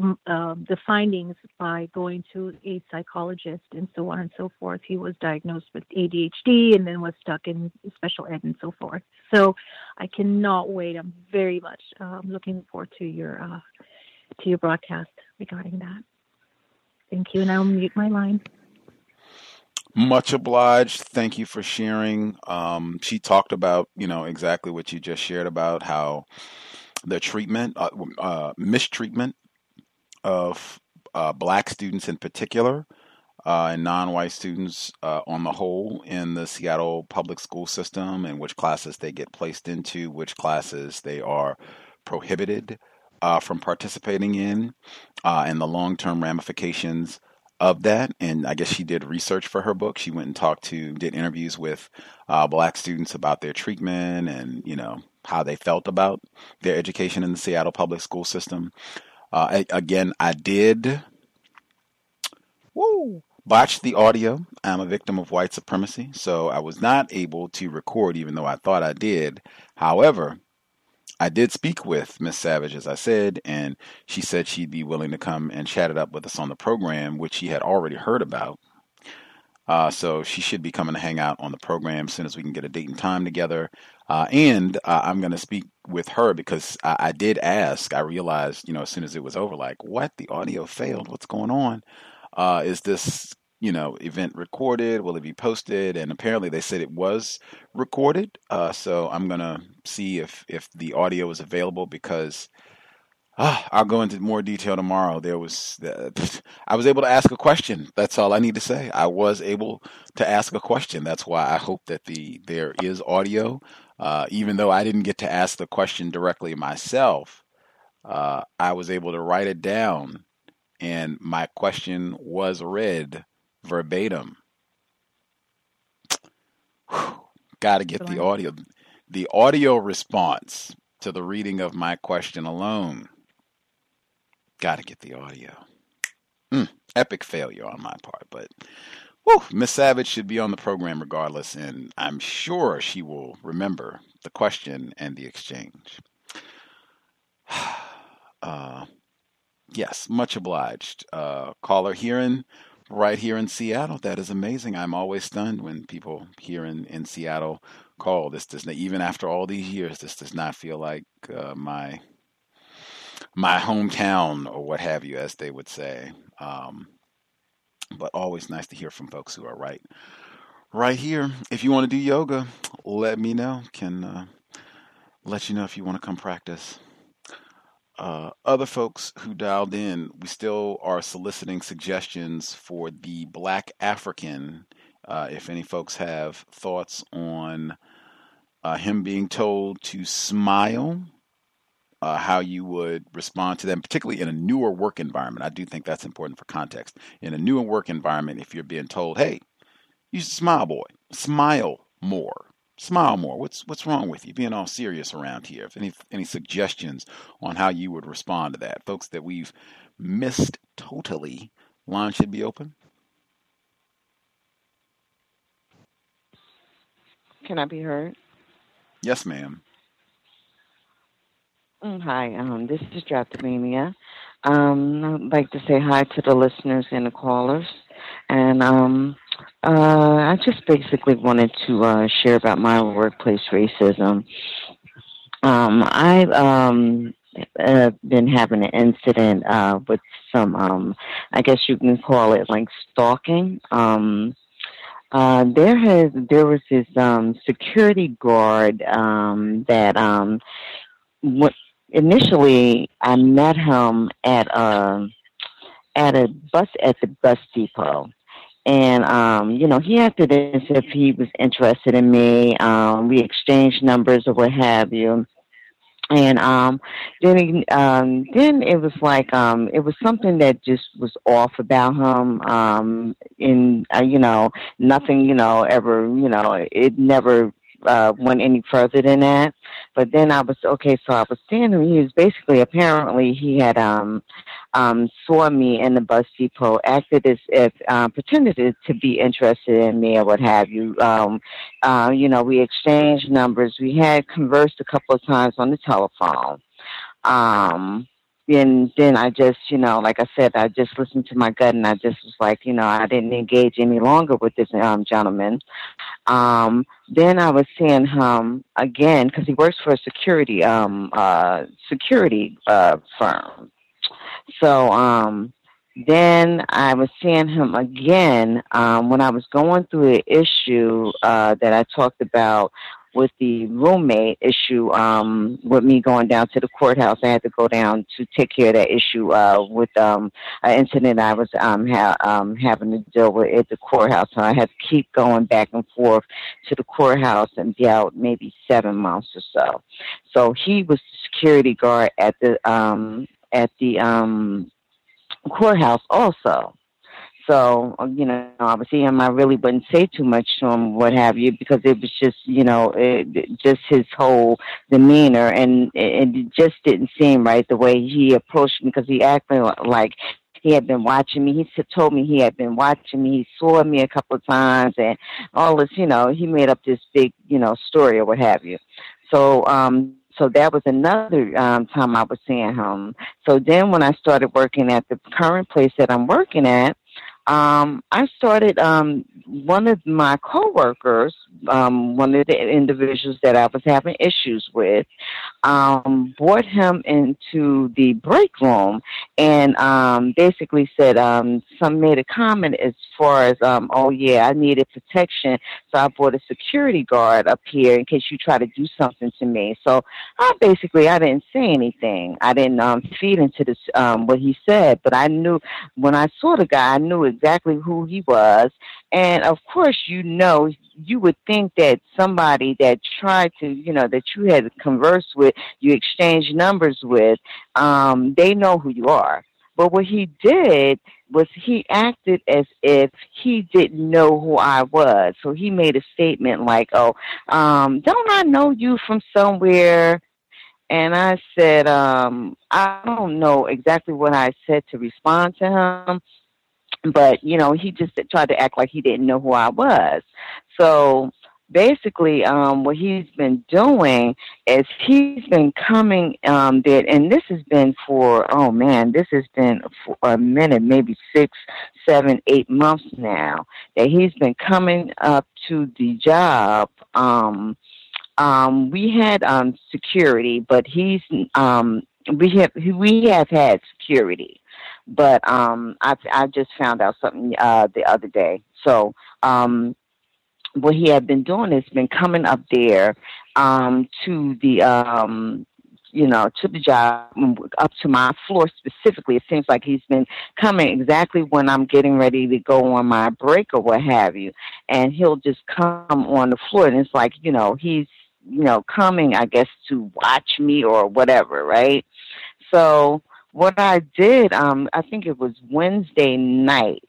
um, um, the findings by going to a psychologist and so on and so forth. He was diagnosed with ADHD and then was stuck in special ed and so forth. So I cannot wait. I'm very much um, looking forward to your uh, to your broadcast regarding that. Thank you, and I'll mute my line. Much obliged. Thank you for sharing. Um, she talked about, you know, exactly what you just shared about how the treatment, uh, uh, mistreatment of uh, black students in particular, uh, and non-white students uh, on the whole in the Seattle public school system, and which classes they get placed into, which classes they are prohibited uh, from participating in, and the long-term ramifications of that, and I guess she did research for her book. She went and talked to, did interviews with uh, black students about their treatment and you know how they felt about their education in the Seattle public school system. Uh, I, again, I did woo, botch the audio. I'm a victim of white supremacy, so I was not able to record, even though I thought I did. However, I did speak with Miss Savage, as I said, and she said she'd be willing to come and chat it up with us on the program, which she had already heard about. Uh, so she should be coming to hang out on the program as soon as we can get a date and time together. Uh, and uh, I'm going to speak with her because I, I, did ask. I realized, you know, as soon as it was over, like, what? The audio failed. What's going on? Uh, is this, you know, event recorded? Will it be posted? And apparently they said it was recorded. Uh, so I'm going to see if, if the audio is available because uh, I'll go into more detail tomorrow. There was, uh, I was able to ask a question. That's all I need to say. I was able to ask a question. That's why I hope that the there is audio, uh, even though I didn't get to ask the question directly myself. Uh, I was able to write it down, and my question was read verbatim. Got to get the audio. The audio response to the reading of my question alone Got to get the audio. Mm, epic failure on my part, but Miss Savage should be on the program regardless, and I'm sure she will remember the question and the exchange. Uh, yes, much obliged. Uh, caller hearing right here in Seattle. That is amazing. I'm always stunned when people here in, in Seattle call. This does not, even after all these years, this does not feel like uh, my my hometown or what have you, as they would say. Um, but always nice to hear from folks who are right right here. If you want to do yoga, let me know. Can uh, let you know if you want to come practice. Uh, other folks who dialed in, we still are soliciting suggestions for the Black African. Uh, if any folks have thoughts on uh, him being told to smile uh, how you would respond to them, particularly in a newer work environment. I do think that's important for context. In a newer work environment, if you're being told, "Hey, you should smile, boy, smile more, smile more," what's what's wrong with you? Being all serious around here. If any any suggestions on how you would respond to that, folks that we've missed totally, line should be open. Can I be heard? Yes, ma'am. Mm, hi, um, this is Drapetomania. Um, I'd like to say hi to the listeners and the callers. And um, uh, I just basically wanted to uh, share about my workplace racism. Um, I've um, uh, been having an incident uh, with some, um, I guess you can call it like stalking. Um, uh, there has there was this um, security guard um, that um, what initially I met him at a um, at a bus at the bus depot. And um, you know, he acted as if he was interested in me. Um, we exchanged numbers or what have you. And um then he, um then it was like um it was something that just was off about him um in uh, you know nothing you know ever you know it never uh, went any further than that. But then I was okay. So I was standing. He was basically apparently he had um um saw me in the bus depot, acted as if um, pretended to be interested in me or what have you. Um, uh, you know, we exchanged numbers. We had conversed a couple of times on the telephone. Um, and then I just, you know, like I said, I just listened to my gut and I just was like, you know, I didn't engage any longer with this um, gentleman. Um, then I was seeing him again because he works for a security um, uh, security uh, firm. So um, then I was seeing him again um, when I was going through the issue uh, that I talked about with the roommate issue um with me going down to the courthouse i had to go down to take care of that issue uh with um an incident i was um ha- um having to deal with at the courthouse. So i had to keep going back and forth to the courthouse and be out maybe seven months or so. So he was the security guard at the um at the um courthouse also So, you know, obviously him, I really wouldn't say too much to him, what have you, because it was just, you know, it, just his whole demeanor, and it, it just didn't seem right the way he approached me, because he acted like he had been watching me. He told me he had been watching me. He saw me a couple of times, and all this, you know, he made up this big, you know, story or what have you. So, um, so that was another um, time I was seeing him. So then when I started working at the current place that I'm working at, um, I started um, one of my coworkers, um, one of the individuals that I was having issues with, um, brought him into the break room and um, basically said um, some made a comment as far as, um, oh yeah, I needed protection, so I brought a security guard up here in case you try to do something to me. So I basically I didn't say anything. I didn't um, feed into this um, what he said, but I knew when I saw the guy, I knew exactly who he was, and of course, you know, you would think that somebody that tried to, you know, that you had conversed with, you exchanged numbers with, um, they know who you are. But what he did was he acted as if he didn't know who I was. So he made a statement like, "Oh, um, don't I know you from somewhere?" And I said, um, "I don't know exactly what I said to respond to him." But you know he just tried to act like he didn't know who I was. So basically, um, what he's been doing is he's been coming um, there, and this has been for oh man, this has been for a minute, maybe six, seven, eight months now that he's been coming up to the job. Um, um, we had um, security, but he's um, we have we have had security but um, I I just found out something uh, the other day. So um, what he had been doing is been coming up there um, to the um, you know, to the job, up to my floor specifically. It seems like he's been coming exactly when I'm getting ready to go on my break or what have you. And he'll just come on the floor and it's like, you know, he's, you know, coming, I guess, to watch me or whatever, right? So what I did, um, I think it was Wednesday night,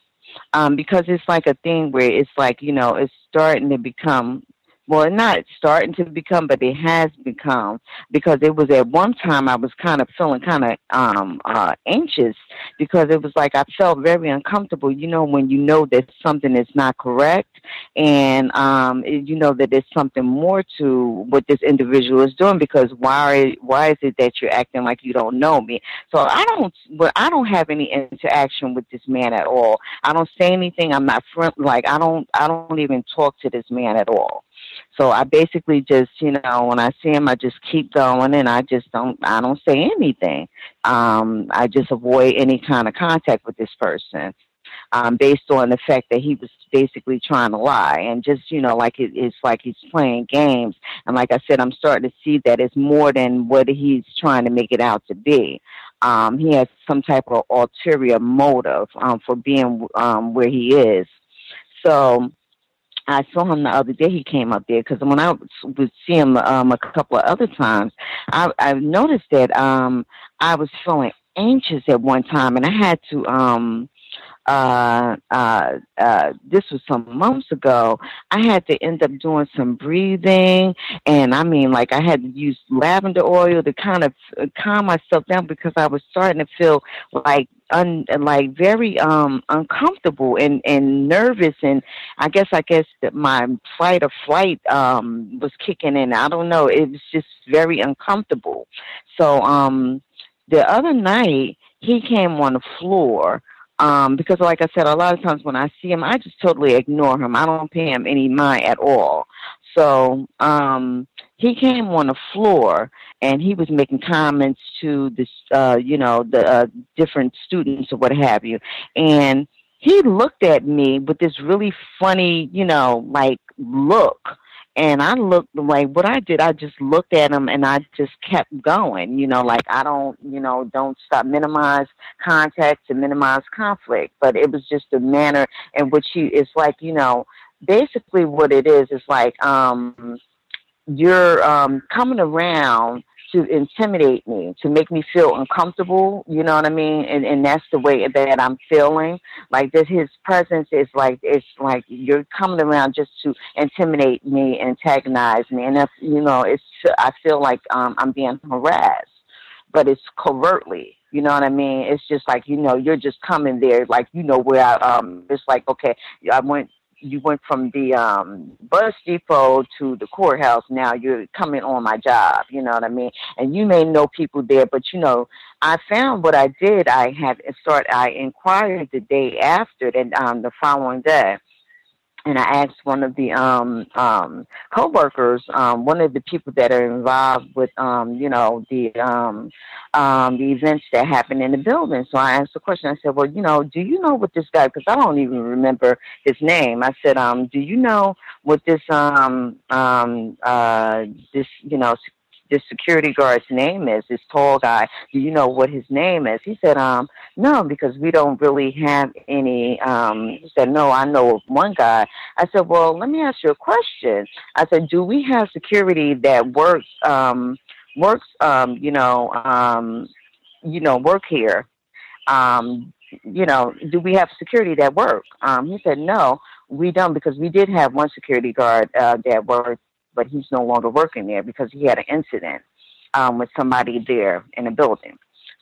um, because it's like a thing where it's like, you know, it's starting to become well, not starting to become, but it has become because it was at one time I was kind of feeling kind of um uh anxious because it was like I felt very uncomfortable. You know, when you know that something is not correct, and um you know that there's something more to what this individual is doing because why why is it that you're acting like you don't know me? So I don't, but I don't have any interaction with this man at all. I don't say anything. I'm not friend like I don't I don't even talk to this man at all. So I basically just, you know, when I see him, I just keep going and I just don't, I don't say anything. Um, I just avoid any kind of contact with this person. Um, based on the fact that he was basically trying to lie and just you know like it, it's like he's playing games and like i said i'm starting to see that it's more than what he's trying to make it out to be um, he has some type of ulterior motive um, for being um, where he is so I saw him the other day. He came up there because when I would see him um, a couple of other times, I, I noticed that um, I was feeling anxious at one time, and I had to um, uh, uh, uh, this was some months ago, I had to end up doing some breathing. And I mean, like I had to use lavender oil to kind of uh, calm myself down because I was starting to feel like un, like very um uncomfortable and and nervous and I guess I guess that my fight or flight um was kicking in. I don't know. It was just very uncomfortable. So um the other night he came on the floor um, because like I said, a lot of times when I see him, I just totally ignore him. I don't pay him any mind at all. So um, he came on the floor and he was making comments to this, uh, you know, the uh, different students or what have you. And he looked at me with this really funny, you know, like look and I looked like what I did, I just looked at him and I just kept going, you know, like I don't, you know, don't stop, minimize contact to minimize conflict. But it was just the manner in which he, it's like, you know, basically what it is is like, um, you're um, coming around to intimidate me, to make me feel uncomfortable. You know what I mean? And and that's the way that I'm feeling. Like that, his presence is like it's like you're coming around just to intimidate me, antagonize me, and if you know, it's I feel like um, I'm being harassed, but it's covertly. You know what I mean? It's just like you know, you're just coming there, like you know where I um. It's like okay, I went you went from the um bus depot to the courthouse. Now you're coming on my job. You know what i mean? And you may know people there but you know i found what i did. I had start i inquired the day after and um the following day and I asked one of the um um coworkers, um, one of the people that are involved with um, you know, the um um the events that happen in the building. So I asked the question, I said, Well, you know, do you know what this guy because I don't even remember his name. I said, um, do you know what this um um uh this, you know, this security guard's name is, this tall guy. Do you know what his name is? He said, um, no, because we don't really have any, um, he said, no, I know of one guy. I said, well, let me ask you a question. I said, do we have security that works, um, works, um, you know, um, you know, work here? Um, you know, do we have security that work? Um, he said, no, we don't because we did have one security guard uh, that worked but he's no longer working there because he had an incident um, with somebody there in a building.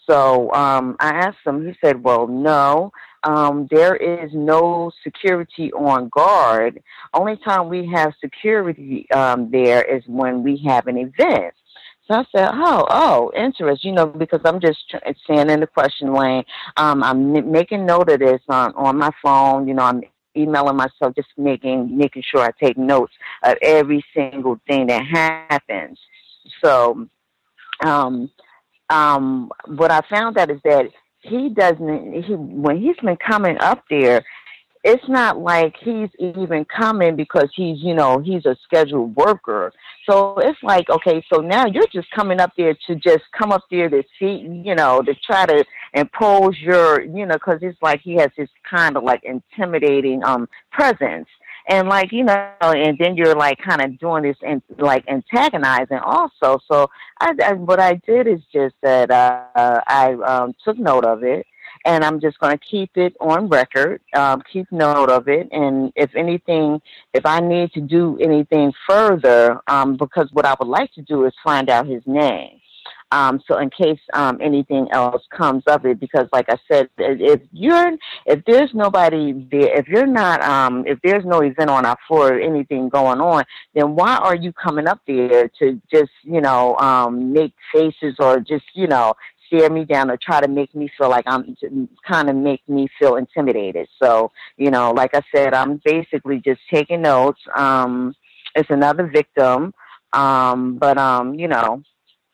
So um, I asked him. He said, "Well, no, um, there is no security on guard. Only time we have security um, there is when we have an event." So I said, "Oh, oh, interesting. You know, because I'm just saying in the question lane. Um, I'm n- making note of this on on my phone. You know, I'm emailing myself, just making making sure I take notes of every single thing that happens. So, um, um, what I found out is that he doesn't. He when he's been coming up there, it's not like he's even coming because he's you know he's a scheduled worker. So it's like okay so now you're just coming up there to just come up there to see you know to try to impose your you know because it's like he has this kind of like intimidating um presence. And like you know and then you're like kind of doing this and like antagonizing also. So I, I what i did is just that uh i um took note of it and I'm just going to keep it on record, um, keep note of it, and if anything, if I need to do anything further, um, because what I would like to do is find out his name. Um, so in case um, anything else comes of it, because like I said, if you're if there's nobody there, if you're not um, if there's no event on our floor or anything going on, then why are you coming up there to just you know um, make faces or just you know stare me down or try to make me feel like I'm kind of make me feel intimidated. So, you know, like I said, I'm basically just taking notes. Um, it's another victim. Um, but, um, you know,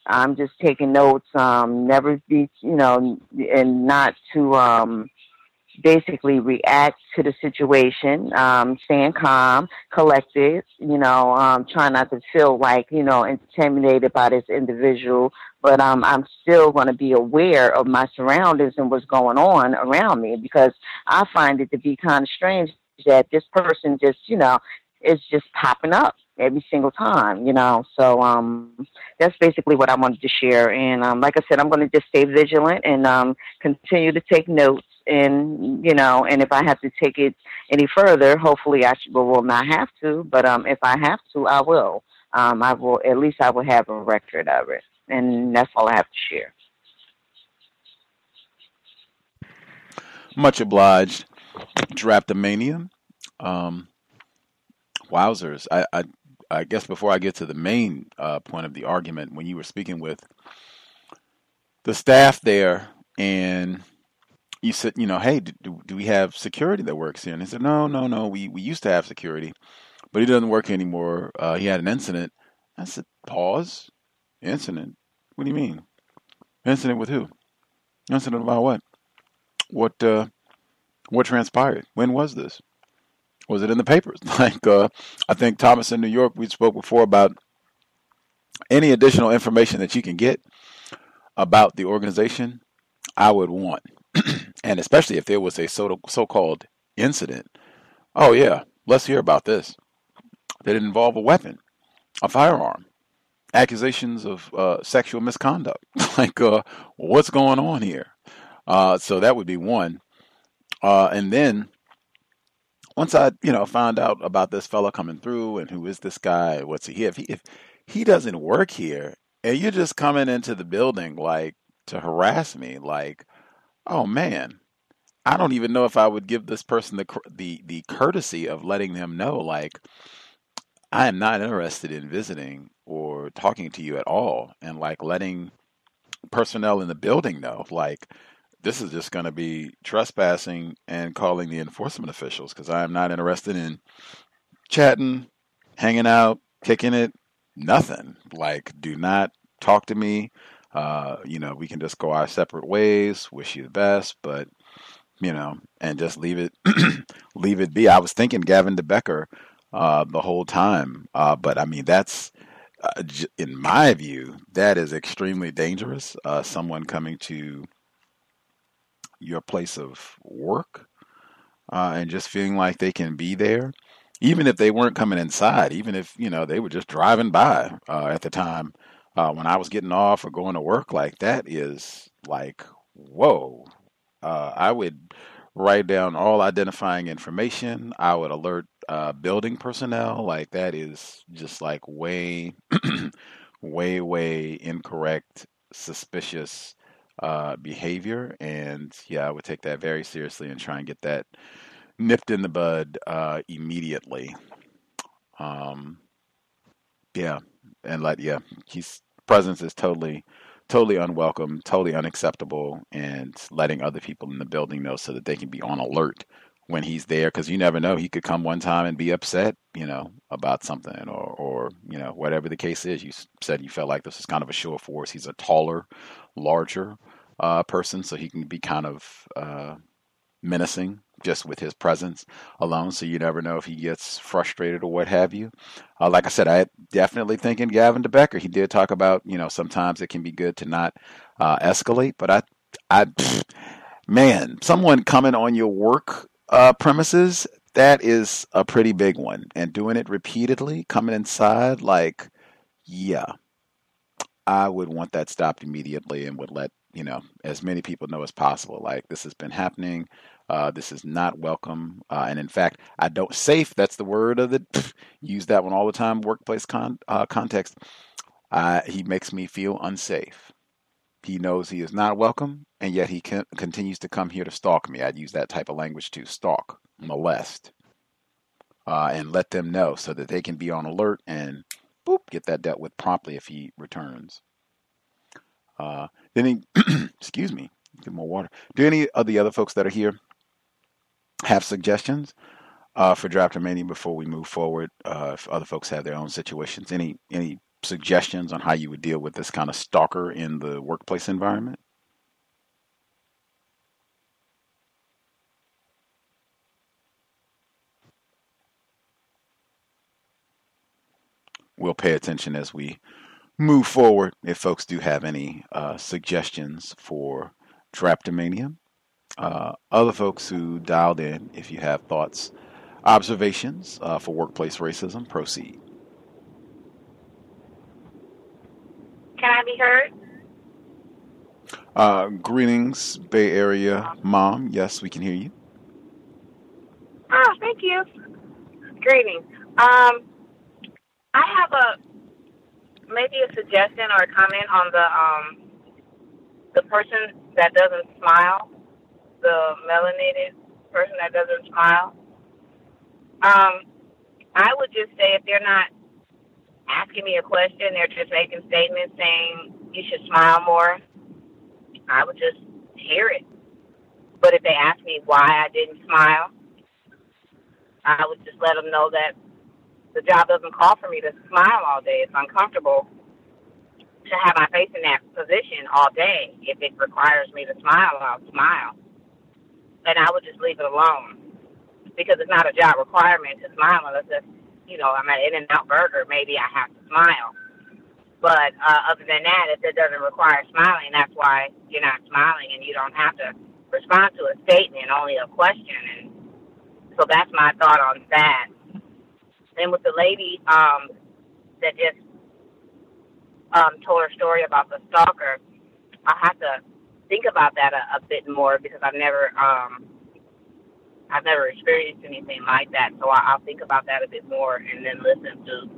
I'm just taking notes, um, never be, you know, and not to, um, basically react to the situation, um, staying calm, collected, you know, um, trying not to feel like, you know, intimidated by this individual, but um, I'm still going to be aware of my surroundings and what's going on around me because I find it to be kind of strange that this person just, you know, is just popping up every single time, you know. So um that's basically what I wanted to share. And um like I said, I'm gonna just stay vigilant and um continue to take notes and you know, and if I have to take it any further, hopefully I should, will not have to. But um, if I have to, I will. Um, I will at least I will have a record of it, and that's all I have to share. Much obliged, Drapetomania. Um, wowzers! I, I I guess before I get to the main uh, point of the argument, when you were speaking with the staff there and you said, you know, hey, do, do we have security that works here? And he said, no, no, no, we, we used to have security, but it doesn't work anymore. Uh, he had an incident. I said, pause. Incident? What do you mean? Incident with who? Incident about what? What, uh, what transpired? When was this? Was it in the papers? Like, uh, I think Thomas in New York, we spoke before about any additional information that you can get about the organization, I would want and especially if there was a so so-called incident. Oh yeah, let's hear about this. That it involve a weapon, a firearm? accusations of uh, sexual misconduct. like, uh, what's going on here? Uh, so that would be one. Uh, and then once I, you know, found out about this fella coming through and who is this guy, what's he here? If he, if he doesn't work here and you're just coming into the building like to harass me, like, oh man, I don't even know if I would give this person the the the courtesy of letting them know, like, I am not interested in visiting or talking to you at all, and like letting personnel in the building know, like, this is just going to be trespassing and calling the enforcement officials because I am not interested in chatting, hanging out, kicking it, nothing. Like, do not talk to me. Uh, you know, we can just go our separate ways. Wish you the best, but you know, and just leave it, leave it be. I was thinking Gavin de Becker uh, the whole time, uh, but I mean, that's uh, in my view, that is extremely dangerous. Uh, someone coming to your place of work uh, and just feeling like they can be there, even if they weren't coming inside, even if you know they were just driving by uh, at the time uh, when I was getting off or going to work, like that is like, whoa. Uh, I would write down all identifying information. I would alert uh, building personnel. Like that is just like way, way, way incorrect, suspicious uh, behavior. And yeah, I would take that very seriously and try and get that nipped in the bud uh, immediately. Um, yeah, and like yeah, he's presence is totally totally unwelcome, totally unacceptable, and letting other people in the building know so that they can be on alert when he's there because you never know he could come one time and be upset you know about something or or you know whatever the case is. You said you felt like this is kind of a show of force. He's a taller larger uh, person so he can be kind of uh, menacing just with his presence alone. So you never know if he gets frustrated or what have you. Uh, like I said, I definitely thinking Gavin de Becker. He did talk about you know sometimes it can be good to not uh, escalate, but I, I, man, someone coming on your work uh, premises that is a pretty big one, and doing it repeatedly, coming inside, like, yeah, I would want that stopped immediately and would let you know as many people know as possible. Like this has been happening. Uh, this is not welcome. Uh, and in fact, I don't safe. That's the word of the use that one all the time. Workplace con, uh, context. Uh, he makes me feel unsafe. He knows he is not welcome, and yet he can, continues to come here to stalk me. I'd use that type of language to stalk, molest, uh, and let them know so that they can be on alert and boop get that dealt with promptly if he returns. Uh, then he, excuse me, get more water. Do any of the other folks that are here have suggestions uh, for Drapetomania before we move forward? Uh, if other folks have their own situations, any any suggestions on how you would deal with this kind of stalker in the workplace environment? We'll pay attention as we move forward if folks do have any uh, suggestions for Drapetomania. Uh, other folks who dialed in, if you have thoughts, observations uh, for workplace racism, proceed. Can I be heard? Uh, greetings, Bay Area mom. Yes, we can hear you. Oh, thank you. Greetings. Um, I have a maybe a suggestion or a comment on the um the person that doesn't smile the melanated person that doesn't smile. Um, I would just say if they're not asking me a question, they're just making statements saying you should smile more. I would just hear it. But if they ask me why I didn't smile, I would just let them know that the job doesn't call for me to smile all day. It's uncomfortable to have my face in that position all day. If it requires me to smile, I'll smile and I would just leave it alone because it's not a job requirement to smile unless it's, you know, I'm at In-N-Out Burger, maybe I have to smile. But uh, other than that, if it doesn't require smiling, that's why you're not smiling and you don't have to respond to a statement, only a question. And so that's my thought on that. And with the lady um, that just um, told her story about the stalker, I have to think about that a, a bit more because I've never um, I've never experienced anything like that. So I, I'll think about that a bit more and then listen to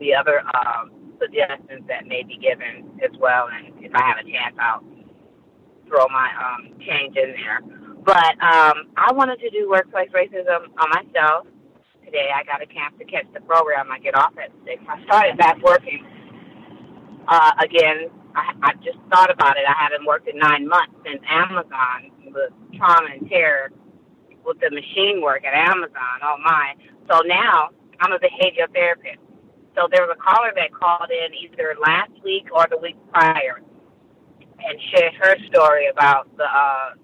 the other um, suggestions that may be given as well. And if I have a chance, I'll throw my um, change in there. But um, I wanted to do workplace racism on myself. Today I got a chance to catch the program. I get off at 6. I started back working uh, again. I, I just thought about it. I haven't worked in nine months since Amazon, the trauma and terror with the machine work at Amazon. Oh my! So now I'm a behavior therapist. So there was a caller that called in either last week or the week prior and shared her story about the uh,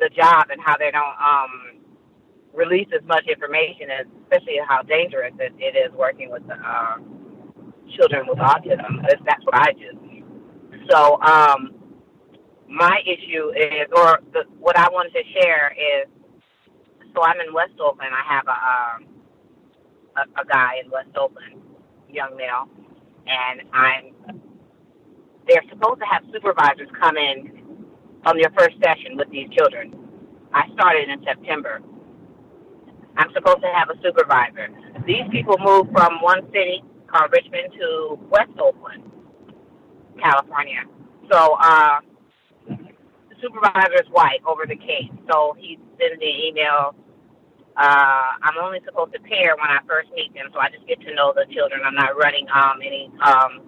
the job and how they don't um, release as much information, as, especially how dangerous it, it is working with the, uh, children with autism. That's what I do. So um, my issue is, or the, what I wanted to share is, so I'm in West Oakland. I have a, um, a a guy in West Oakland, young male, and I'm. They're supposed to have supervisors come in on your first session with these children. I started in September. I'm supposed to have a supervisor. These people moved from one city called Richmond to West Oakland, California. So uh, the supervisor is white over the case. So he sends an email. Uh, I'm only supposed to pair when I first meet them, so I just get to know the children. I'm not running um, any um,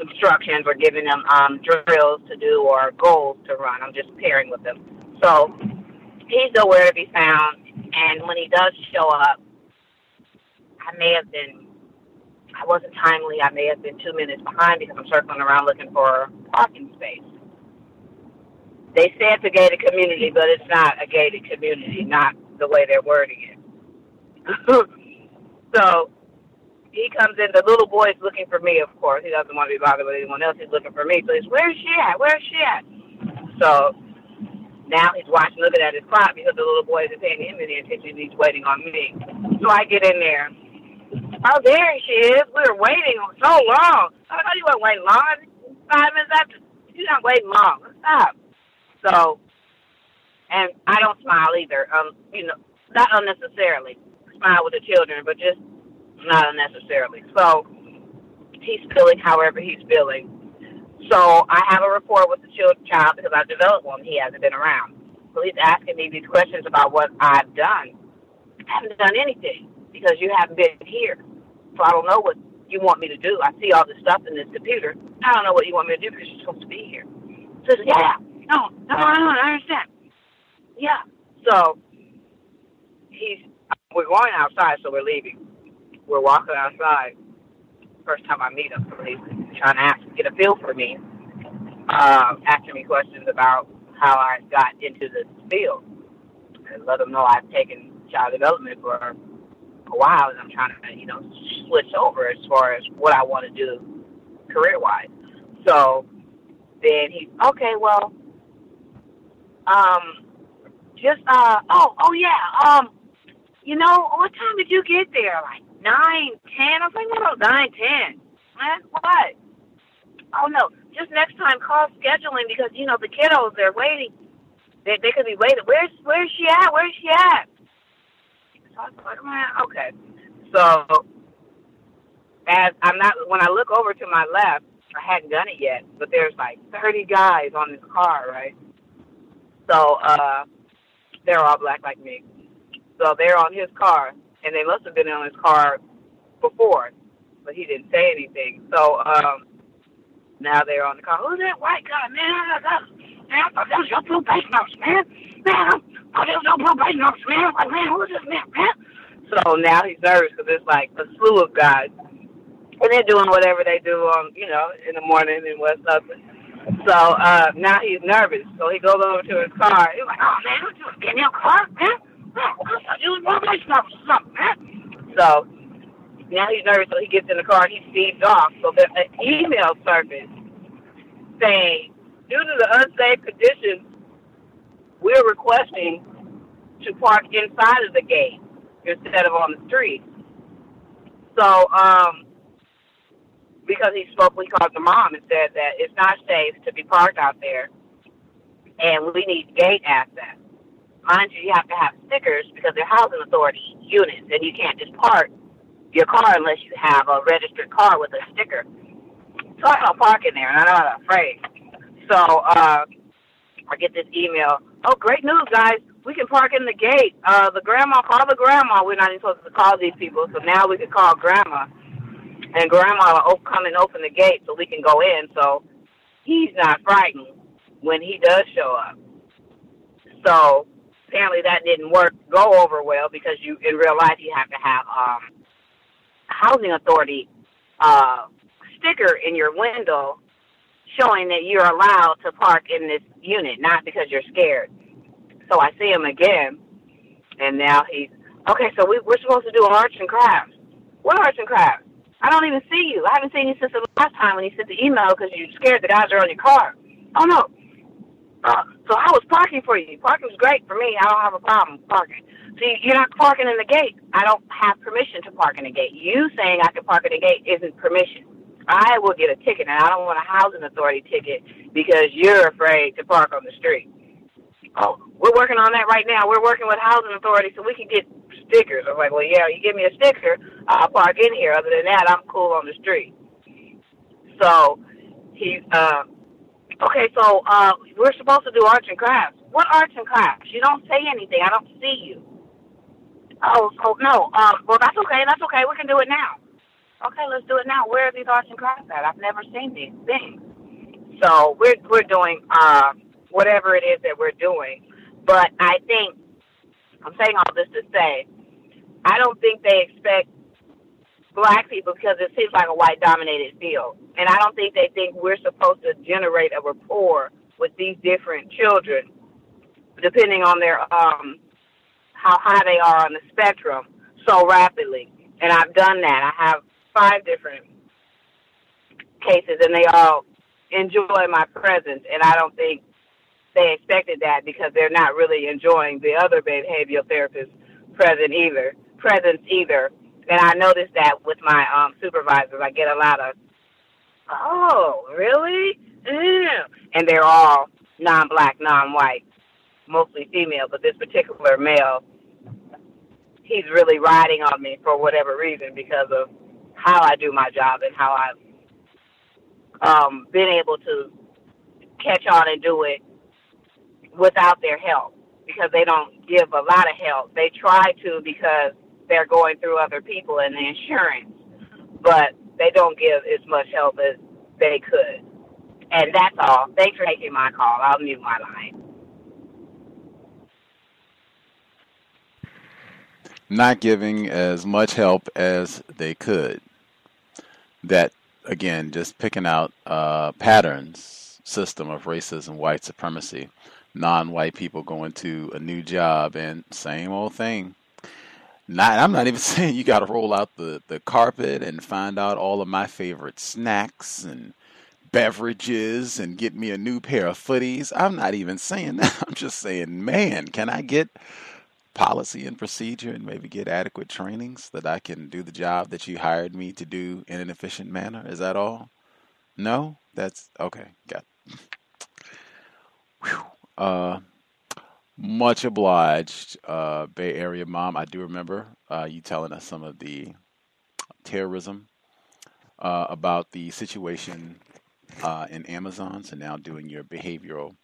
instructions or giving them um, drills to do or goals to run. I'm just pairing with them. So he's nowhere to be found. And when he does show up, I may have been, I wasn't timely. I may have been two minutes behind because I'm circling around looking for parking space. They say it's a gated community, but it's not a gated community, not the way they're wording it. so he comes in. The little boy is looking for me, of course. He doesn't want to be bothered with anyone else. He's looking for me. So he's, where's she at? Where's she at? So now he's watching, looking at his clock because the little boy isn't paying him any attention. He's waiting on me. So I get in there. Oh, there she is. We were waiting so long. I thought you weren't waiting long. Five minutes after. You're not waiting long. Stop. So, and I don't smile either. Um, you know, not unnecessarily smile with the children, but just not unnecessarily. So he's feeling however he's feeling. So I have a rapport with the child because I've developed one. He hasn't been around. So he's asking me these questions about what I've done. I haven't done anything because you haven't been here. So I don't know what you want me to do. I see all this stuff in this computer. I don't know what you want me to do because you're supposed to be here. So says, yeah, no, no, I don't I understand. Yeah. So he's, we're going outside, so we're leaving we're walking outside. First time I meet him, so he's trying to ask, get a feel for me, uh, asking me questions about how I got into this field, and let him know I've taken child development for a while, and I'm trying to, you know, switch over as far as what I want to do career-wise. So then he's okay. Well, um, just uh, oh, oh yeah, um, you know, what time did you get there? Like nine, ten. I was like, no, nine, ten. Man, what? Oh no, just next time call scheduling because you know the kiddos they're waiting. They they could be waiting. Where's where's she at? Where's she at? Was like, man, okay. So as I'm not when I look over to my left, I hadn't done it yet, but there's like 30 guys on this car, right? So uh, they're all black like me. So they're on his car, and they must have been on his car before, but he didn't say anything. So um, now they're on the car. Who's that white guy, man? I that was your probation officer, man. Man, I was your probation officer, man. Like, man, who's this man, man? So now he's nervous because it's like a slew of guys. And they're doing whatever they do on, you know, in the morning in West Oakland. So uh, now he's nervous. So he goes over to his car. He's like, oh, man, what you get in your car, man? So now he's nervous, so he gets in the car and he speeds off. So the an email surfaced saying, due to the unsafe conditions, we're requesting to park inside of the gate instead of on the street. So, um, because he spoke, we called the mom and said that it's not safe to be parked out there, and we need gate access. Mind you, you have to have stickers because they're housing authority units, and you can't just park your car unless you have a registered car with a sticker. So I don't park in there, and I'm not afraid. So uh, I get this email. Oh, great news, guys! We can park in the gate. Uh, the grandma, call the grandma. We're not even supposed to call these people, so now we can call grandma, and grandma will come and open the gate so we can go in. So he's not frightened when he does show up. So apparently that didn't work go over well because you in real life you have to have um housing authority uh sticker in your window showing that you're allowed to park in this unit, not because you're scared. So I see him again and now he's okay, so we we're supposed to do arts and crafts. What arts and crafts? I don't even see you. I haven't seen you since the last time when you sent the email because you're scared the guys are on your car. Oh no, uh, so I was parking for you. Parking's great for me. I don't have a problem parking. See, you're not parking in the gate. I don't have permission to park in the gate. You saying I can park in the gate isn't permission. I will get a ticket, and I don't want a housing authority ticket because you're afraid to park on the street. Oh, we're working on that right now. We're working with housing authority so we can get stickers. I'm like, well, yeah, you give me a sticker, I'll park in here. Other than that, I'm cool on the street. So he's uh, Okay, so uh, we're supposed to do arts and crafts. What arts and crafts? You don't say anything. I don't see you. Oh, oh no. Uh, well, that's okay. That's okay. We can do it now. Okay, let's do it now. Where are these arts and crafts at? I've never seen these things. So we're we're doing uh, whatever it is that we're doing. But I think I'm saying all this to say I don't think they expect black people because it seems like a white dominated field. And I don't think they think we're supposed to generate a rapport with these different children, depending on their um how high they are on the spectrum so rapidly. And I've done that. I have five different cases and they all enjoy my presence and I don't think they expected that because they're not really enjoying the other behavioral therapist present either presence either and I noticed that with my um supervisors, I get a lot of, oh, really? Yeah. And they're all non-black, non-white, mostly female, but this particular male, he's really riding on me for whatever reason because of how I do my job and how I've um, been able to catch on and do it without their help because they don't give a lot of help. They try to because they're going through other people and the insurance, but they don't give as much help as they could. And that's all. Thanks for taking my call. I'll mute my line. Not giving as much help as they could. That, again, just picking out uh, patterns, system of racism, white supremacy, non white people going to a new job, and same old thing not, I'm not even saying you got to roll out the, the carpet and find out all of my favorite snacks and beverages and get me a new pair of footies. I'm not even saying that. I'm just saying, man, can I get policy and procedure and maybe get adequate trainings that I can do the job that you hired me to do in an efficient manner? Is that all? No? That's okay. Got Whew. Uh, much obliged, uh, Bay Area mom. I do remember uh, you telling us some of the terrorism uh, about the situation uh, in Amazon. So now doing your behavioral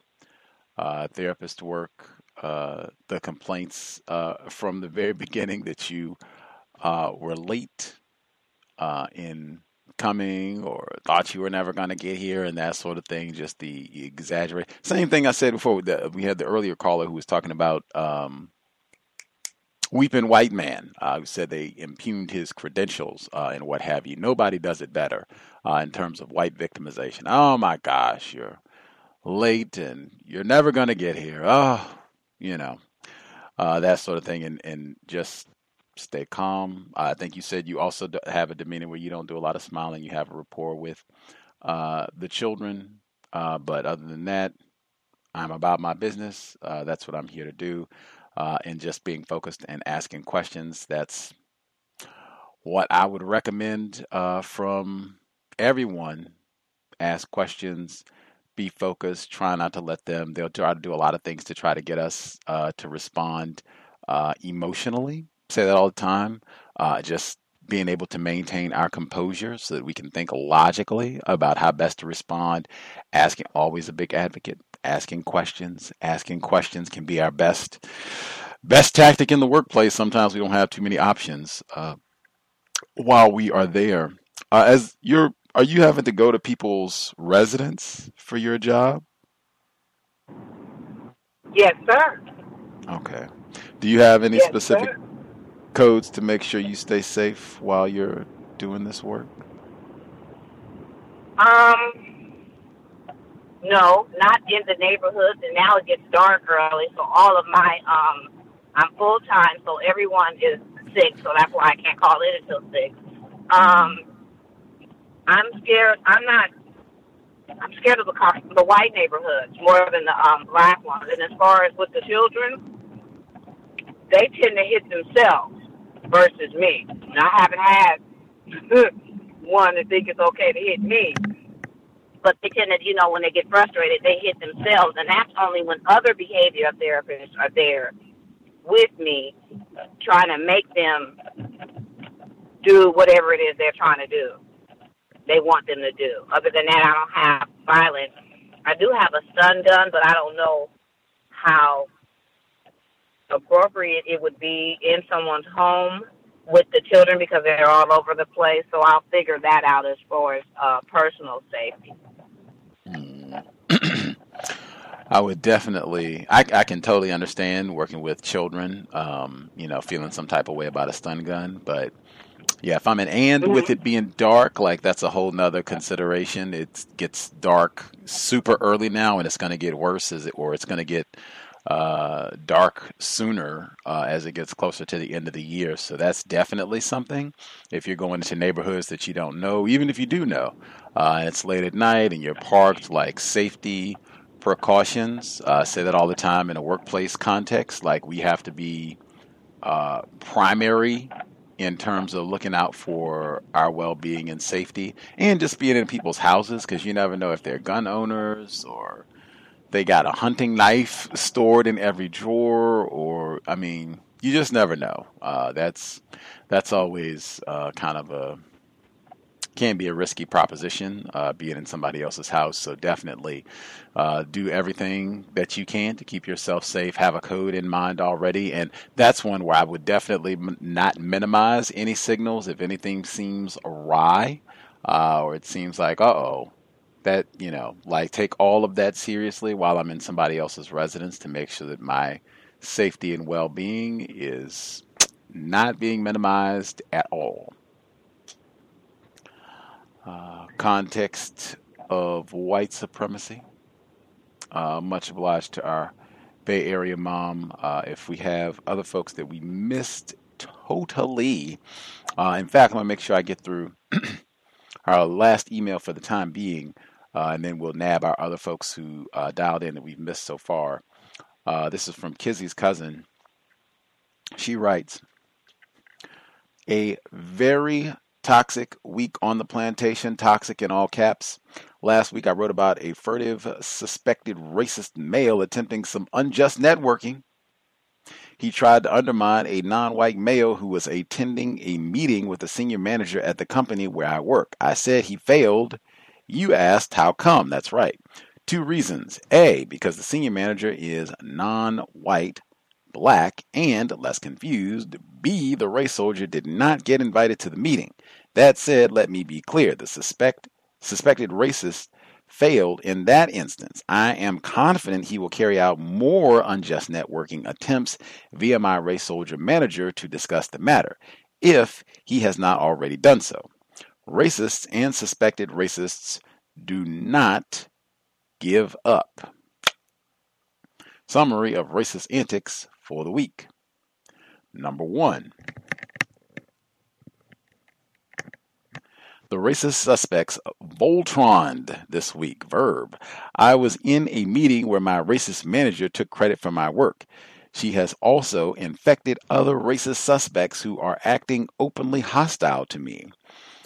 uh, therapist work, uh, the complaints from the very beginning that you were late in coming or thought you were never going to get here and that sort of thing. Just the exaggerate. Same thing I said before. The, we had the earlier caller who was talking about um, weeping white man uh, who said they impugned his credentials uh, and what have you. Nobody does it better uh, in terms of white victimization. Oh my gosh, you're late and you're never going to get here. Oh, you know, uh, that sort of thing. And, and just stay calm. I think you said you also have a demeanor where you don't do a lot of smiling. You have a rapport with uh, the children. Uh, but other than that, I'm about my business. Uh, that's what I'm here to do. Uh, and just being focused and asking questions. That's what I would recommend uh, from everyone ask questions, be focused, try not to let them. They'll try to do a lot of things to try to get us uh, to respond uh, emotionally. Say that all the time. Uh, just being able to maintain our composure so that we can think logically about how best to respond. Asking, always a big advocate. Asking questions. Asking questions can be our best best tactic in the workplace. Sometimes we don't have too many options uh, while we are there. Uh, as you're, are you having to go to people's residence for your job? Yes, sir. Okay. Do you have any Yes, specific sir. codes to make sure you stay safe while you're doing this work? Um, no, not in the neighborhoods, and now it gets dark early, so all of my um, I'm full time, so everyone is sick, so that's why I can't call in until six. Um, I'm scared. I'm not. I'm scared of the car, the white neighborhoods more than the um, black ones. And as far as with the children, they tend to hit themselves versus me. And I haven't had one that think it's okay to hit me. But they tend to, you know, when they get frustrated, they hit themselves. And that's only when other behavior therapists are there with me trying to make them do whatever it is they're trying to do. They want them to do. Other than that, I don't have violence. I do have a stun gun, but I don't know how appropriate it would be in someone's home with the children because they're all over the place. So I'll figure that out as far as uh, personal safety. I would definitely. I, I can totally understand working with children. Um, you know, feeling some type of way about a stun gun, but yeah, if I'm an and with it being dark, like that's a whole nother consideration. It gets dark super early now, and it's going to get worse as it, or it's going to get uh, dark sooner uh, as it gets closer to the end of the year. So that's definitely something. If you're going into neighborhoods that you don't know, even if you do know, uh, and it's late at night and you're parked, like safety precautions. Uh, say that all the time in a workplace context. Like we have to be uh, primary in terms of looking out for our well-being and safety, and just being in people's houses because you never know if they're gun owners or they got a hunting knife stored in every drawer, or I mean, you just never know. Uh, that's that's always uh, kind of a can be a risky proposition, uh, being in somebody else's house. So definitely uh, do everything that you can to keep yourself safe. Have a code in mind already, and that's one where I would definitely m- not minimize any signals if anything seems awry uh, or it seems like, uh oh. That you know, like take all of that seriously while I'm in somebody else's residence to make sure that my safety and well-being is not being minimized at all uh, context of white supremacy. Uh, much obliged to our Bay Area mom. Uh, if we have other folks that we missed totally, uh, in fact, I'm going to make sure I get through our last email for the time being, uh, and then we'll nab our other folks who dialed in that we've missed so far. this is from Kizzy's cousin. She writes, a very Toxic week on the plantation, toxic in all caps. Last week I wrote about a furtive, suspected racist male attempting some unjust networking. He tried to undermine a non white male who was attending a meeting with a senior manager at the company where I work. I said he failed. You asked how come. That's right. Two reasons. A, because the senior manager is non white, black, and less confused. B, the race soldier did not get invited to the meeting. That said, let me be clear the suspect, suspected racist failed in that instance. I am confident he will carry out more unjust networking attempts via my race soldier manager to discuss the matter, if he has not already done so. Racists and suspected racists do not give up. Summary of racist antics for the week. Number one. The racist suspects Voltroned this week. Verb. I was in a meeting where my racist manager took credit for my work. She has also infected other racist suspects who are acting openly hostile to me.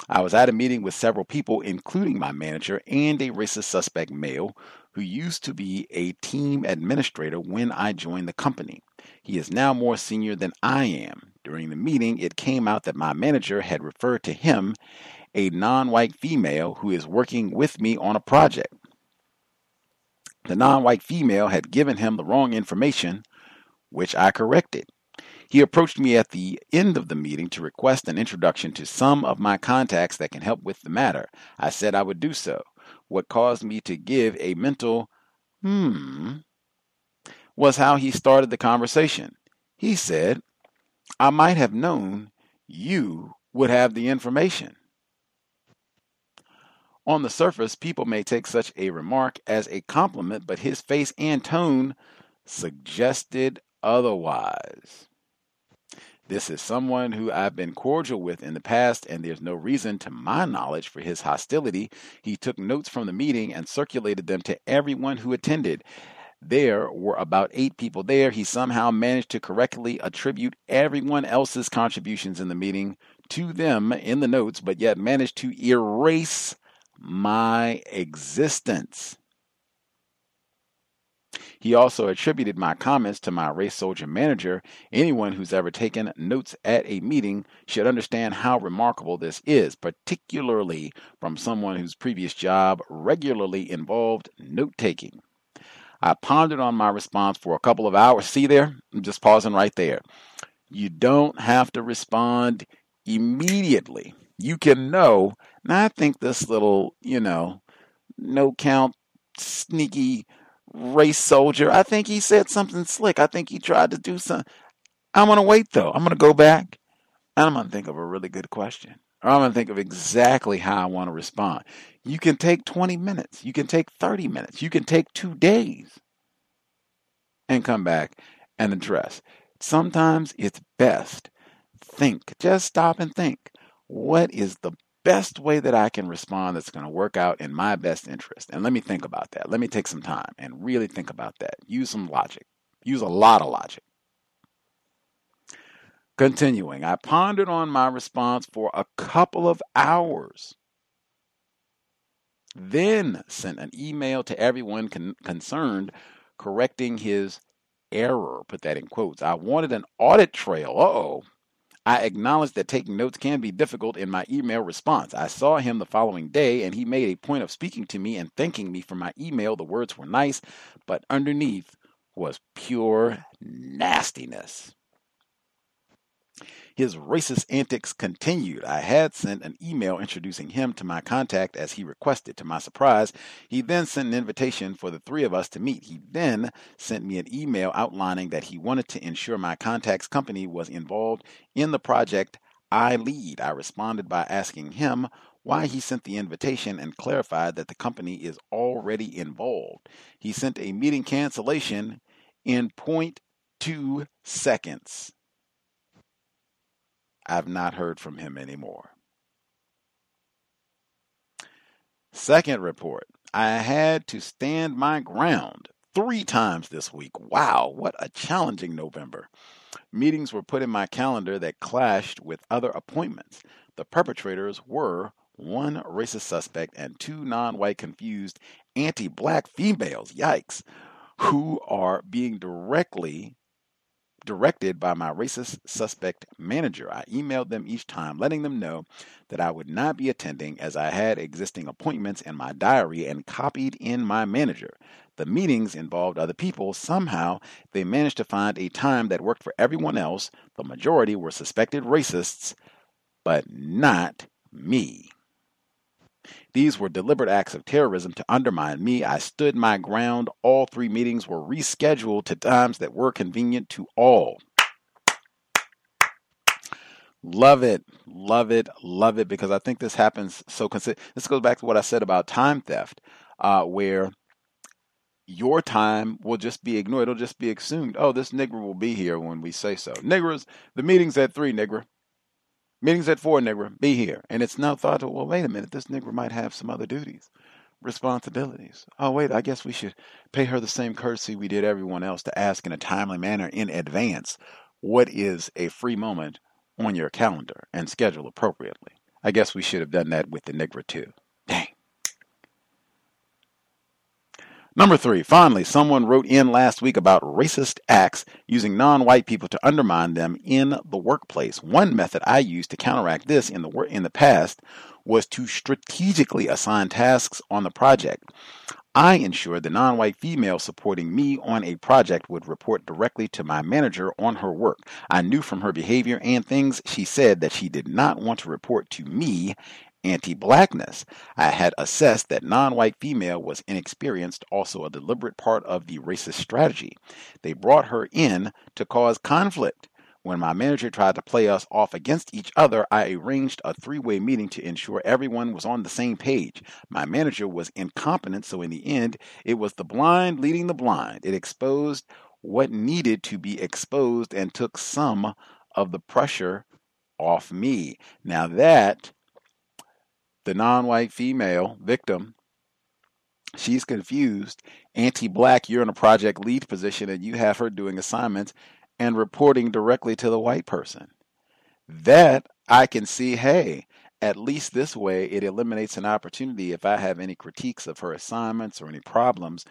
I was at a meeting with several people, including my manager and a racist suspect male who used to be a team administrator when I joined the company. He is now more senior than I am. During the meeting, it came out that my manager had referred to him, a non white female who is working with me on a project. The non white female had given him the wrong information, which I corrected. He approached me at the end of the meeting to request an introduction to some of my contacts that can help with the matter. I said I would do so. What caused me to give a mental hmm was how he started the conversation. He said, I might have known you would have the information. On the surface, people may take such a remark as a compliment, but his face and tone suggested otherwise. This is someone who I've been cordial with in the past, and there's no reason, to my knowledge, for his hostility. He took notes from the meeting and circulated them to everyone who attended. There were about eight people there. He somehow managed to correctly attribute everyone else's contributions in the meeting to them in the notes, but yet managed to erase my existence. He also attributed my comments to my race soldier manager. Anyone who's ever taken notes at a meeting should understand how remarkable this is, particularly from someone whose previous job regularly involved note taking. I pondered on my response for a couple of hours. See there? I'm just pausing right there. You don't have to respond immediately. You can know. Now, I think this little, you know, no count, sneaky race soldier. I think he said something slick. I think he tried to do something. I'm going to wait though. I'm going to go back and I'm going to think of a really good question. Or I'm going to think of exactly how I want to respond. You can take 20 minutes. You can take 30 minutes. You can take two days and come back and address. Sometimes it's best. Think. Just stop and think. What is the best way that I can respond that's going to work out in my best interest. And let me think about that. Let me take some time and really think about that. Use some logic. Use a lot of logic. Continuing, I pondered on my response for a couple of hours. Then sent an email to everyone con- concerned correcting his error. Put that in quotes. I wanted an audit trail. Uh oh. I acknowledge that taking notes can be difficult in my email response. I saw him the following day and he made a point of speaking to me and thanking me for my email. The words were nice, but underneath was pure nastiness. His racist antics continued. I had sent an email introducing him to my contact as he requested. To my surprise, he then sent an invitation for the three of us to meet. He then sent me an email outlining that he wanted to ensure my contact's company was involved in the project I lead. I responded by asking him why he sent the invitation and clarified that the company is already involved. He sent a meeting cancellation in 0.2 seconds. I've not heard from him anymore. Second report I had to stand my ground three times this week. Wow, what a challenging November. Meetings were put in my calendar that clashed with other appointments. The perpetrators were one racist suspect and two non white confused anti black females, yikes, who are being directly directed by my racist suspect manager. I emailed them each time, letting them know that I would not be attending as I had existing appointments in my diary and copied in my manager. The meetings involved other people. Somehow, they managed to find a time that worked for everyone else. The majority were suspected racists, but not me. These were deliberate acts of terrorism to undermine me. I stood my ground. All three meetings were rescheduled to times that were convenient to all. Love it, love it, love it, because I think this happens so consistent. This goes back to what I said about time theft, uh, where your time will just be ignored. It'll just be assumed. Oh, this nigger will be here when we say so. Niggers, the meeting's at three, nigger. Meetings at four, nigger. Be here. And it's now thought, well, wait a minute, this nigger might have some other duties, responsibilities. Oh, wait, I guess we should pay her the same courtesy we did everyone else to ask in a timely manner in advance what is a free moment on your calendar and schedule appropriately. I guess we should have done that with the Negro too. Number three, finally, someone wrote in last week about racist acts using non white people to undermine them in the workplace. One method I used to counteract this in the, wor- in the past was to strategically assign tasks on the project. I ensured the non white female supporting me on a project would report directly to my manager on her work. I knew from her behavior and things she said that she did not want to report to me anti blackness. I had assessed that non white female was inexperienced, also a deliberate part of the racist strategy. They brought her in to cause conflict. When my manager tried to play us off against each other, I arranged a three way meeting to ensure everyone was on the same page. My manager was incompetent, so in the end, it was the blind leading the blind. It exposed what needed to be exposed and took some of the pressure off me. Now, that the non white female victim, she's confused. Anti black, you're in a project lead position and you have her doing assignments and reporting directly to the white person. That I can see, hey, at least this way it eliminates an opportunity if I have any critiques of her assignments or any problems.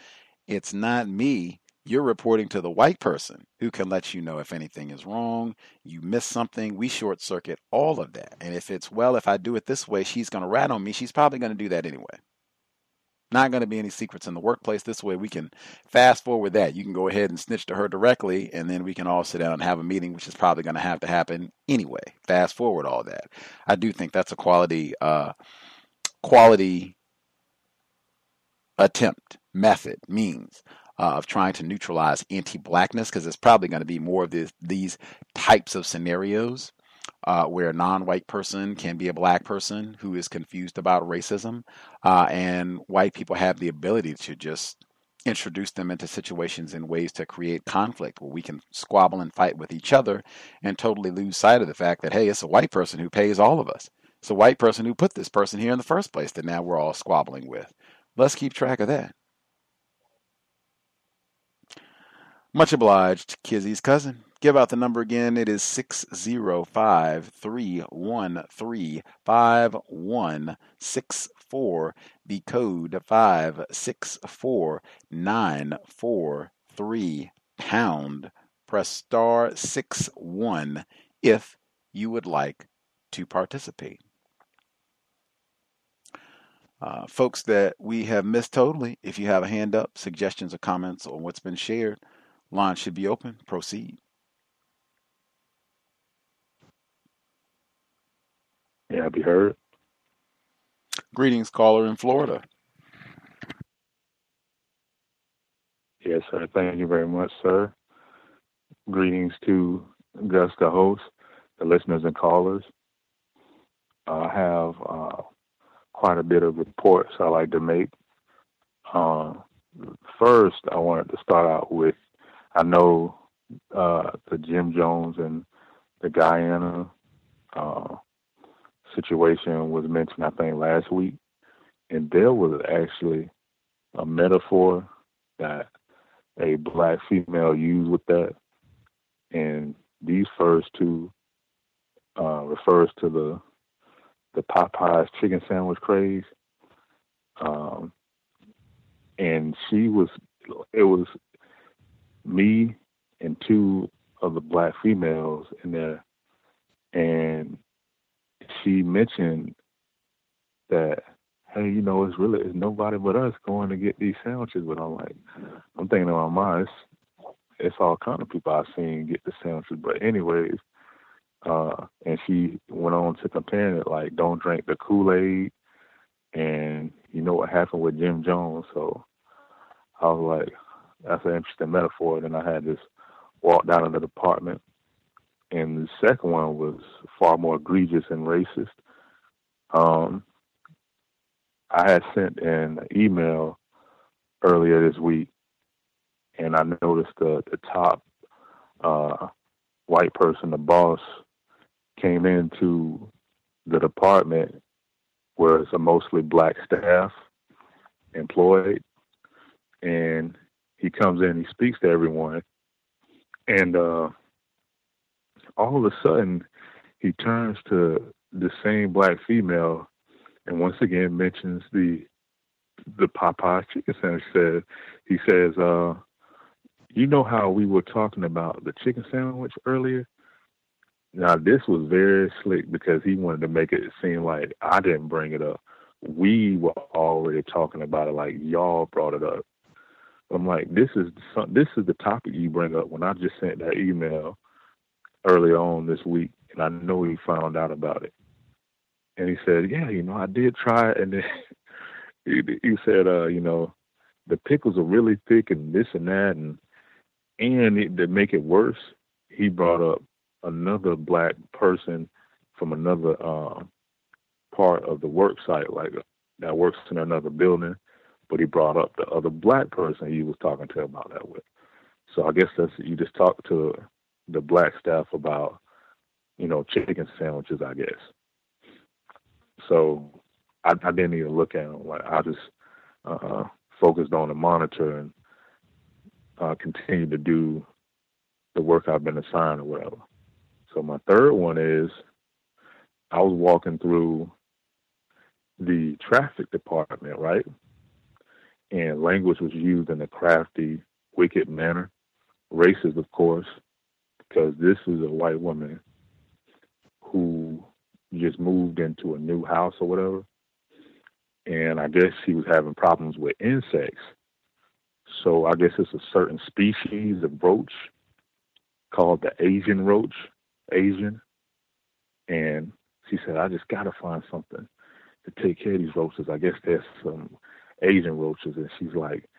It's not me you're reporting to the white person who can let you know if anything is wrong, you miss something, we short circuit all of that. And if it's, well, if I do it this way, she's going to rat on me, she's probably going to do that anyway. Not going to be any secrets in the workplace. This way, we can fast forward that. You can go ahead and snitch to her directly, and then we can all sit down and have a meeting, which is probably going to have to happen anyway. Fast forward all that. I do think that's a quality, uh, quality attempt, method, means uh, of trying to neutralize anti-blackness because it's probably going to be more of this, these types of scenarios uh, where a non-white person can be a black person who is confused about racism, uh, and white people have the ability to just introduce them into situations in ways to create conflict where we can squabble and fight with each other and totally lose sight of the fact that hey, it's a white person who pays all of us. It's a white person who put this person here in the first place that now we're all squabbling with. Let's keep track of that. Much obliged, Kizzy's cousin. Give out the number again. It is 605 313 5164. The code 564943 pound. Press star 6 1 if you would like to participate. Uh, folks that we have missed totally, if you have a hand up, suggestions or comments on what's been shared, Line should be open. Proceed. Yeah, be heard. Greetings, caller in Florida. Yes, sir. Thank you very much, sir. Greetings to Gus, the host, the listeners and callers. I have uh, quite a bit of reports I like to make. Uh, first, I wanted to start out with I know uh, the Jim Jones and the Guyana uh, situation was mentioned, I think, last week, and there was actually a metaphor that a black female used with that, and these first two uh, refers to the the Popeyes chicken sandwich craze, um, and she was it was me and two of the black females in there, and she mentioned that, hey, you know, it's really it's nobody but us going to get these sandwiches. But I'm like, I'm thinking in my mind, it's, it's all kind of people I've seen get the sandwiches. But anyways, uh, and she went on to compare it like, don't drink the Kool Aid, and you know what happened with Jim Jones. So I was like, that's an interesting metaphor. And then I had this walk down in the department. And the second one was far more egregious and racist. Um, I had sent an email earlier this week, and I noticed the, the top uh, white person, the boss, came into the department where it's a mostly black staff employed, and he comes in, he speaks to everyone, and uh, all of a sudden he turns to the same black female, and once again mentions the the Popeye chicken sandwich. Says he says, uh, "You know how we were talking about the chicken sandwich earlier." Now this was very slick because he wanted to make it seem like I didn't bring it up. We were already talking about it, like y'all brought it up. I'm like, this is some, this is the topic you bring up. When I just sent that email early on this week, and I know he found out about it. And he said, yeah, you know, I did try it, and then he, he said, uh, you know, the pickles are really thick and this and that, and and it, to make it worse, he brought up another black person from another uh, part of the work site, like that works in another building, but he brought up the other black person he was talking to about that with. So I guess that's you just talk to the black staff about, you know, chicken sandwiches, I guess. So I, I didn't even look at them. Like I just uh, focused on the monitor and uh, continued to do the work I've been assigned or whatever. So my third one is I was walking through the traffic department, right? And language was used in a crafty, wicked manner. Racist, of course, because this is a white woman who just moved into a new house or whatever. And I guess she was having problems with insects. So I guess it's a certain species of roach called the Asian roach, Asian. And she said, I just got to find something to take care of these roaches. I guess there's some Asian roaches. And she's like,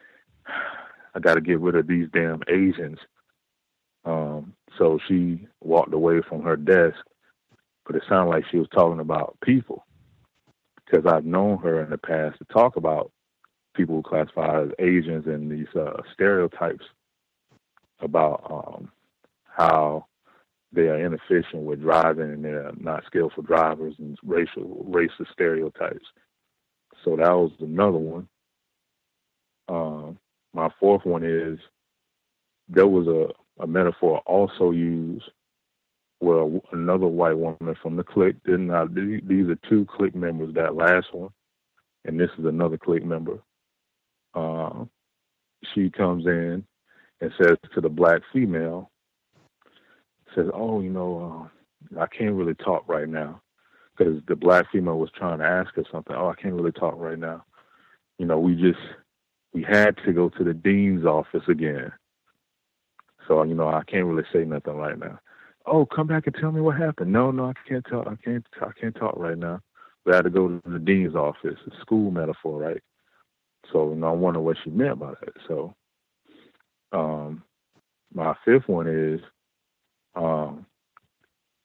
I got to get rid of these damn Asians. Um, so she walked away from her desk, but it sounded like she was talking about people because I've known her in the past to talk about people who classify as Asians and these uh, stereotypes about um, how they are inefficient with driving and they're not skillful drivers and racial racist stereotypes. So that was another one. Um, my fourth one is there was a, a metaphor also used where another white woman from the clique did not. These are two clique members. That last one, and this is another clique member. Uh, she comes in and says to the black female, says, "Oh, you know, uh, I can't really talk right now," because the black female was trying to ask us something. Oh, I can't really talk right now. You know, we just we had to go to the dean's office again. So you know, I can't really say nothing right now. Oh, come back and tell me what happened. No, no, I can't talk. I can't. I can't talk right now. We had to go to the dean's office. A school metaphor, right? So you know, I wonder what she meant by that. So, um, my fifth one is um,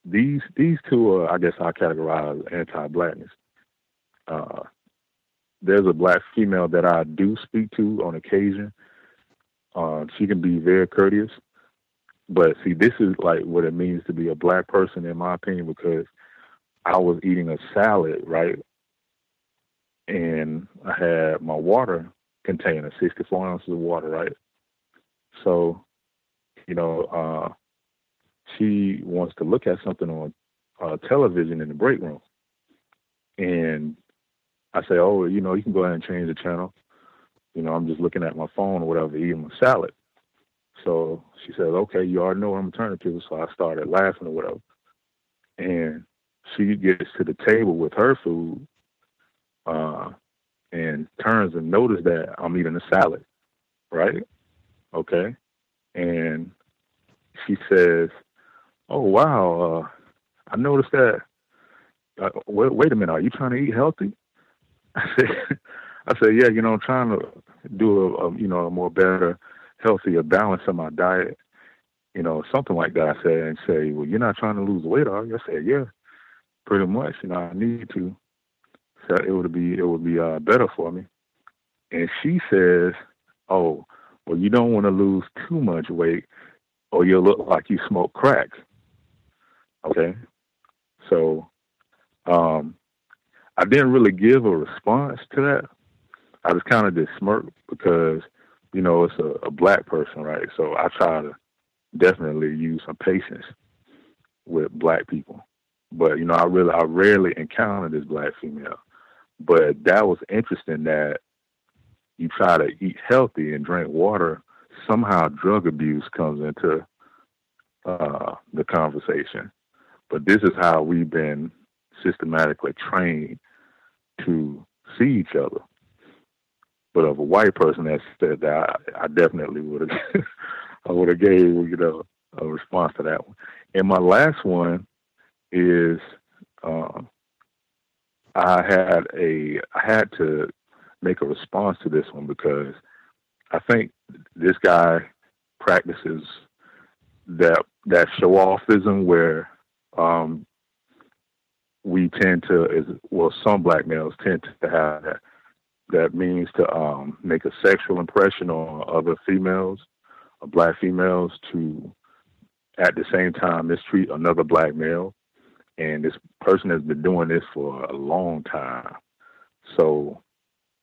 these these two are, I guess, I categorize anti-blackness. Uh, there's a black female that I do speak to on occasion. Uh, she can be very courteous, but see, this is like what it means to be a black person, in my opinion, because I was eating a salad, right, and I had my water container, 64 ounces of water, right. So, you know, uh, she wants to look at something on uh, television in the break room. And I say, oh, you know, you can go ahead and change the channel. You know, I'm just looking at my phone or whatever, eating my salad. So she says, okay, you already know what I'm turning to. So I started laughing or whatever. And she gets to the table with her food uh, and turns and notices that I'm eating a salad, right? Okay. And she says, oh wow, uh, I noticed that. Uh, wait, wait a minute, are you trying to eat healthy? I said, I said, yeah, you know, I'm trying to do a, a you know a more better, healthier balance in my diet, you know, something like that. I said, and say, well, you're not trying to lose weight, are you? I said, yeah, pretty much. You know, I need to. So it would be it would be uh, better for me. And she says, oh, well, you don't want to lose too much weight, or you'll look like you smoke crack. Okay. So um, I didn't really give a response to that. I just kind of just smirked because, you know, it's a, a black person, right? So I try to definitely use some patience with black people. but you know, I really, I rarely encounter this black female. But that was interesting that you try to eat healthy and drink water. Somehow, drug abuse comes into uh, the conversation. But this is how we've been systematically trained to see each other. But of a white person that said that, I, I definitely would have, I would have gave you know a response to that one. And my last one is, um, I had a, I had to make a response to this one because I think this guy practices that that show offism where um, we tend to, is well, some black males tend to have that. That means to um, make a sexual impression on other females, or black females, to at the same time mistreat another black male. And this person has been doing this for a long time. So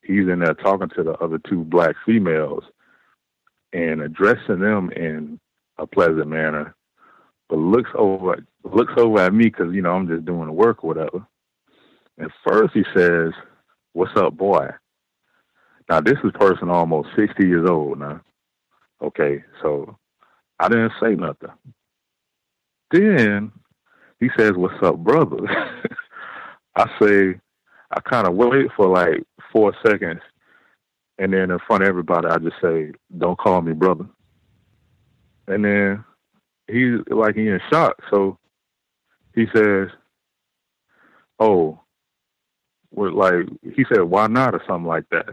he's in there talking to the other two black females and addressing them in a pleasant manner, but looks over looks over at me because you know I'm just doing the work or whatever. And first he says, "What's up, boy?" Now this is person almost 60 years old now. Okay, so I didn't say nothing. Then he says, "What's up, brother?" I say, I kind of wait for like four seconds, and then in front of everybody, I just say, "Don't call me brother." And then he's like he in shock. So he says, "Oh, what like?" He said, "Why not?" or something like that.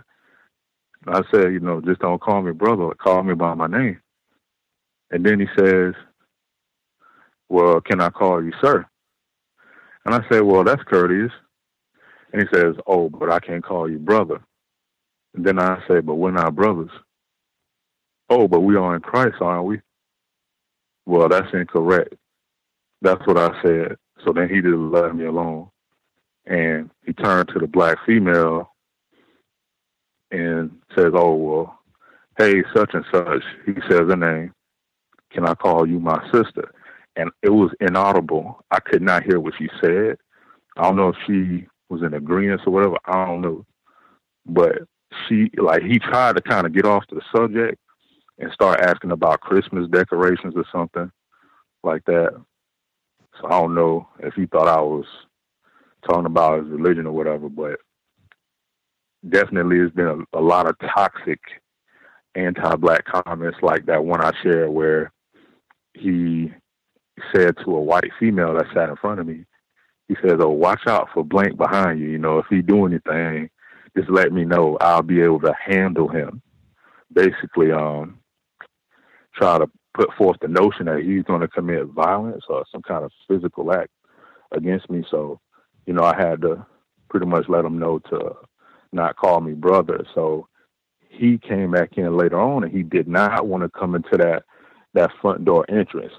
And I said, "You know, just don't call me brother. Call me by my name." And then he says, "Well, can I call you sir?" And I said, "Well, that's courteous." And he says, "Oh, but I can't call you brother." And then I say, "But we're not brothers." Oh, but we are in Christ, aren't we? Well, that's incorrect. That's what I said. So then he just let me alone. And he turned to the black female and says, Oh, well, hey, such and such. He says her name. Can I call you my sister? And it was inaudible. I could not hear what she said. I don't know if she was in agreement or whatever. I don't know. But she, like, he tried to kind of get off the subject and start asking about Christmas decorations or something like that. So I don't know if he thought I was talking about his religion or whatever, but definitely there's been a, a lot of toxic anti-black comments like that one I shared where he said to a white female that sat in front of me, he says, "Oh, watch out for blank behind you. You know, if he do anything, just let me know. I'll be able to handle him." Basically, um, try to put forth the notion that he's going to commit violence or some kind of physical act against me. So, you know, I had to pretty much let him know to not call me brother. So he came back in later on and he did not want to come into that that front door entrance.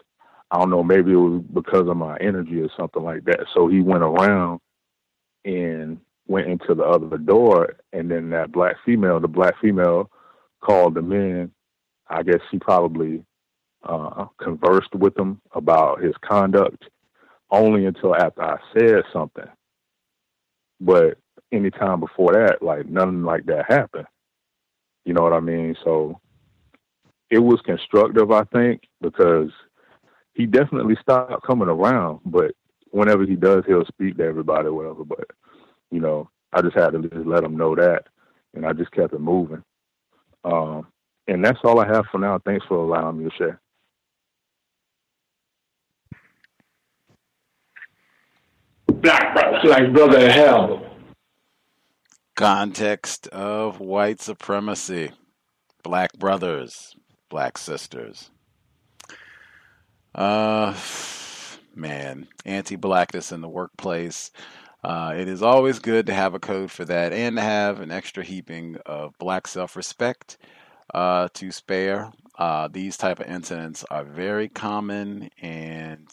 I don't know, maybe it was because of my energy or something like that. So he went around and went into the other door and then that black female, the black female called him in I guess she probably uh, conversed with him about his conduct only until after I said something. But anytime before that, like nothing like that happened. You know what I mean? So it was constructive, I think, because he definitely stopped coming around. But whenever he does, he'll speak to everybody, or whatever. But you know, I just had to just let him know that, and I just kept it moving. Um, and that's all I have for now. Thanks for allowing me to share. Black brothers, like brother hell. Context of white supremacy. Black brothers, black sisters. Uh, man, anti-blackness in the workplace. Uh, it is always good to have a code for that and to have an extra heaping of black self-respect uh, to spare. Uh, these type of incidents are very common, and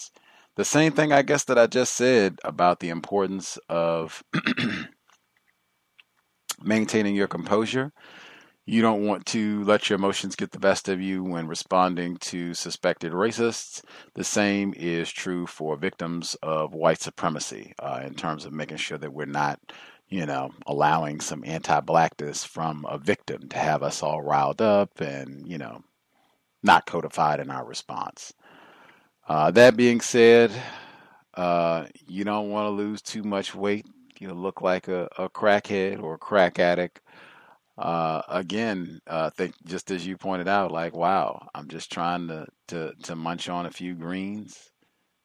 the same thing I guess that I just said about the importance of maintaining your composure. You don't want to let your emotions get the best of you when responding to suspected racists. The same is true for victims of white supremacy uh, in terms of making sure that we're not, you know, allowing some anti blackness from a victim to have us all riled up and, you know, not codified in our response. Uh, that being said, uh, you don't want to lose too much weight. You look like a, a crackhead or a crack addict uh, again, uh, think just as you pointed out, like, wow, I'm just trying to, to, to munch on a few greens,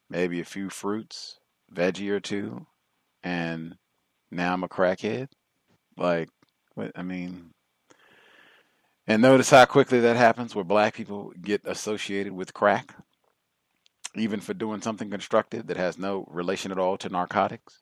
maybe a few fruits, veggie or two, and now I'm a crackhead. Like, what, I mean, and notice how quickly that happens where black people get associated with crack, even for doing something constructive that has no relation at all to narcotics.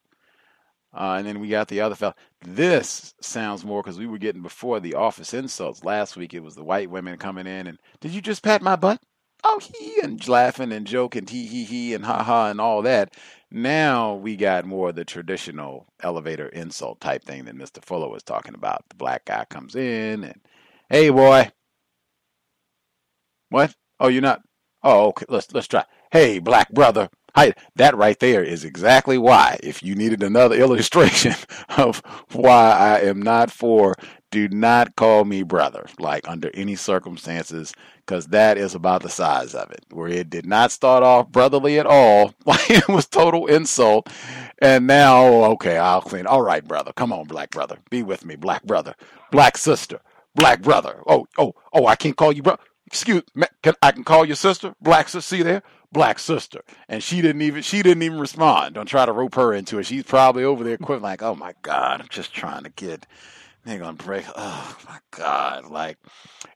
Uh, and then we got the other fellow. This sounds more because we were getting before the office insults. Last week it was the white women coming in and, did you just pat my butt? Oh, he, and laughing and joking, he, he, he, and ha ha, and all that. Now we got more of the traditional elevator insult type thing that Mr. Fuller was talking about. The black guy comes in and, hey, boy. What? Oh, you're not? Oh, okay. Let's let's try. Hey, black brother. Hi, that right there is exactly why. If you needed another illustration of why I am not for, do not call me brother, like under any circumstances, because that is about the size of it. Where it did not start off brotherly at all, like it was total insult, and now okay, I'll clean. All right, brother, come on, black brother, be with me, black brother, black sister, black brother. Oh, oh, oh, I can't call you brother. Excuse me, can, I can call your sister, black sister. See there, black sister, and she didn't even she didn't even respond. Don't try to rope her into it. She's probably over there quitting like, "Oh my god, I'm just trying to get." They're gonna break. Oh my god, like,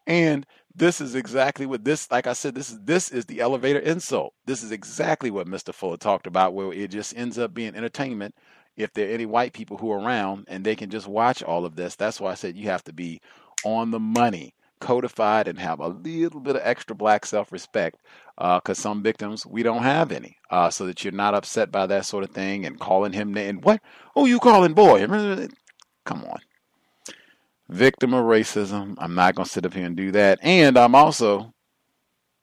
and this is exactly what this. Like I said, this is this is the elevator insult. This is exactly what Mr. Fuller talked about, where it just ends up being entertainment. If there are any white people who are around and they can just watch all of this, that's why I said you have to be on the money codified and have a little bit of extra black self respect because uh, some victims we don't have any uh, so that you're not upset by that sort of thing and calling him and what oh you calling boy come on victim of racism i'm not going to sit up here and do that and i'm also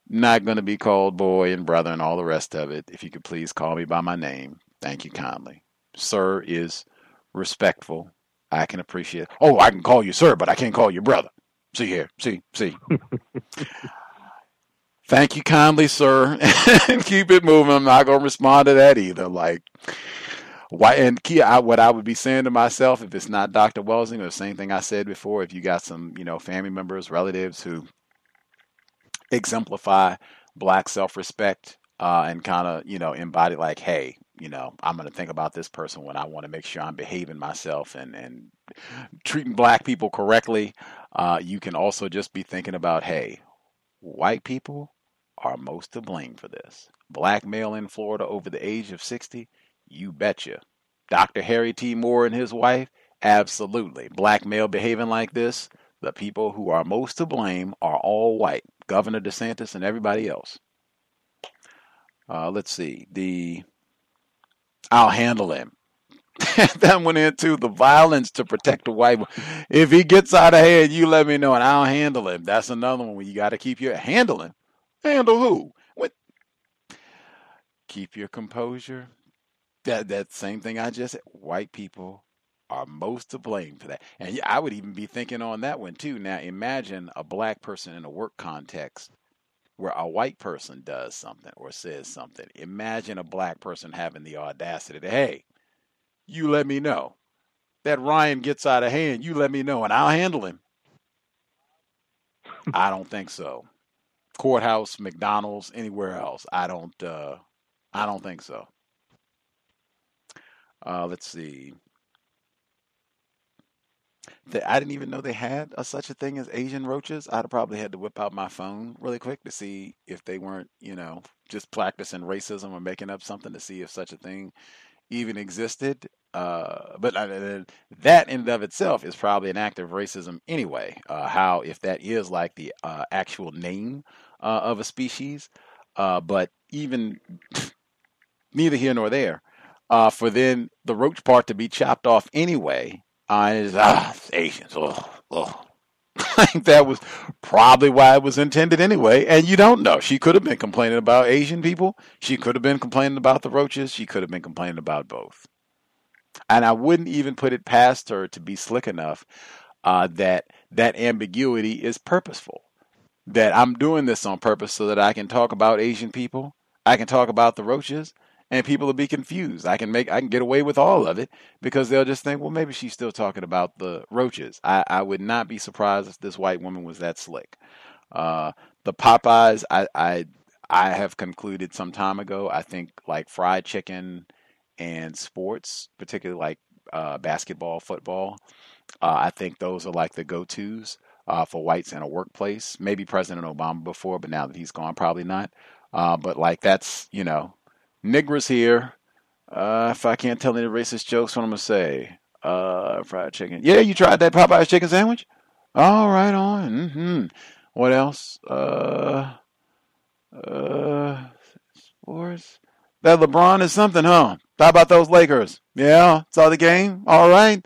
not going to be called boy and brother and all the rest of it if you could please call me by my name thank you kindly sir is respectful i can appreciate oh i can call you sir but i can't call you brother See here. See, see. Thank you kindly, sir. and keep it moving. I'm not gonna respond to that either. Like why and key I, what I would be saying to myself if it's not Dr. Welsing, or the same thing I said before, if you got some, you know, family members, relatives who exemplify black self respect uh, and kind of, you know, embody like, hey, you know, I'm going to think about this person when I want to make sure I'm behaving myself and, and treating black people correctly. Uh, you can also just be thinking about, hey, white people are most to blame for this. Black male in Florida over the age of 60, you betcha. Dr. Harry T. Moore and his wife, absolutely. Black male behaving like this, the people who are most to blame are all white. Governor DeSantis and everybody else. Uh, let's see. The I'll handle him. that went into the violence to protect the white. If he gets out of hand, you let me know and I'll handle him. That's another one where you got to keep your handling. Handle who? What? Keep your composure. That that same thing I just said. White people are most to blame for that. And I would even be thinking on that one too. Now imagine a black person in a work context where a white person does something or says something. Imagine a black person having the audacity to, hey, you let me know. That Ryan gets out of hand, you let me know and I'll handle him. I don't think so. Courthouse, McDonald's, anywhere else. I don't uh I don't think so. Uh let's see. I didn't even know they had a, such a thing as Asian roaches. I'd probably had to whip out my phone really quick to see if they weren't, you know, just practicing racism or making up something to see if such a thing even existed. Uh, but uh, that in and of itself is probably an act of racism anyway. Uh, how if that is like the uh, actual name uh, of a species, uh, but even neither here nor there. For then the roach part to be chopped off anyway, uh, it's, ah, Asians, oh, oh. like that was probably why it was intended anyway. And you don't know. She could have been complaining about Asian people. She could have been complaining about the roaches. She could have been complaining about both. And I wouldn't even put it past her to be slick enough uh, that that ambiguity is purposeful. That I'm doing this on purpose so that I can talk about Asian people. I can talk about the roaches and people will be confused. I can make I can get away with all of it because they'll just think, well, maybe she's still talking about the roaches. I, I would not be surprised if this white woman was that slick. Uh, the Popeyes, I, I I have concluded some time ago. I think like fried chicken and sports, particularly like uh, basketball, football. Uh, I think those are like the go tos uh, for whites in a workplace. Maybe President Obama before, but now that he's gone, probably not. Uh, but like that's you know Niggers here. Uh, if I can't tell any racist jokes, what I'm gonna say? Uh, fried chicken. Yeah, you tried that Popeye's chicken sandwich? All right, on. Mm-hmm. What else? Uh, uh, sports. That LeBron is something, huh? How about those Lakers? Yeah, saw the game. All right,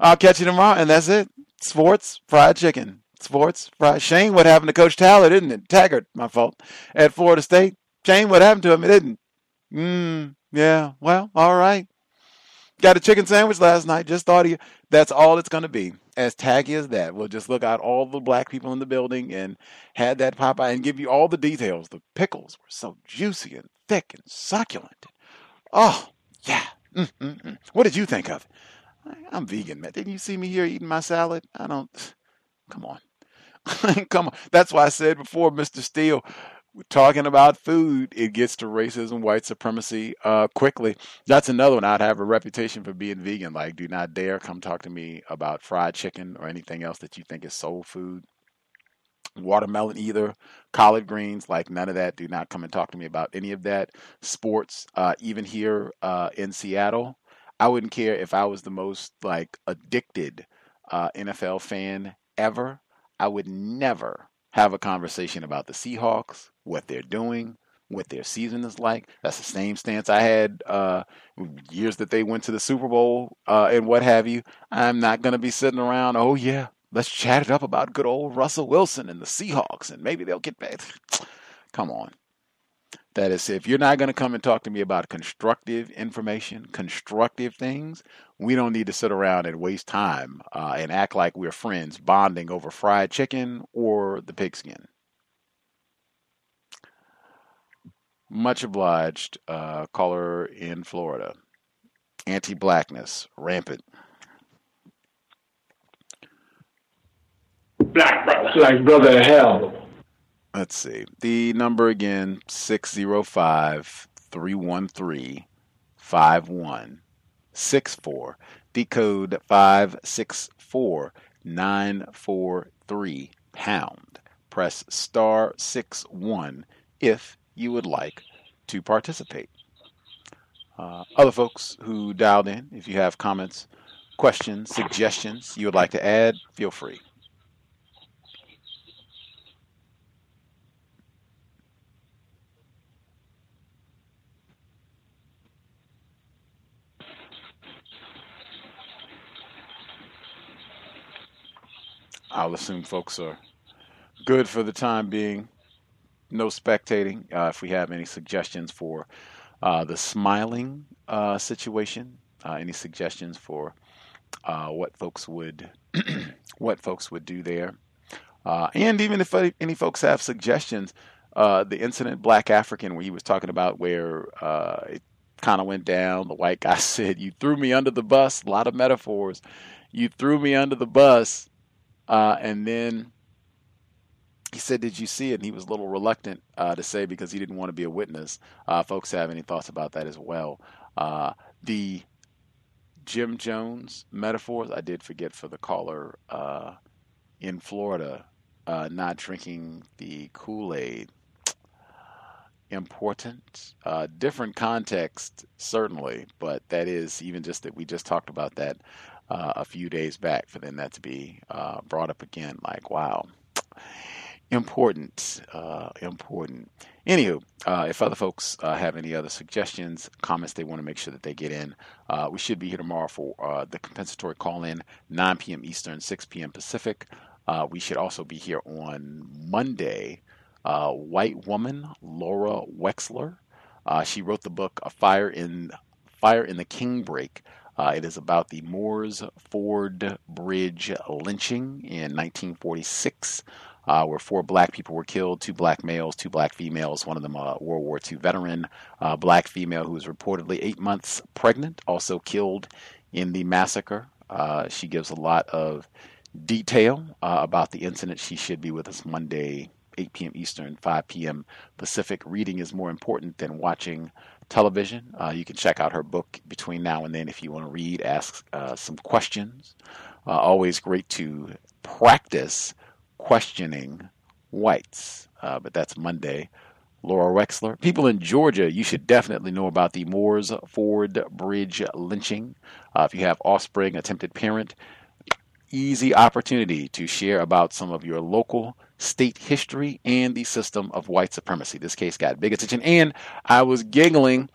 I'll catch you tomorrow, and that's it. Sports, fried chicken. Sports, fried. Shane, what happened to Coach Tyler? Didn't it? Taggart, my fault. At Florida State. Shane, what happened to him? It didn't. Mm, yeah. Well, all right. Got a chicken sandwich last night. Just thought of you. That's all it's going to be. As taggy as that. We'll just look out all the black people in the building and had that Popeye and give you all the details. The pickles were so juicy and thick and succulent. Oh, yeah. Mm-mm-mm. What did you think of it? I'm vegan, man. Didn't you see me here eating my salad? I don't. Come on. Come on. That's why I said before, Mr. Steele, talking about food, it gets to racism, white supremacy uh, quickly. That's another one. I'd have a reputation for being vegan. Like, do not dare come talk to me about fried chicken or anything else that you think is soul food. Watermelon, either collard greens, like none of that. Do not come and talk to me about any of that. Sports, uh, even here uh, in Seattle, I wouldn't care if I was the most like addicted uh, NFL fan ever. I would never have a conversation about the Seahawks, what they're doing, what their season is like. That's the same stance I had uh, years that they went to the Super Bowl uh, and what have you. I'm not going to be sitting around, oh, yeah, let's chat it up about good old Russell Wilson and the Seahawks and maybe they'll get back. Come on. That is, if you're not going to come and talk to me about constructive information, constructive things, we don't need to sit around and waste time uh, and act like we're friends bonding over fried chicken or the pigskin. Much obliged, uh, caller in Florida. Anti blackness, rampant. Black brothers like brother hell. Let's see. The number again 605 313 5164. Decode 564 943 pound. Press star 6 1 if you would like to participate. Uh, other folks who dialed in, if you have comments, questions, suggestions you would like to add, feel free. I'll assume folks are good for the time being. No spectating. Uh, if we have any suggestions for uh, the smiling uh, situation, uh, any suggestions for uh, what folks would what folks would do there, uh, and even if any folks have suggestions, the incident Black African where he was talking about where it kind of went down. The white guy said, "You threw me under the bus." A lot of metaphors. You threw me under the bus uh, and then he said, Did you see it? And he was a little reluctant uh, to say because he didn't want to be a witness. Uh, folks have any thoughts about that as well? Uh, the Jim Jones metaphors, I did forget for the caller uh, in Florida, uh, not drinking the Kool Aid. Important, different context, certainly, but that is even just that we just talked about that uh, a few days back for then that to be uh, brought up again. Like, wow, important, uh, important. Anywho, uh, if other folks uh, have any other suggestions, comments they want to make sure that they get in, uh, we should be here tomorrow for the compensatory call in, 9 p.m. Eastern, 6 p.m. Pacific. We should also be here on Monday. White woman Laura Wexler. She wrote the book "A Fire in Fire in the Canebrake." Uh, it is about the Moores Ford Bridge lynching in 1946, uh, where four black people were killed two black males, two black females, one of them a World War II veteran, uh, black female who was reportedly eight months pregnant, also killed in the massacre. Uh, she gives a lot of detail uh, about the incident. She should be with us Monday, 8 p.m. Eastern, 5 p.m. Pacific. Reading is more important than watching television. Uh, you can check out her book between now and then if you want to read, ask uh, some questions. Uh, always great to practice questioning whites, uh, but that's Monday. Laura Wexler. People in Georgia, you should definitely know about the Moores Ford Bridge lynching. Uh, if you have offspring, attempted parent, easy opportunity to share about some of your local state history and the system of white supremacy. This case got big attention, and I was giggling.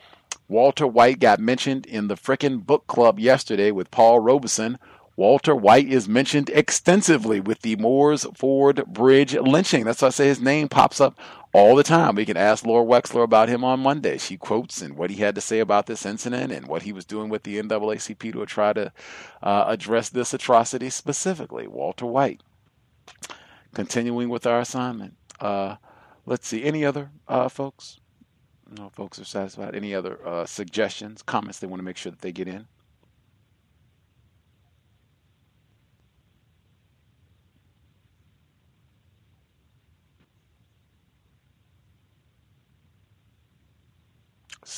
Walter White got mentioned in the frickin' book club yesterday with Paul Robeson. Walter White is mentioned extensively with the Moores Ford Bridge lynching. That's why I say his name pops up all the time. We can ask Laura Wexler about him on Monday. She quotes and what he had to say about this incident and what he was doing with the NAACP to try to uh, address this atrocity specifically. Walter White. Continuing with our assignment. Uh, let's see. Any other uh, folks? No, folks are satisfied. Any other uh, suggestions, comments they want to make sure that they get in?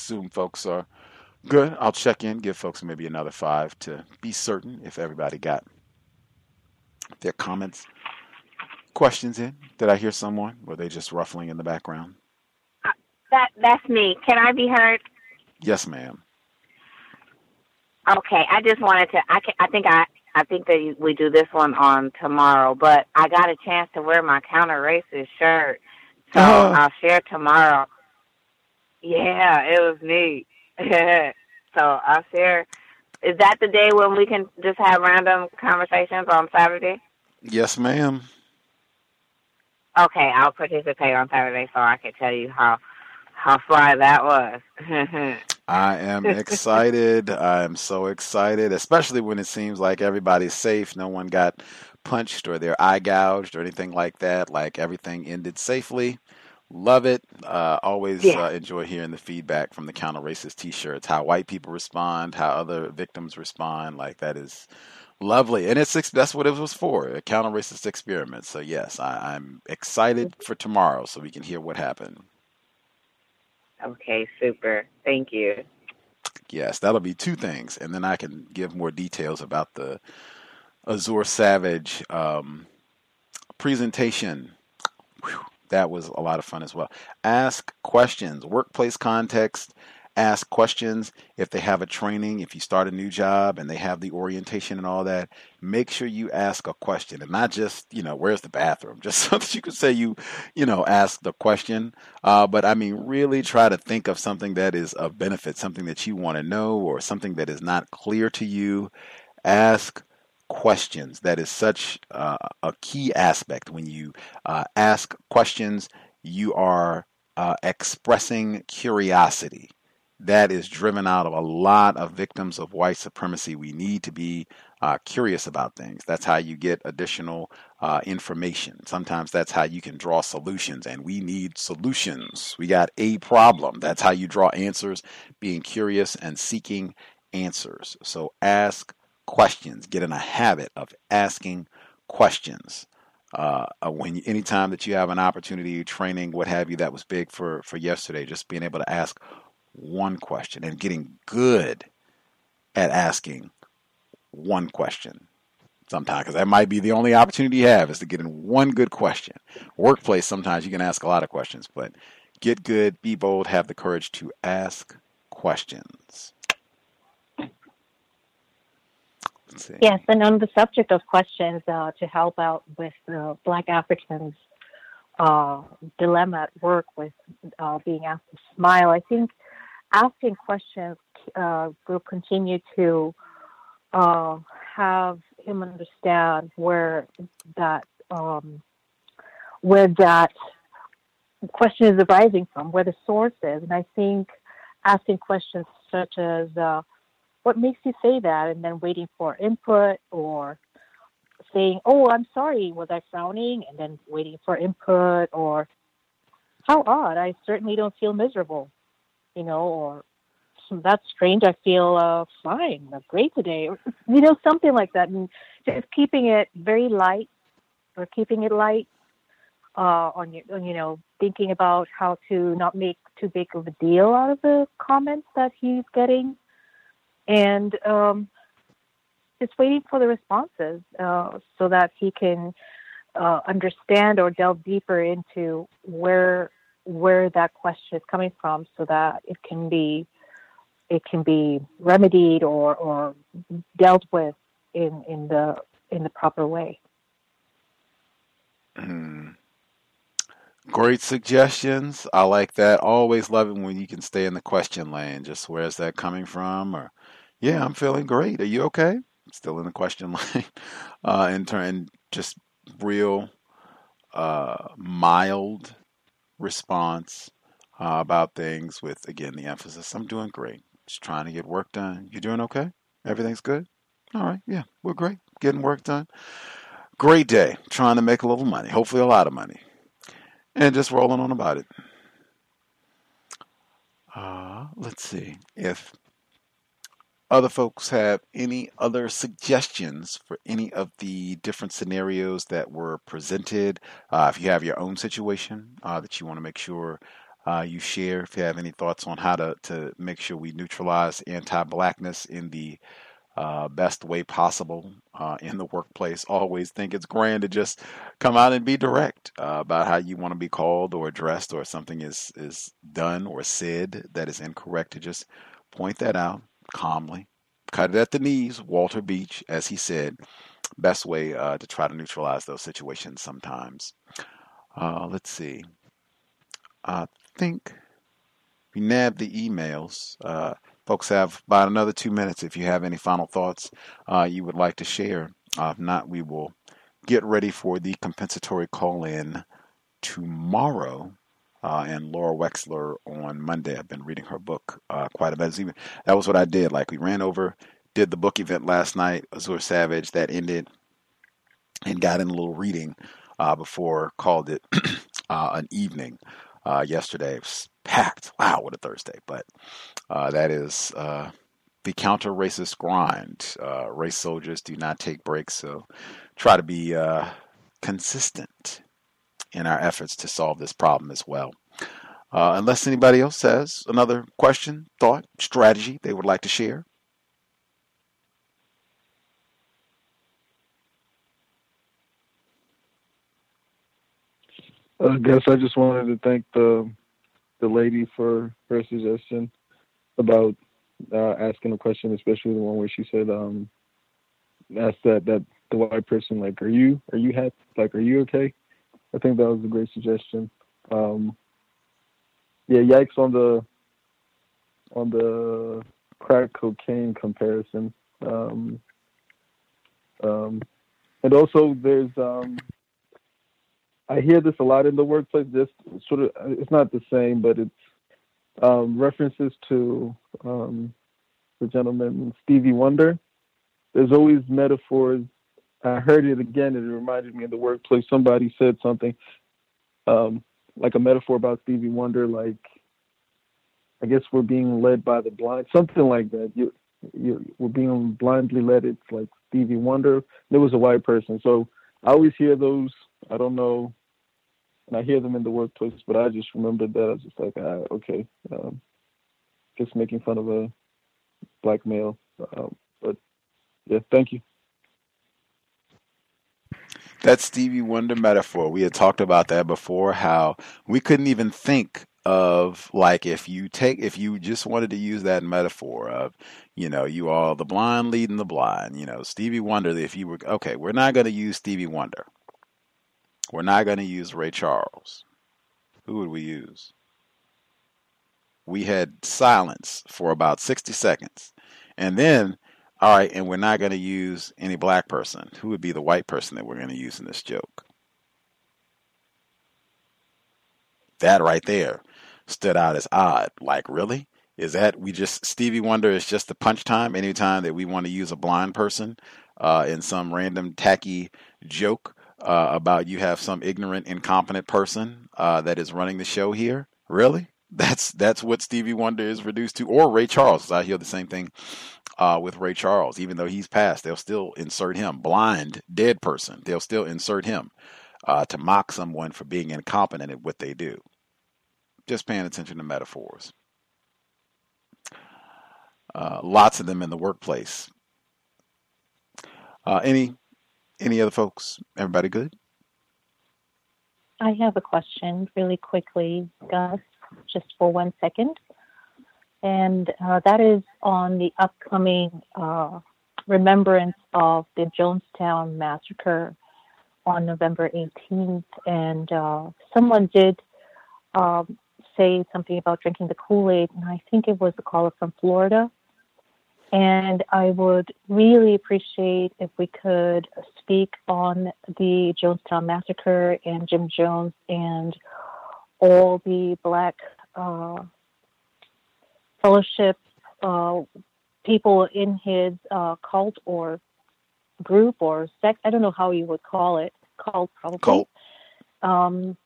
assume folks are good. I'll check in, give folks maybe another five to be certain if everybody got their comments, questions in. Did I hear someone? Were they just ruffling in the background? Uh, that that's me. Can I be heard? Yes, ma'am. Okay, I just wanted to. I can, I think I I think that we do this one on tomorrow, but I got a chance to wear my counter racist shirt, so Oh. I'll share tomorrow. Yeah, it was neat. so I'll share. Is that the day when we can just have random conversations on Saturday? Yes, ma'am. Okay, I'll participate on Saturday so I can tell you how how fly that was. I am excited. I am so excited, especially when it seems like everybody's safe. No one got punched or their eye gouged or anything like that. Like everything ended safely. Love it. Uh, always Yeah. uh, enjoy hearing the feedback from the counter racist T-shirts. How white people respond, how other victims respond. Like that is lovely, and it's that's what it was for a counter racist experiment. So yes, I, I'm excited for tomorrow, so we can hear what happened. okay, super. Thank you. Yes, that'll be two things, and then I can give more details about the Azure Savage um, presentation. Whew, that was a lot of fun as well. Ask questions, workplace context. Ask questions if they have a training, if you start a new job and they have the orientation and all that. Make sure you ask a question and not just, you know, where's the bathroom? Just so that you can say you, you know, ask the question. Uh, but I mean, really try to think of something that is of benefit, something that you want to know or something that is not clear to you. Ask questions. That is such uh, a key aspect. When you uh, ask questions, you are uh, expressing curiosity. That is driven out of a lot of victims of white supremacy. We need to be uh, curious about things. That's how you get additional uh, information. Sometimes that's how you can draw solutions, and we need solutions. We got a problem. That's how you draw answers, being curious and seeking answers. So ask questions. Get in a habit of asking questions. Uh, uh, when anytime that you have an opportunity, training, what have you, that was big for for yesterday. Just being able to ask one question and getting good at asking one question. Sometimes, because that might be the only opportunity you have is to get in one good question. Workplace, sometimes you can ask a lot of questions, but get good, be bold, have the courage to ask questions. Yes, and on the subject of questions, uh, to help out with uh, Black Africans' uh, dilemma at work with uh, being asked to smile, I think asking questions uh, will continue to uh, have him understand where that um, where that question is arising from, where the source is. And I think asking questions such as, uh, what makes you say that? And then waiting for input or saying, oh, I'm sorry, was I frowning? And then waiting for input or, how odd, I certainly don't feel miserable, you know, or that's strange, I feel uh, fine, I'm great today, or, you know, something like that. And just keeping it very light or keeping it light uh, on you, you know, thinking about how to not make too big of a deal out of the comments that he's getting, and um, just waiting for the responses uh, so that he can uh, understand or delve deeper into where where that question is coming from, so that it can be it can be remedied or or dealt with in in the in the proper way. Mm. Great suggestions. I like that. Always love it when you can stay in the question lane. Just where's that coming from? Or, yeah, I'm feeling great. Are you okay? Still in the question lane. Uh, and turn just real uh, mild response uh, about things with again the emphasis. I'm doing great. Just trying to get work done. You doing okay? Everything's good. All right. Yeah, we're great. Getting work done. Great day. Trying to make a little money. Hopefully, a lot of money and just rolling on about it. Uh, let's see if other folks have any other suggestions for any of the different scenarios that were presented. Uh, if you have your own situation uh, that you want to make sure uh, you share, if you have any thoughts on how to, to make sure we neutralize anti blackness in the uh, best way possible uh, in the workplace. Always think it's grand to just come out and be direct uh, about how you want to be called or addressed, or something is is done or said that is incorrect. To just point that out calmly, cut it at the knees. Walter Beach, as he said, best way uh, to try to neutralize those situations. Sometimes, uh, let's see. I think we nabbed the emails. Uh, folks have about another two minutes if you have any final thoughts uh, you would like to share. Uh, if not, we will get ready for the compensatory call in tomorrow. Uh, and Laura Wexler on Monday. I've been reading her book uh, quite a bit. Even, that was what I did. Like we ran over, did the book event last night, Azure Savage. That ended, and got in a little reading uh, before called it uh, an evening yesterday. It was packed. Wow, what a Thursday! But uh, that is uh, the counter racist grind. Uh, race soldiers do not take breaks, so try to be uh, consistent in our efforts to solve this problem as well. Uh, unless anybody else has another question, thought, strategy they would like to share. I guess I just wanted to thank the the lady for her suggestion about uh, asking a question, especially the one where she said, um, asked that that the white person like, "Are you are you happy? Like, are you okay?" I think that was a great suggestion. Um, yeah, yikes on the on the crack cocaine comparison. Um, um, and also, there's um, I hear this a lot in the workplace. Just sort of, it's not the same, but it's um, references to um, the gentleman Stevie Wonder. There's always metaphors. I heard it again, and it reminded me of the workplace. Somebody said something um, like a metaphor about Stevie Wonder, like I guess we're being led by the blind, something like that. You, you, we're being blindly led. It's like Stevie Wonder. There was a white person, so I always hear those. I don't know and I hear them in the workplace, but I just remembered that I was just like, ah, okay, um, just making fun of a black male. Um, but yeah, thank you. That Stevie Wonder metaphor, we had talked about that before, how we couldn't even think of like if you take if you just wanted to use that metaphor of you know you all the blind leading the blind you know stevie wonder if you were okay we're not going to use stevie wonder we're not going to use Ray Charles. Who would we use? We had silence for about 60 seconds. And then, all right, and we're not going to use any black person. Who would be the white person that we're going to use in this joke? That right there stood out as odd. Like, really? Is that we just Stevie Wonder is just the punch time anytime that we want to use a blind person uh, in some random tacky joke uh, about you have some ignorant, incompetent person uh, that is running the show here? Really? That's that's what Stevie Wonder is reduced to, or Ray Charles. I hear the same thing uh, with Ray Charles. Even though he's passed, they'll still insert him. Blind, dead person. They'll still insert him uh, to mock someone for being incompetent at what they do. Just paying attention to metaphors. Uh, lots of them in the workplace. Uh, any any other folks? Everybody good? I have a question really quickly, Gus, just for one second. And uh, that is on the upcoming uh, remembrance of the Jonestown massacre on November 18th. And uh, someone did um, say something about drinking the Kool Aid, and I think it was a caller from Florida. And I would really appreciate if we could speak on the Jonestown Massacre and Jim Jones and all the Black uh, Fellowship uh, people in his uh, cult or group or sect. I don't know how you would call it. Cult, probably. Cult. Um,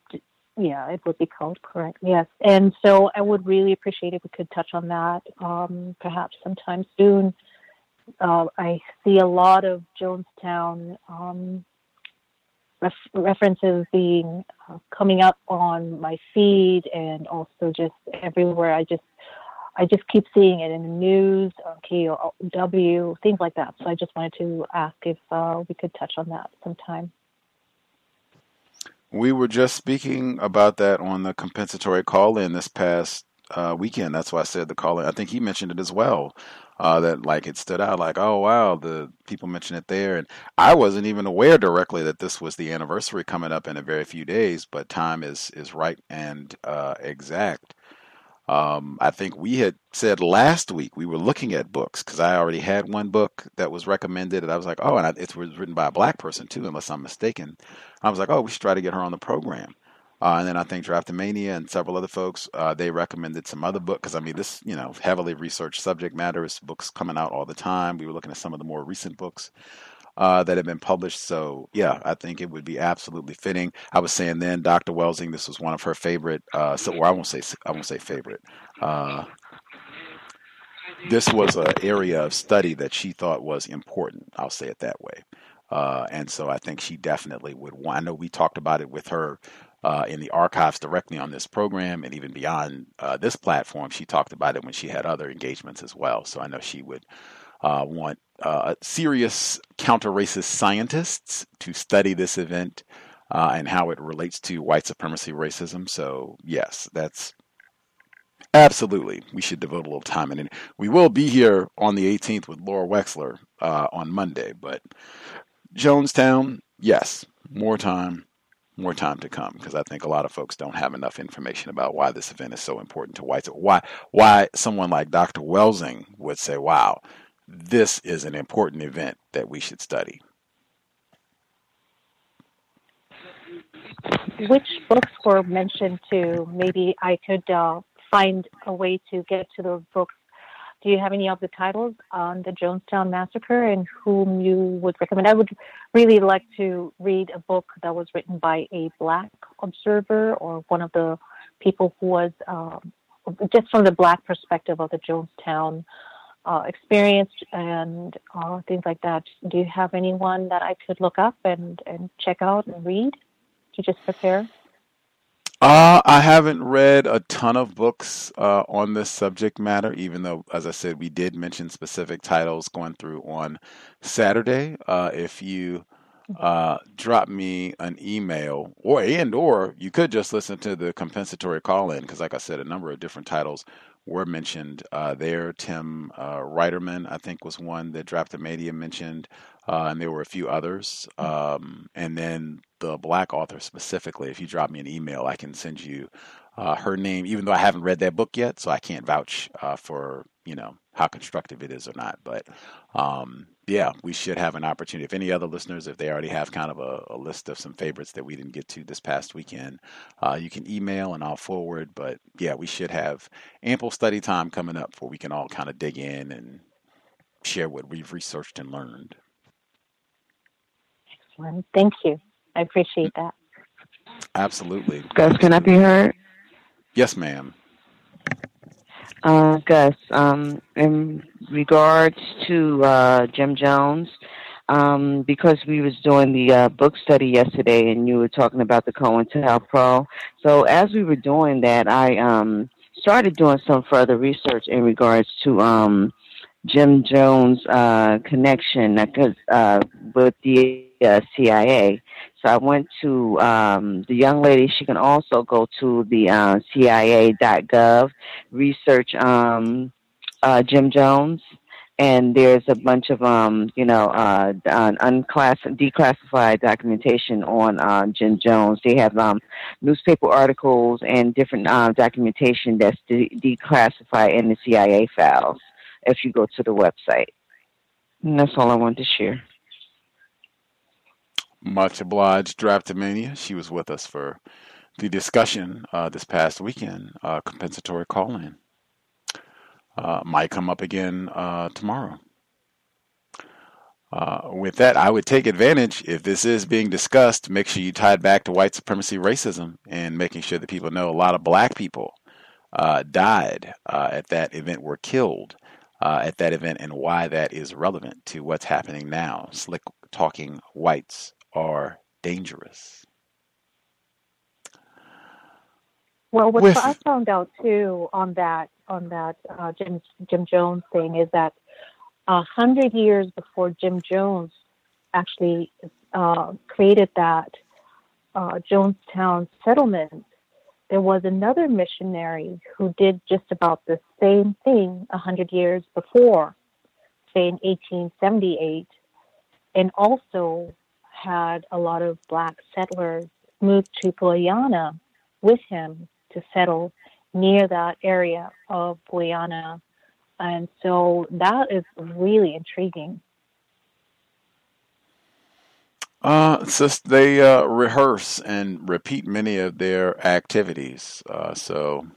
yeah, it would be cult, correct. Yes, and so I would really appreciate if we could touch on that, um, perhaps sometime soon. Uh, I see a lot of Jonestown um, ref- references being uh, coming up on my feed, and also just everywhere. I just I just keep seeing it in the news, on KOW, things like that. So I just wanted to ask if uh, we could touch on that sometime. We were just speaking about that on the compensatory call in this past uh, weekend. That's why I said the call in. I think he mentioned it as well. Uh, that like it stood out like, oh wow, the people mentioned it there, and I wasn't even aware directly that this was the anniversary coming up in a very few days. But time is is right and uh, exact. Um, I think we had said last week we were looking at books because I already had one book that was recommended, and I was like, oh, and I, it was written by a black person too, unless I'm mistaken. I was like, oh, we should try to get her on the program. Uh, and then I think Drapetomania and several other folks uh, they recommended some other book because I mean this you know heavily researched subject matter is books coming out all the time. We were looking at some of the more recent books uh, that have been published. So yeah, I think it would be absolutely fitting. I was saying then, Dr. Welsing, this was one of her favorite. Uh, so, or I won't say I won't say favorite. Uh, this was an area of study that she thought was important. I'll say it that way. Uh, and so I think she definitely would want. I know we talked about it with her uh, in the archives directly on this program, and even beyond uh, this platform, she talked about it when she had other engagements as well. So I know she would uh, want uh, serious counter racist scientists to study this event uh, and how it relates to white supremacy racism. So, yes, that's absolutely, we should devote a little time. And we will be here on the 18th with Laura Wexler uh, on Monday. But Jonestown, yes, more time. More time to come because I think a lot of folks don't have enough information about why this event is so important to whites. Why why someone like Dr. Welsing would say, "Wow, this is an important event that we should study. Which books were mentioned to? Maybe I could uh, find a way to get to those books. Do you have any of the titles on the Jonestown Massacre and whom you would recommend? I would really like to read a book that was written by a Black observer or one of the people who was um, just from the Black perspective of the Jonestown uh, experienced and uh, things like that. Do you have anyone that I could look up and, and check out and read to just prepare? Uh, I haven't read a ton of books uh, on this subject matter, even though, as I said, we did mention specific titles going through on Saturday. Uh, if you uh, drop me an email, or and or you could just listen to the compensatory call in, because, like I said, a number of different titles were mentioned uh, there. Tim uh, Reiterman, I think, was one that Drapetomania mentioned, uh, and there were a few others. Um, and then the black author specifically, if you drop me an email, I can send you uh, her name, even though I haven't read that book yet, so I can't vouch uh, for you know how constructive it is or not. But um, yeah, we should have an opportunity. If any other listeners, if they already have kind of a, a list of some favorites that we didn't get to this past weekend, uh, you can email and I'll forward. But yeah, we should have ample study time coming up where we can all kind of dig in and share what we've researched and learned. Excellent. Thank you. I appreciate that. Absolutely. Gus, can I be heard? Yes, ma'am. Uh, Gus, um, in regards to uh, Jim Jones, um, because we was doing the uh, book study yesterday, and you were talking about the COINTELPRO. So as we were doing that, I um, started doing some further research in regards to um, Jim Jones' uh, connection uh, with the uh, CIA. So I went to um, the young lady. She can also go to the uh, CIA.gov, research um, uh, Jim Jones, and there's a bunch of um, you know uh, unclass- declassified documentation on uh, Jim Jones. They have um, newspaper articles and different uh, documentation that's de- declassified in the CIA files. If you go to the website, and that's all I wanted to share. Much obliged, Drapetomania. She was with us for the discussion uh, this past weekend, uh, compensatory call in. Uh, might come up again uh, tomorrow. Uh, with that, I would take advantage if this is being discussed. Make sure you tie it back to white supremacy racism and making sure that people know a lot of black people uh, died at that event, were killed at that event, and why that is relevant to what's happening now. Slick talking whites are dangerous. Well, what With- I found out too on that on that uh, Jim Jim Jones thing is that a hundred years before Jim Jones actually uh, created that uh, Jonestown settlement, there was another missionary who did just about the same thing a hundred years before, say in 1878, and also had a lot of black settlers move to Guyana with him to settle near that area of Guyana. And so that is really intriguing. Uh, sis, they uh, rehearse and repeat many of their activities. Uh, so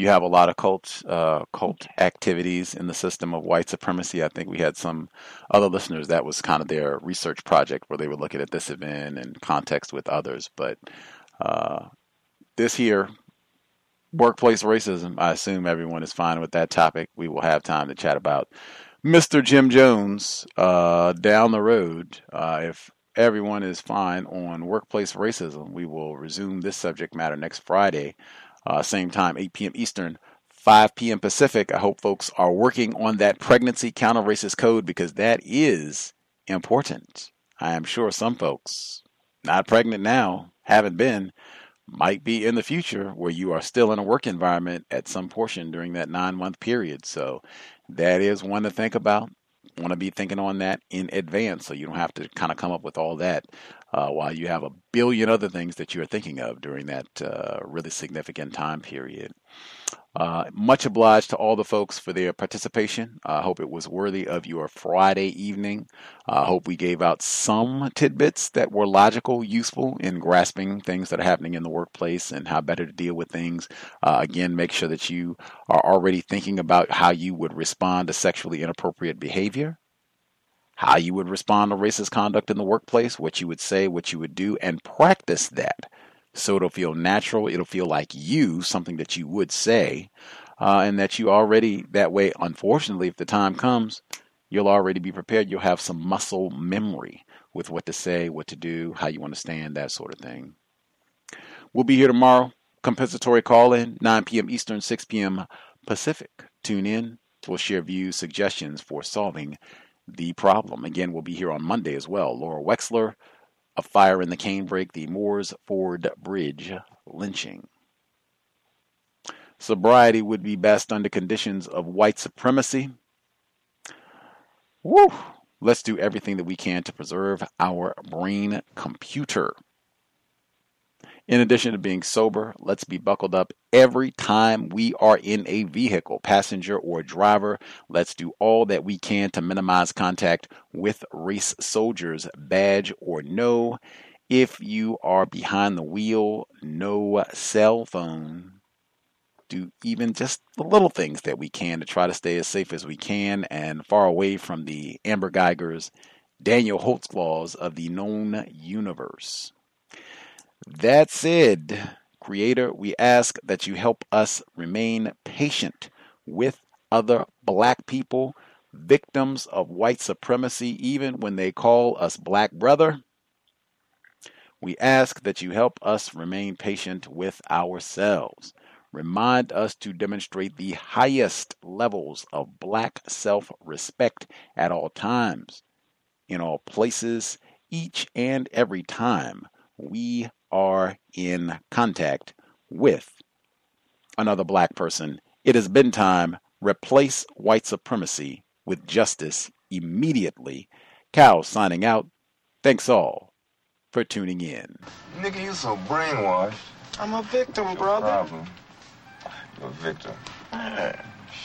you have a lot of cult uh, cult activities in the system of white supremacy. I think we had some other listeners that was kind of their research project where they were looking at this event and context with others. But uh, this here, workplace racism. I assume everyone is fine with that topic. We will have time to chat about Mr. Jim Jones uh, down the road. Uh, if everyone is fine on workplace racism, we will resume this subject matter next Friday uh, same time, 8 p.m. Eastern, 5 p.m. Pacific. I hope folks are working on that pregnancy counter racist code because that is important. I am sure some folks, not pregnant now, haven't been, might be in the future where you are still in a work environment at some portion during that nine month period. So that is one to think about. Want to be thinking on that in advance so you don't have to kind of come up with all that uh, while you have a billion other things that you're thinking of during that uh, really significant time period. Uh, much obliged to all the folks for their participation. I hope it was worthy of your Friday evening. I hope we gave out some tidbits that were logical, useful in grasping things that are happening in the workplace and how better to deal with things. Uh, again, make sure that you are already thinking about how you would respond to sexually inappropriate behavior how you would respond to racist conduct in the workplace, what you would say, what you would do, and practice that. So it'll feel natural, it'll feel like you, something that you would say, uh, and that you already, that way, unfortunately, if the time comes, you'll already be prepared. You'll have some muscle memory with what to say, what to do, how you want to stand, that sort of thing. We'll be here tomorrow. Compensatory call in, 9 p.m. Eastern, 6 p.m. Pacific. Tune in. We'll share views, suggestions for solving the problem. Again, we'll be here on Monday as well. Laura Wexler, a fire in the canebrake, the Moores Ford Bridge lynching. Sobriety would be best under conditions of white supremacy. Woo! Let's do everything that we can to preserve our brain computer. In addition to being sober, let's be buckled up every time we are in a vehicle, passenger or driver. Let's do all that we can to minimize contact with race soldiers, badge or no. If you are behind the wheel, no cell phone. Do even just the little things that we can to try to stay as safe as we can and far away from the Amber Geigers, Daniel Holtzclaws of the known universe. That said, Creator, we ask that you help us remain patient with other black people, victims of white supremacy, even when they call us black brother. We ask that you help us remain patient with ourselves. Remind us to demonstrate the highest levels of black self respect at all times, in all places, each and every time we are in contact with another black person. It has been time. Replace white supremacy with justice immediately. Cal signing out. Thanks all for tuning in. Nigga, you so brainwashed. I'm a victim, brother. problem? You're a victim. Yeah.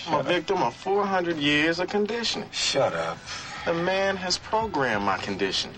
I'm a victim of 400 years of conditioning. Shut up. The man has programmed my conditioning.